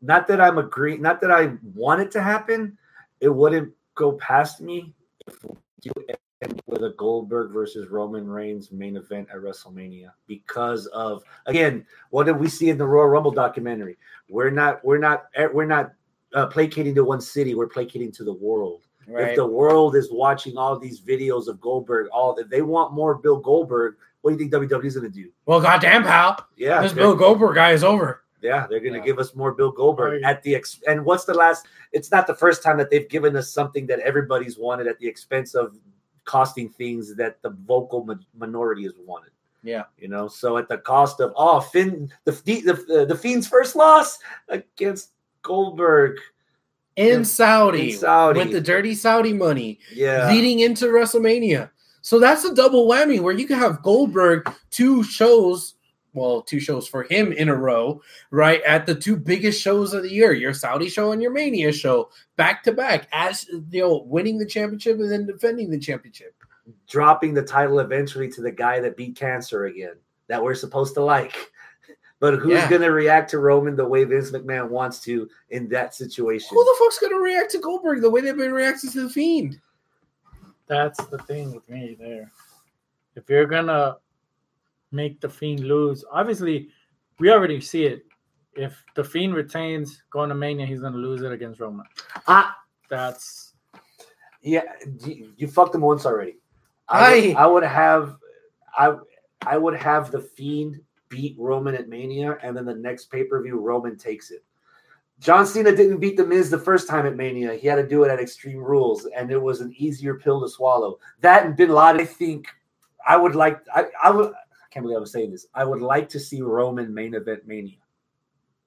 Not that I'm agree, not that I want it to happen. It wouldn't go past me if you end with a Goldberg versus Roman Reigns main event at WrestleMania because of again, what did we see in the Royal Rumble documentary? We're not, we're not, eh, we're not uh, placating to one city. We're placating to the world. If the world is watching all these videos of Goldberg, all that they want more Bill Goldberg, what do you think WWE's going to do? well, goddamn, pal. Yeah, This Bill Goldberg guy is over. yeah, they're going to Yeah. give us more Bill Goldberg Oh, at the ex. And what's the last? It's not the first time that they've given us something that everybody's wanted at the expense of costing things that the vocal ma- minority has wanted. Yeah. You know, so at the cost of oh, Finn, the the the, the Fiend's first loss against Goldberg. In Saudi, in Saudi. with the dirty Saudi money. Yeah, leading into WrestleMania. So that's a double whammy where you can have Goldberg two shows, well, two shows for him in a row, right? At the two biggest shows of the year, your Saudi show and your Mania show, back to back, as you know, winning the championship and then defending the championship. dropping the title eventually to the guy that beat cancer again that we're supposed to like. But who's Yeah. going to react to Roman the way Vince McMahon wants to in that situation? Who the fuck's gonna react to Goldberg the way they've been reacting to the Fiend? That's the thing with me there. If you're gonna make the fiend lose, obviously we already see it. If the fiend retains going to Mania, he's gonna lose it against Roman. Ah, That's yeah, you, you fucked him once already. I would, I- I would have, I, I would have the Fiend beat Roman at Mania, and then the next pay per view Roman takes it. John Cena didn't beat the Miz the first time at Mania. He had to do it at Extreme Rules, and it was an easier pill to swallow. That and Bin Laden, I think, I would like. I, I would. I can't believe I'm saying this. I would like to see Roman main event Mania.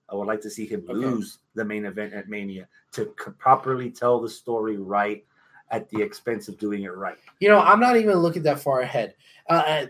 I would like to see him Okay. lose the main event at Mania to c- properly tell the story right at the expense of doing it right. You know, I'm not even looking that far ahead. Uh, I-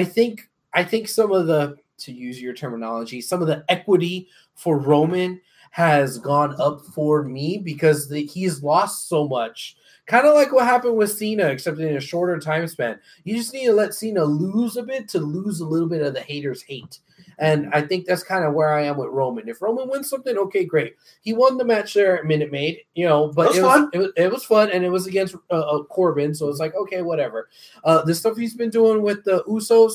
I think I think some of the to use your terminology, some of the equity for Roman has gone up for me because the, he's lost so much. Kind of like what happened with Cena, except in a shorter time span. You just need to let Cena lose a bit to lose a little bit of the haters' hate. And I think that's kind of where I am with Roman. If Roman wins something, okay, great. He won the match there at Minute Maid, you know, but It was it was, fun. it was it was fun, and it was against uh, uh, Corbin, so it's like okay, whatever. Uh, the stuff he's been doing with the Usos,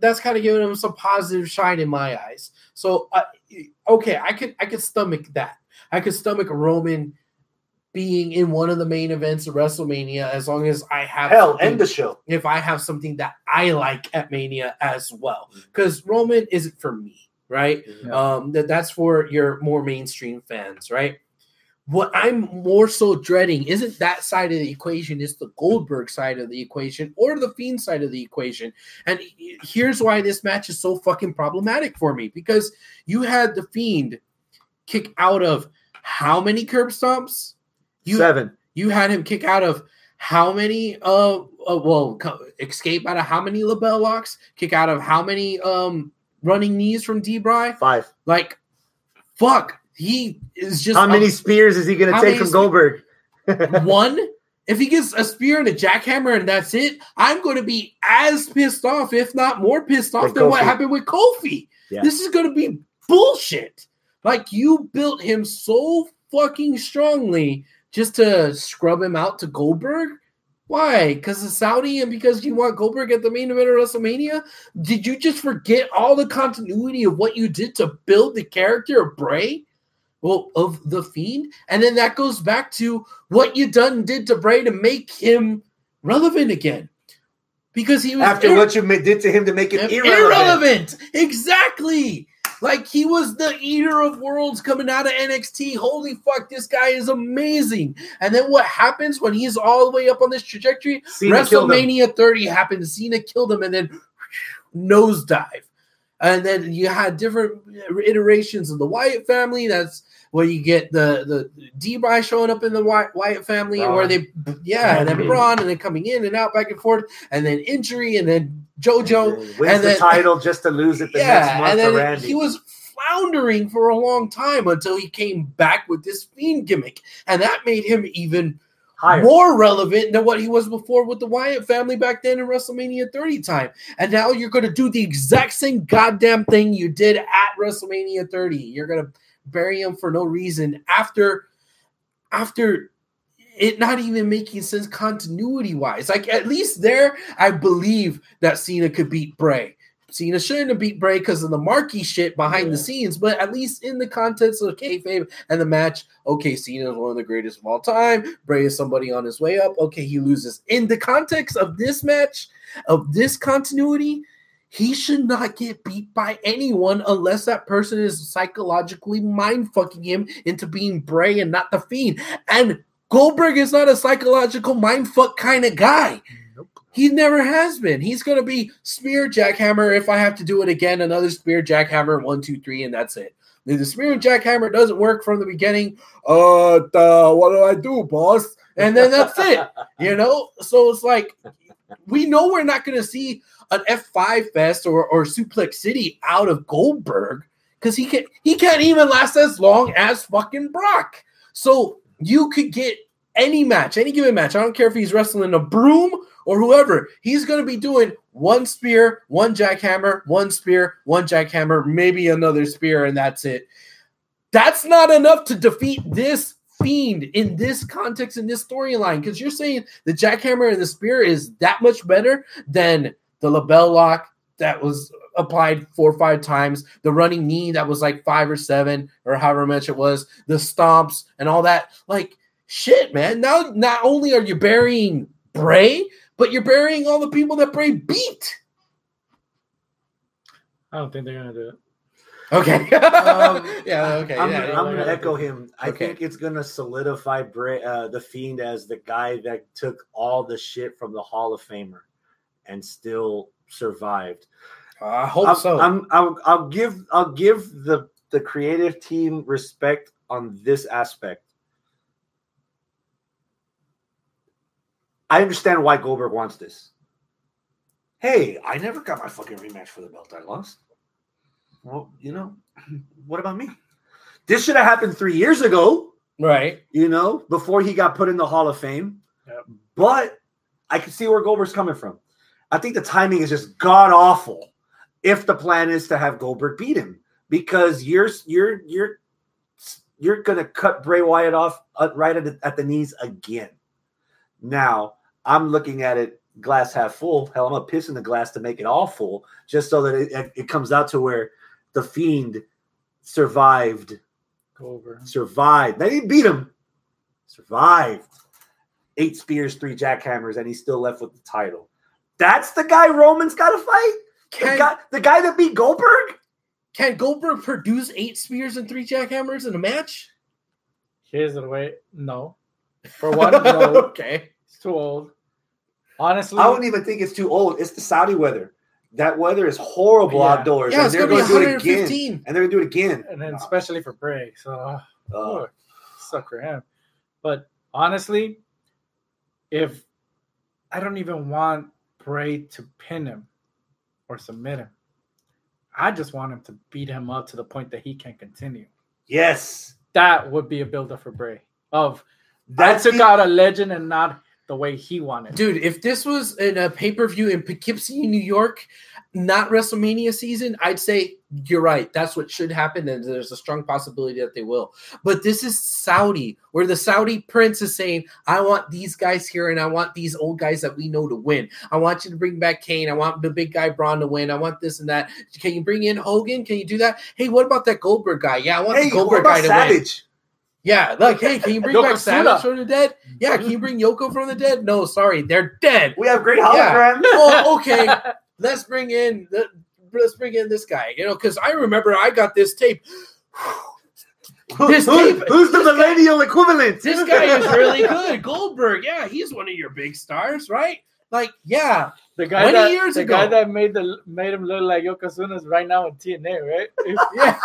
that's kind of giving him some positive shine in my eyes. So, uh, okay, I could I could stomach that. I could stomach Roman being in one of the main events of WrestleMania as long as I have Hell, something- end the show. if I have something that I like at Mania as well. Because Roman isn't for me, right? Yeah. Um, that that's for your more mainstream fans, right? What I'm more so dreading isn't that side of the equation, it's the Goldberg side of the equation or the Fiend side of the equation. And here's why this match is so fucking problematic for me because you had the Fiend kick out of how many curb stomps? You Seven. you had him kick out of how many uh, uh well escape out of how many LeBell locks kick out of how many um running knees from D-Bry Five. like fuck he is just How many a- spears is he going to take from Goldberg? one if he gets a spear and a jackhammer and that's it i'm going to be as pissed off if not more pissed off Like than what happened with kofi Yeah. this is going to be bullshit Like you built him so fucking strongly just to scrub him out to Goldberg. Why? Because it's Saudi and because you want Goldberg at the main event of WrestleMania? Did you just forget all the continuity of what you did to build the character of Bray? Well, of the Fiend? And then that goes back to what you done did to Bray to make him relevant again. Because he was After ir- what you did to him to make him irrelevant. irrelevant. Exactly. Like he was the eater of worlds coming out of NXT. Holy fuck, this guy is amazing. And then what happens when he's all the way up on this trajectory? Cena. WrestleMania 30 happened. Cena killed him and then nosedive. And then you had different iterations of the Wyatt family. That's where you get the the D-Bry showing up in the Wy- Wyatt family, and where uh-huh. they yeah, and then. Braun, and then coming in and out back and forth, and then injury, and then JoJo, Wins and the then- title just to lose it the next yeah, month and to then Randy. he was floundering for a long time until he came back with this fiend gimmick, and that made him even higher. more relevant than what he was before with the Wyatt family back then in WrestleMania 30 time. And now you're going to do the exact same goddamn thing you did at WrestleMania 30. You're going to bury him for no reason after after it not even making sense continuity wise. Like at least there, I believe that Cena could beat Bray. Cena shouldn't have beat Bray because of the marquee shit behind the scenes, but at least in the context of kayfabe and the match, okay, Cena is one of the greatest of all time. Bray is somebody on his way up. Okay, he loses. In the context of this match, of this continuity, he should not get beat by anyone unless that person is psychologically mind fucking him into being Bray and not the Fiend. And Goldberg is not a psychological mind fuck kind of guy. Nope. He never has been. He's going to be spear jackhammer. If I have to do it again, another spear jackhammer, one, two, three, and that's it. If the spear jackhammer doesn't work from the beginning, uh, uh, what do I do, boss? And then that's it. You know, so it's like we know we're not going to see an F5 fest or, or Suplex City out of Goldberg because he can he can't even last as long as fucking Brock. So you could get any match, any given match. I don't care if he's wrestling a broom or whoever. He's going to be doing one spear, one jackhammer, one spear, one jackhammer, maybe another spear, and that's it. That's not enough to defeat this fiend in this context in this storyline because you're saying the jackhammer and the spear is that much better than the LeBell lock that was applied four or five times, the running knee that was like five or seven or however much it was, the stomps and all that. Like shit, man. Now not only are you burying Bray, but you're burying all the people that Bray beat. I don't think they're gonna do it. Okay. Um, yeah. Okay. I'm, yeah, I'm gonna echo him. I Okay. think it's gonna solidify Bray, uh, the Fiend as the guy that took all the shit from the Hall of Famer and still survived. I hope I'm, so. I'm, I'll, I'll give I'll give the the creative team respect on this aspect. I understand why Goldberg wants this. Hey, I never got my fucking rematch for the belt I lost. Well, you know, what about me? This should have happened three years ago, right. you know, before he got put in the Hall of Fame. Yep. But I can see where Goldberg's coming from. I think the timing is just god awful if the plan is to have Goldberg beat him because you're you're you're you're gonna cut Bray Wyatt off uh, right at the, at the knees again. Now I'm looking at it glass half full. Hell, I'm gonna piss in the glass to make it all full, just so that it, it, comes out to where the Fiend survived, Go over. survived. They didn't beat him, survived. Eight spears, three jackhammers, and he's still left with the title. That's the guy Roman's got to fight. The guy, the guy that beat Goldberg. can Goldberg produce eight spears and three jackhammers in a match? Here's the way. No. For one, no. okay. It's too old. Honestly, I wouldn't even think it's too old. It's the Saudi weather. That weather is horrible Yeah. outdoors. Yeah, and it's they're gonna be do it again. 115. And they're going to do it again. and then especially for Bray. So oh, suck for him. But honestly, if I don't even want Bray to pin him or submit him, I just want him to beat him up to the point that he can continue. yes. That would be a builder for Bray. Of That's I took the- out a legend and not the way he wanted. Dude, if this was in a pay per view in Poughkeepsie, New York, not WrestleMania season, I'd say you're right. That's what should happen, and there's a strong possibility that they will. But this is Saudi, where the Saudi prince is saying, "I want these guys here, and I want these old guys that we know to win. I want you to bring back Kane. I want the big guy Braun to win. I want this and that. Can you bring in Hogan? Can you do that? Hey, what about that Goldberg guy? Yeah, I want Hey, the what Goldberg about guy to win. Savage? Yeah, like, hey, can you bring back Yokozuna. Savage from the dead? Yeah, can you mm-hmm. bring Yoko from the dead? No, sorry, they're dead. We have great Yeah. holograms. oh, okay. Let's bring in the let's bring in this guy. You know, because I remember I got this tape. Who- This who- tape- who's the millennial equivalent? This guy is really good. Goldberg, yeah, he's one of your big stars, right? Like, yeah, The guy 20 that, years the ago. guy that made the made him look like Yokozuna is right now in TNA, right? yeah.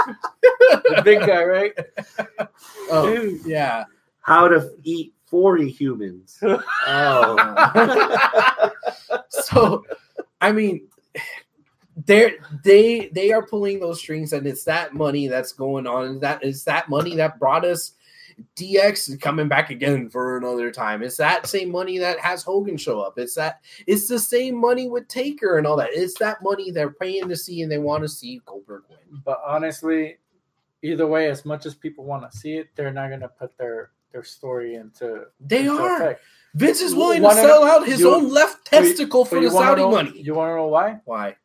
the big guy, right? Oh, yeah. How to eat 40 humans. Oh. so I mean they're they they are pulling those strings and it's that money that's going on and that is that money that brought us DX is coming back again for another time. It's that same money that has Hogan show up. It's that it's the same money with Taker and all that. It's that money they're paying to see and they want to see Goldberg win. But honestly, either way, as much as people want to see it, they're not gonna put their their story into. They into are. effect. Vince is willing Wanna- to sell out his you- own left but you- testicle for But the Saudi know- money. You want to know why? Why?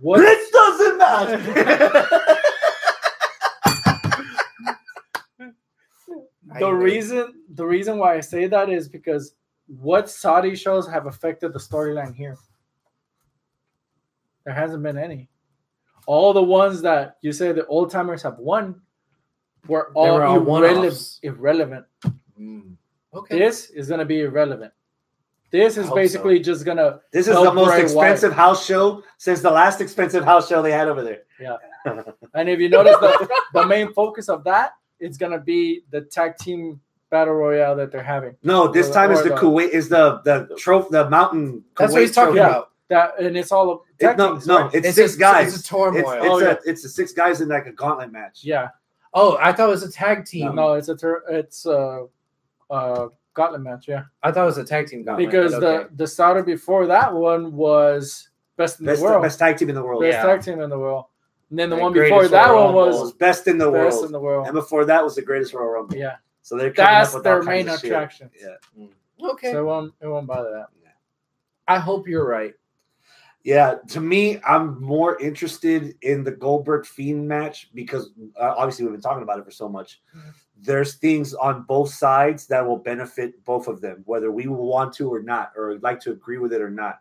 What? this doesn't matter. the reason the reason why I say that is because what Saudi shows have affected the storyline here. There hasn't been any. All the ones that you say the old timers have won were all, were all irrelevant. Mm. Okay. This is gonna be irrelevant. This is basically just gonna This is the most Bray expensive house show since the last expensive house show they had over there. Yeah, and if you notice the, the main focus of that, it's gonna be the tag team battle royale that they're having. No, this Or- time is the the- Tuwaiq is the the trophy the mountain. That's what he's talking trophy. about. That and it's all It- tag no, teams, no, right? it's, six a, guys. It's a turmoil. It's, it's, Oh, a, yeah. it's the six guys in like a gauntlet match. yeah. oh, I thought it was a tag team. No, it's a tur- it's a uh, gauntlet match. Yeah, I thought it was a tag team. Gauntlet, because but the the starter before that one was best in Best, the world, best tag team in the world. best yeah. tag team in the world. And then the And one greatest before that Royal one Rumble. was best in the best world. in the world. And before that was the greatest Royal Rumble. Yeah, So they're coming that's up with their all kinds main of shit. attraction. Yeah. okay. So it won't it won't bother that. I hope you're right. Yeah, to me, I'm more interested in the Goldberg Fiend match because uh, obviously we've been talking about it for so much. There's things on both sides that will benefit both of them, whether we will want to or not, or like to agree with it or not.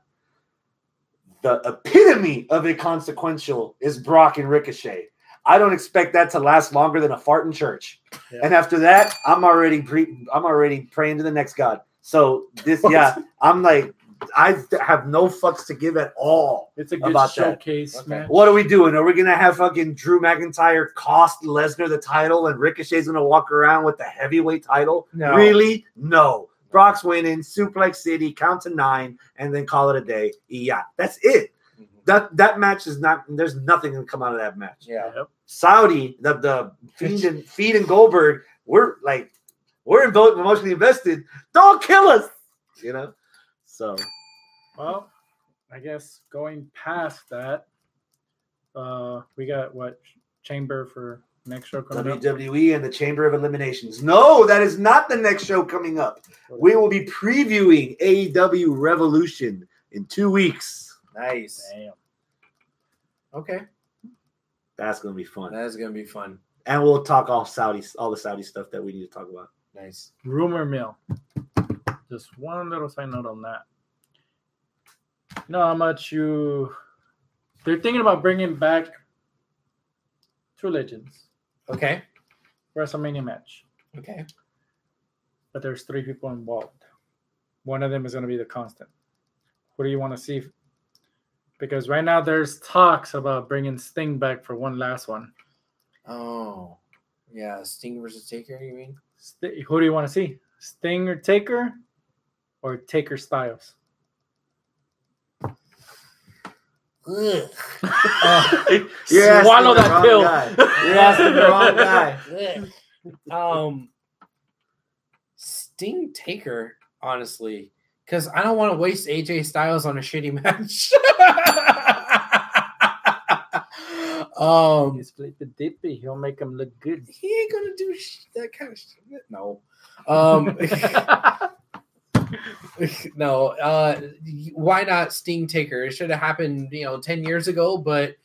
The epitome of inconsequential is Brock and Ricochet. I don't expect that to last longer than a fart in church. Yeah. And after that, I'm already pre- I'm already praying to the next god. So this, yeah, I'm like, I have no fucks to give at all. It's a good About showcase Okay. match. What are we doing? Are we gonna have fucking Drew McIntyre cost Lesnar the title, and Ricochet's gonna walk around with the heavyweight title? No. Really? No. Brock's winning, Suplex City, count to nine, and then call it a day. Yeah, that's it. That that match is not. There's nothing gonna come out of that match. Yeah. Saudi, the the Fiend and Feed and Goldberg, we're like we're invo- emotionally invested. Don't kill us, you know. So Well, I guess going past that, uh, we got what chamber for next show coming up. WWE and the Chamber of Eliminations. No, that is not the next show coming up. We will be previewing AEW Revolution in two weeks. Nice. Damn. Okay. That's gonna be fun, That's gonna be fun. and we'll talk all Saudi, all the Saudi stuff that we need to talk about. Nice. Rumor mill. Just one little side note on that. You know how much you? They're thinking about bringing back two legends Okay. WrestleMania match, Okay. but there's three people involved. One of them is going to be the constant. What do you want to see? Because right now there's talks about bringing Sting back for one last one. Oh. Yeah. Sting versus Taker. You mean? St- who do you want to see? Sting or Taker, or Taker Styles? Ugh. You're Swallow that pill. asking the wrong guy. Um, Sting Taker, honestly, because I don't want to waste AJ Styles on a shitty match. Um, You split the dippy. He'll make him look good. he ain't gonna do sh- that kind of shit. No. Um, no. Uh, why not Sting Taker? It should have happened, you know, ten years ago, but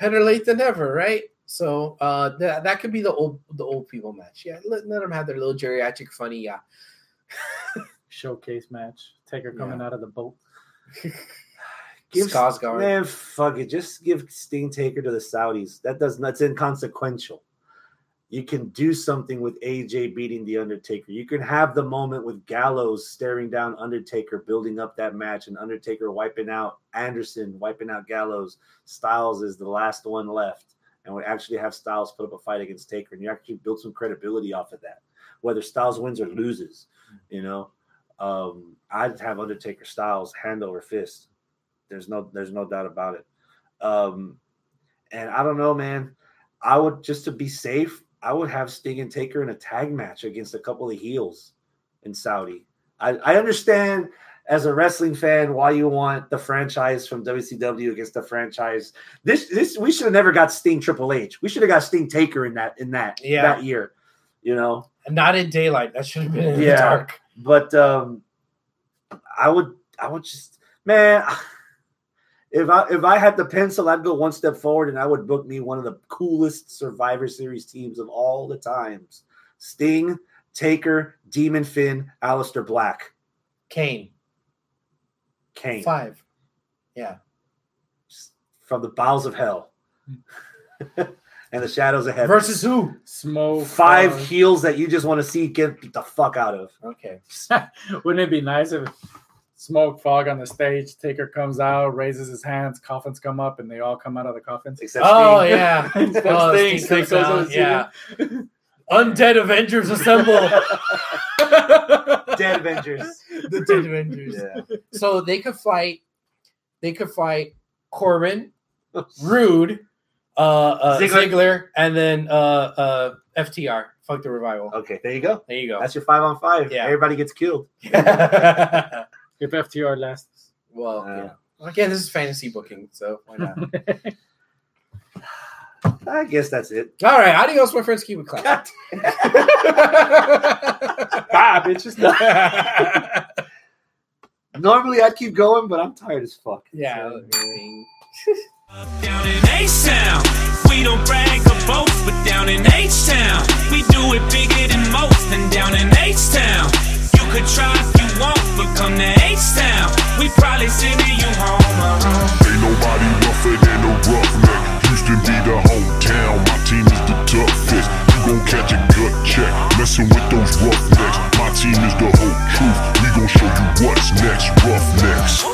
better late than never, right? So uh, that that could be the old the old people match. Yeah, let, let them have their little geriatric funny. Yeah. Showcase match. Taker coming out of the boat. Give Skarsgård. man, fuck it. Just give Sting Taker to the Saudis. That does that's inconsequential. You can do something with AJ beating the Undertaker. You can have the moment with Gallows staring down Undertaker, building up that match, and Undertaker wiping out Anderson, wiping out Gallows. Styles is the last one left, and we actually have Styles put up a fight against Taker, and you actually build some credibility off of that. Whether Styles wins or loses, you know, um, I'd have Undertaker Styles hand over fist. There's no there's no doubt about it. Um, and I don't know, man. I would just to be safe, I would have Sting and Taker in a tag match against a couple of heels in Saudi. I, I understand as a wrestling fan why you want the franchise from WCW against the franchise. This this we should have never got Sting Triple H. We should have got Sting Taker in that in that Yeah. that year. You know, Not in daylight. That should have been in the Yeah. dark. but um I would I would just man if I if I had the pencil, I'd go one step forward and I would book me one of the coolest Survivor Series teams of all the times. Sting, Taker, Demon Finn, Aleister Black, Kane. Kane Five. Yeah. from the bowels of hell and the shadows of heaven. Versus who? Smoke. five uh, heels that you just want to see get the fuck out of. Okay. Wouldn't it be nice if smoke fog on the stage, Taker comes out, raises his hands, coffins come up, and they all come out of the coffins? Except Oh Sting. yeah. Instead Oh, of Sting, Sting Sting comes goes out, yeah. Undead Avengers assemble. Dead Avengers. the Dead Avengers. Yeah. So they could fight. They could fight Corbin, Roode, uh, uh, Ziggler. Ziggler. and then uh, uh, FTR. Fuck the revival. Okay, there you go. There you go. That's your five on five. Yeah. Everybody gets killed. If FTR lasts. well, Uh, yeah. Again, this is fantasy booking, so why not? I guess that's it. All right, adios, my friends. Keep it class. Bye, bitches. Normally I'd keep going, but I'm tired as fuck. yeah. So, Down in H-Town, we don't brag or boast, but down in H-Town, we do it bigger than most. And down in H-Town, you could try if you want, but come to H-Town, we probably send you home. uh-huh. Ain't nobody rougher than a roughneck. Houston be the hometown. My team is the toughest. You gon' catch a gut check. Messing with those roughnecks. My team is the whole truth. We gon' show you what's next. Rough